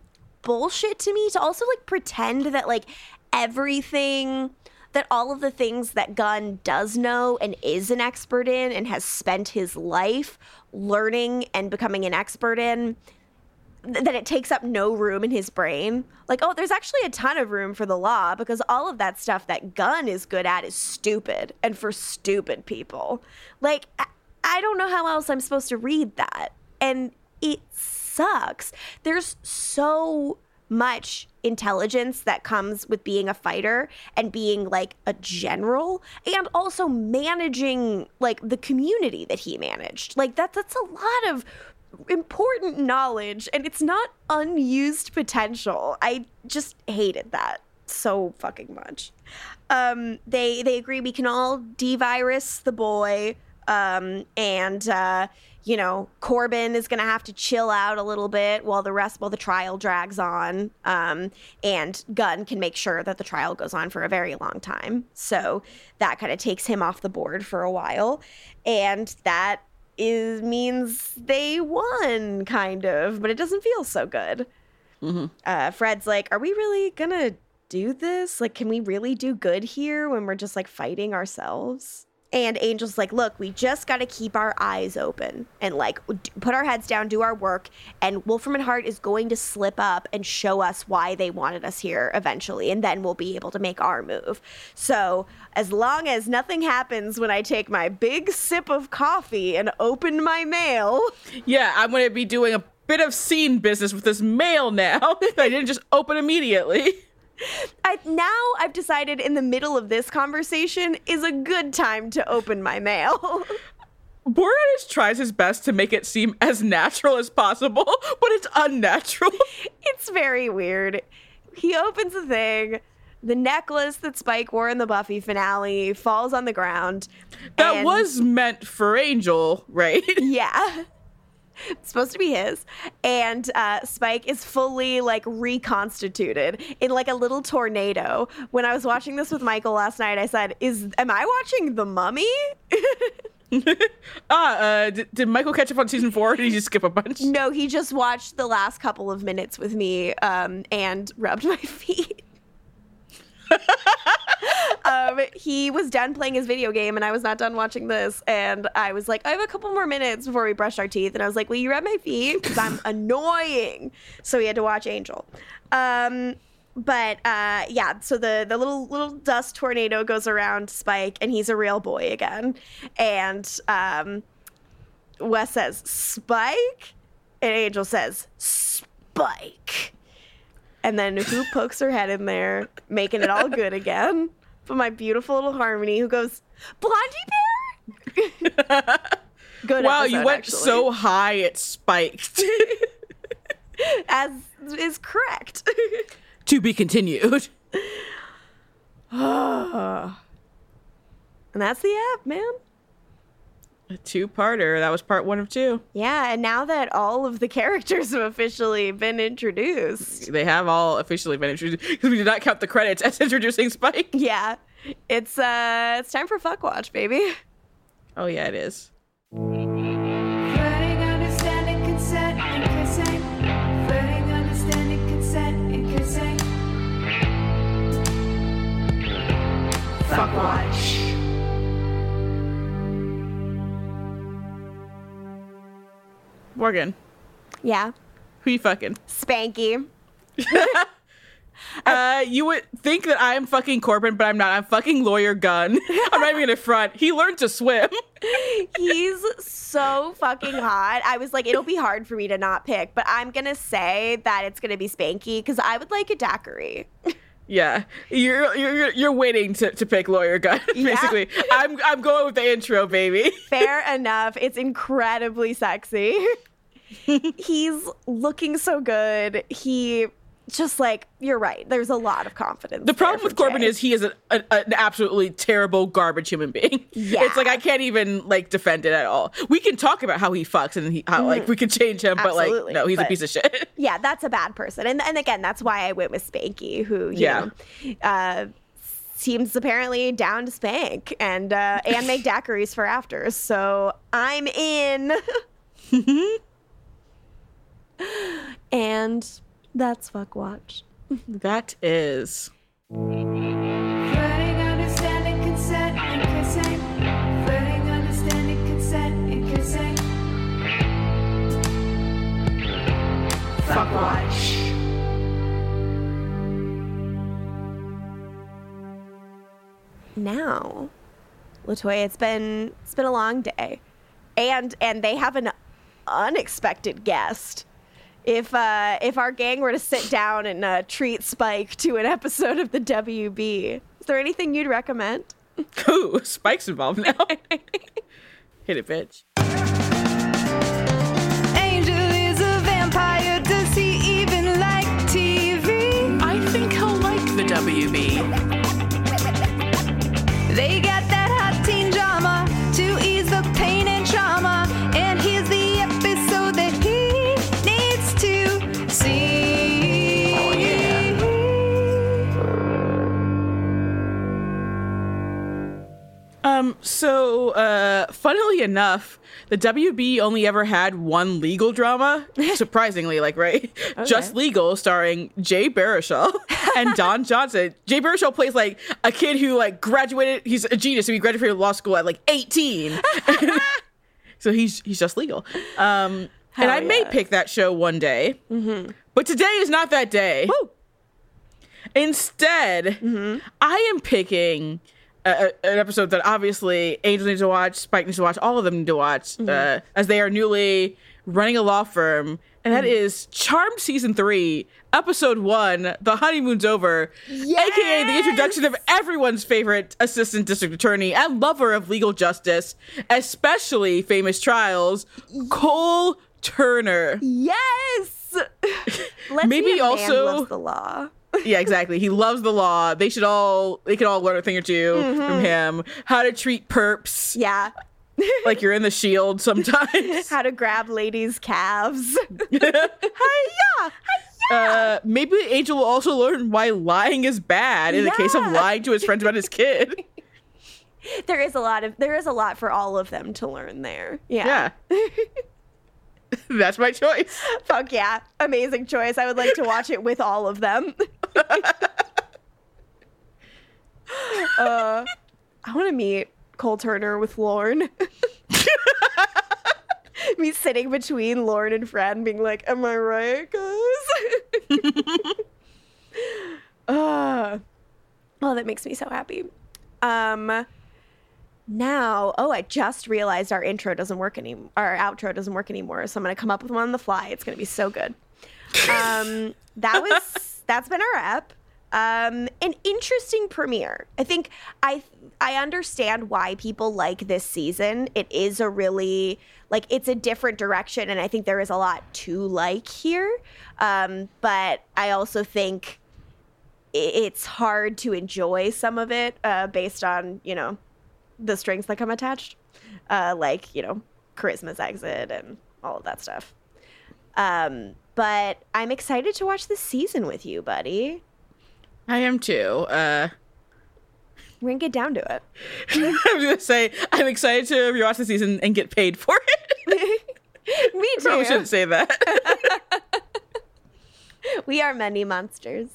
bullshit to me to also like pretend that like everything that all of the things that Gunn does know and is an expert in and has spent his life learning and becoming an expert in that it takes up no room in his brain. Like, oh, there's actually a ton of room for the law because all of that stuff that Gunn is good at is stupid and for stupid people. Like, I, don't know how else I'm supposed to read that. And it sucks. There's so much intelligence that comes with being a fighter and being like a general and also managing like the community that he managed. Like that that's a lot of important knowledge and it's not unused potential. I just hated that so fucking much. Um they they agree we can all de-virus the boy um and uh you know, Corbin is to have to chill out a little bit while the rest, while the trial drags on. Um, and Gunn can make sure that the trial goes on for a very long time. So that kind of takes him off the board for a while. And that is means they won, kind of, but it doesn't feel so good. Mm-hmm. Uh, Fred's like, Are we really to do this? Like, can we really do good here when we're just like fighting ourselves? And Angel's like, look, we just got to keep our eyes open and like put our heads down, do our work. And Wolfram and Hart is going to slip up and show us why they wanted us here eventually. And then we'll be able to make our move. So as long as nothing happens when I take my big sip of coffee and open my mail. Yeah, I'm going to be doing a bit of scene business with this mail now. I didn't just open immediately. I now I've decided in the middle of this conversation is a good time to open my mail. Boreanaz tries his best to make it seem as natural as possible, but it's unnatural. it's very weird. He opens the thing. The necklace that Spike wore in the Buffy finale falls on the ground. That was meant for Angel, right? Yeah. It's supposed to be his. And uh, Spike is fully like reconstituted in like a little tornado. When I was watching this with Michael last night, I said, "Is am I watching The Mummy?" Ah, uh, did, did Michael catch up on season four? Or did he just skip a bunch? No, he just watched the last couple of minutes with me um, and rubbed my feet. Um, he was done playing his video game and I was not done watching this. And I was like, I have a couple more minutes before we brush our teeth. And I was like, Will you rub my feet? Because I'm annoying. So he had to watch Angel. Um, but uh, yeah, so the the little little dust tornado goes around Spike, and he's a real boy again. And um, Wes says Spike, and Angel says Spike. And then who pokes her head in there, making it all good again? But my beautiful little Harmony, who goes Blondie Bear. good. wow, you went actually. so high it spiked. as is correct. to be continued. and that's the app, man. A two-parter. That was part one of two. Yeah, and now that all of the characters have officially been introduced, They have all officially been introduced because we did not count the credits as introducing Spike. yeah, it's uh, it's time for fuck watch, baby. Oh yeah, it is. Flirting, understanding, Morgan, Yeah, who you fucking? Spanky. Uh, you would think that I'm fucking Corbin, but I'm not. I'm fucking lawyer Gunn. I'm not even gonna front. He learned to swim. He's so fucking hot. I was like, it'll be hard for me to not pick, but I'm gonna say that it's gonna be Spanky because I would like a daiquiri. Yeah, you're you're you're waiting to, to pick lawyer Gunn. Basically, I'm I'm going with the intro, baby. Fair enough. It's incredibly sexy. He's looking so good. He just like you're right. There's a lot of confidence. The problem with Corbin Jay. is he is a, a, an absolutely terrible garbage human being. Yeah. it's like I can't even like defend it at all. We can talk about how he fucks and he, how like we can change him, but like no, he's a piece of shit. yeah, that's a bad person. And and again, that's why I went with Spanky, who you Yeah. know, uh, seems apparently down to spank and uh, and make daiquiris for afters. So I'm in. and that's fuck watch. that is. Flirting, understanding, consent, and kissing. Flirting, understanding, consent, and kissing. Fuck watch. now latoya it's been it's been a long day and and they have an unexpected guest if uh if our gang were to sit down and uh, treat spike to an episode of the wb is there anything you'd recommend Ooh, Spike's involved now. Hit it, bitch. Angel is a vampire. Does he even like TV? I think he'll like the WB. Um, so uh funnily enough, the WB only ever had one legal drama. Surprisingly, like right? Just Legal starring Jay Baruchel and Don Johnson. Jay Baruchel plays like a kid who like graduated, he's a genius, so he graduated from law school at like 18. so he's he's just legal. Um and Hell I may pick that show one day. But today is not that day. Instead, I am picking a, an episode that obviously Angel needs to watch, Spike needs to watch, all of them need to watch, uh, as they are newly running a law firm, and that is Charmed Season 3, Episode 1, The Honeymoon's Over, aka the introduction of everyone's favorite assistant district attorney and lover of legal justice, especially famous trials, Cole Turner. yes! Let's Maybe be a man also- loves the law yeah, exactly. He loves the law. They should all they could all learn a thing or 2 from him. How to treat perps. yeah Like you're in the shield sometimes. how to grab ladies calves uh maybe Angel will also learn why lying is bad in the case of lying to his friends about his kid. there is a lot of there is a lot for all of them to learn there Yeah. That's my choice. Fuck yeah. Amazing choice. I would like to watch it with all of them. uh, I want to meet Cole Turner with Lorne. Me sitting between Lorne and Fred being like, Am I right, guys? uh, oh, that makes me so happy. Um, now, oh, I just realized our intro doesn't work anymore. Our outro doesn't work anymore. So I'm gonna come up with one on the fly. It's gonna be so good. Um, that was that's been our app. Um, an interesting premiere. I think I I understand why people like this season. It is a really like it's a different direction, and I think there is a lot to like here. Um, but I also think it's hard to enjoy some of it uh, based on you know the strings that come attached, uh, like you know Charisma's exit and all of that stuff. Um, but I'm excited to watch this season with you, buddy. I am too. Uh We're gonna get down to it. I was gonna say I'm excited to rewatch the season and get paid for it. Me Probably too. shouldn't say that. We are many monsters.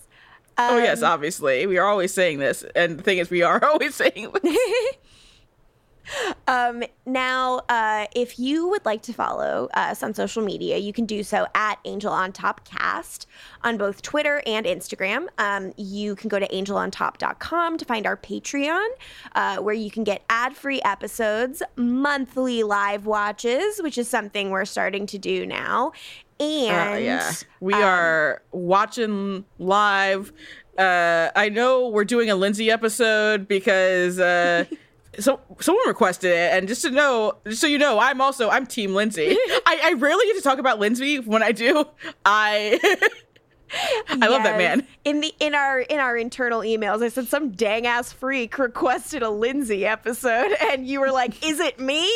oh yes, Um, obviously. We are always saying this. And the thing is we are always saying this. Um, now, uh, if you would like to follow us on social media, you can do so at Angel on Top Cast on both Twitter and Instagram. Um, you can go to angelontop.com to find our Patreon, uh, where you can get ad free episodes, monthly live watches, which is something we're starting to do now. And Uh, yeah, we um, are watching live uh, I know we're doing a Lindsey episode because uh, so someone requested it, and just to know, just so you know, I'm also I'm Team Lindsey. I, I rarely get to talk about Lindsey. When I do, I I love that man. In the in our in our internal emails, I said some dang ass freak requested a Lindsey episode, and you were like, "Is it me?"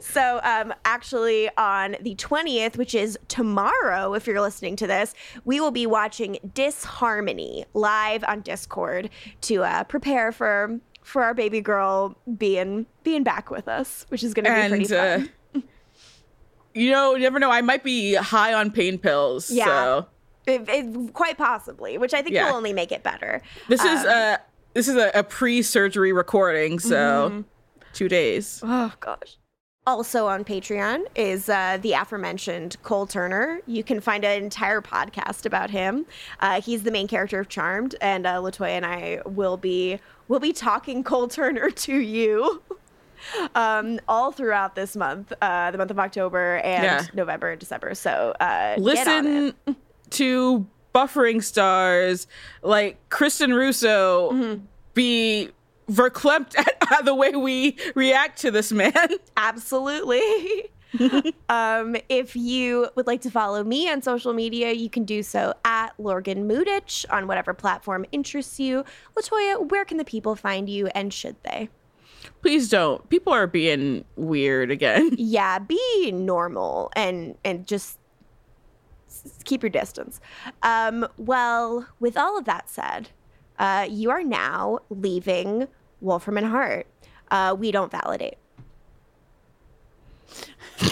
so, um, actually, on the twentieth, which is tomorrow, if you're listening to this, we will be watching Disharmony live on Discord to uh, prepare for for our baby girl being being back with us, which is going to be pretty And fun. uh, you know, you never know. I might be high on pain pills. Yeah. So It- it- quite possibly, which I think Yeah. will only make it better. this is Um, uh this is a, a pre-surgery recording. So Mhm. two days. Oh gosh. Also on Patreon is uh, the aforementioned Cole Turner. You can find an entire podcast about him. Uh, he's the main character of Charmed, and uh, LaToya and I will be will be talking Cole Turner to you um, all throughout this month, uh, the month of October and Yeah. November and December. So uh, get on it. Listen to buffering stars like Kristin Russo Mm-hmm. be verklempt at the way we react to this man. Absolutely. um, if you would like to follow me on social media, you can do so at Lorgan Mutich on whatever platform interests you. LaToya, where can the people find you and should they? Please don't. People are being weird again. Yeah, be normal and and just keep your distance. Um, well, with all of that said, uh, you are now leaving Wolfram and Hart. Uh, we don't validate.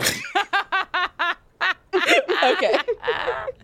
okay.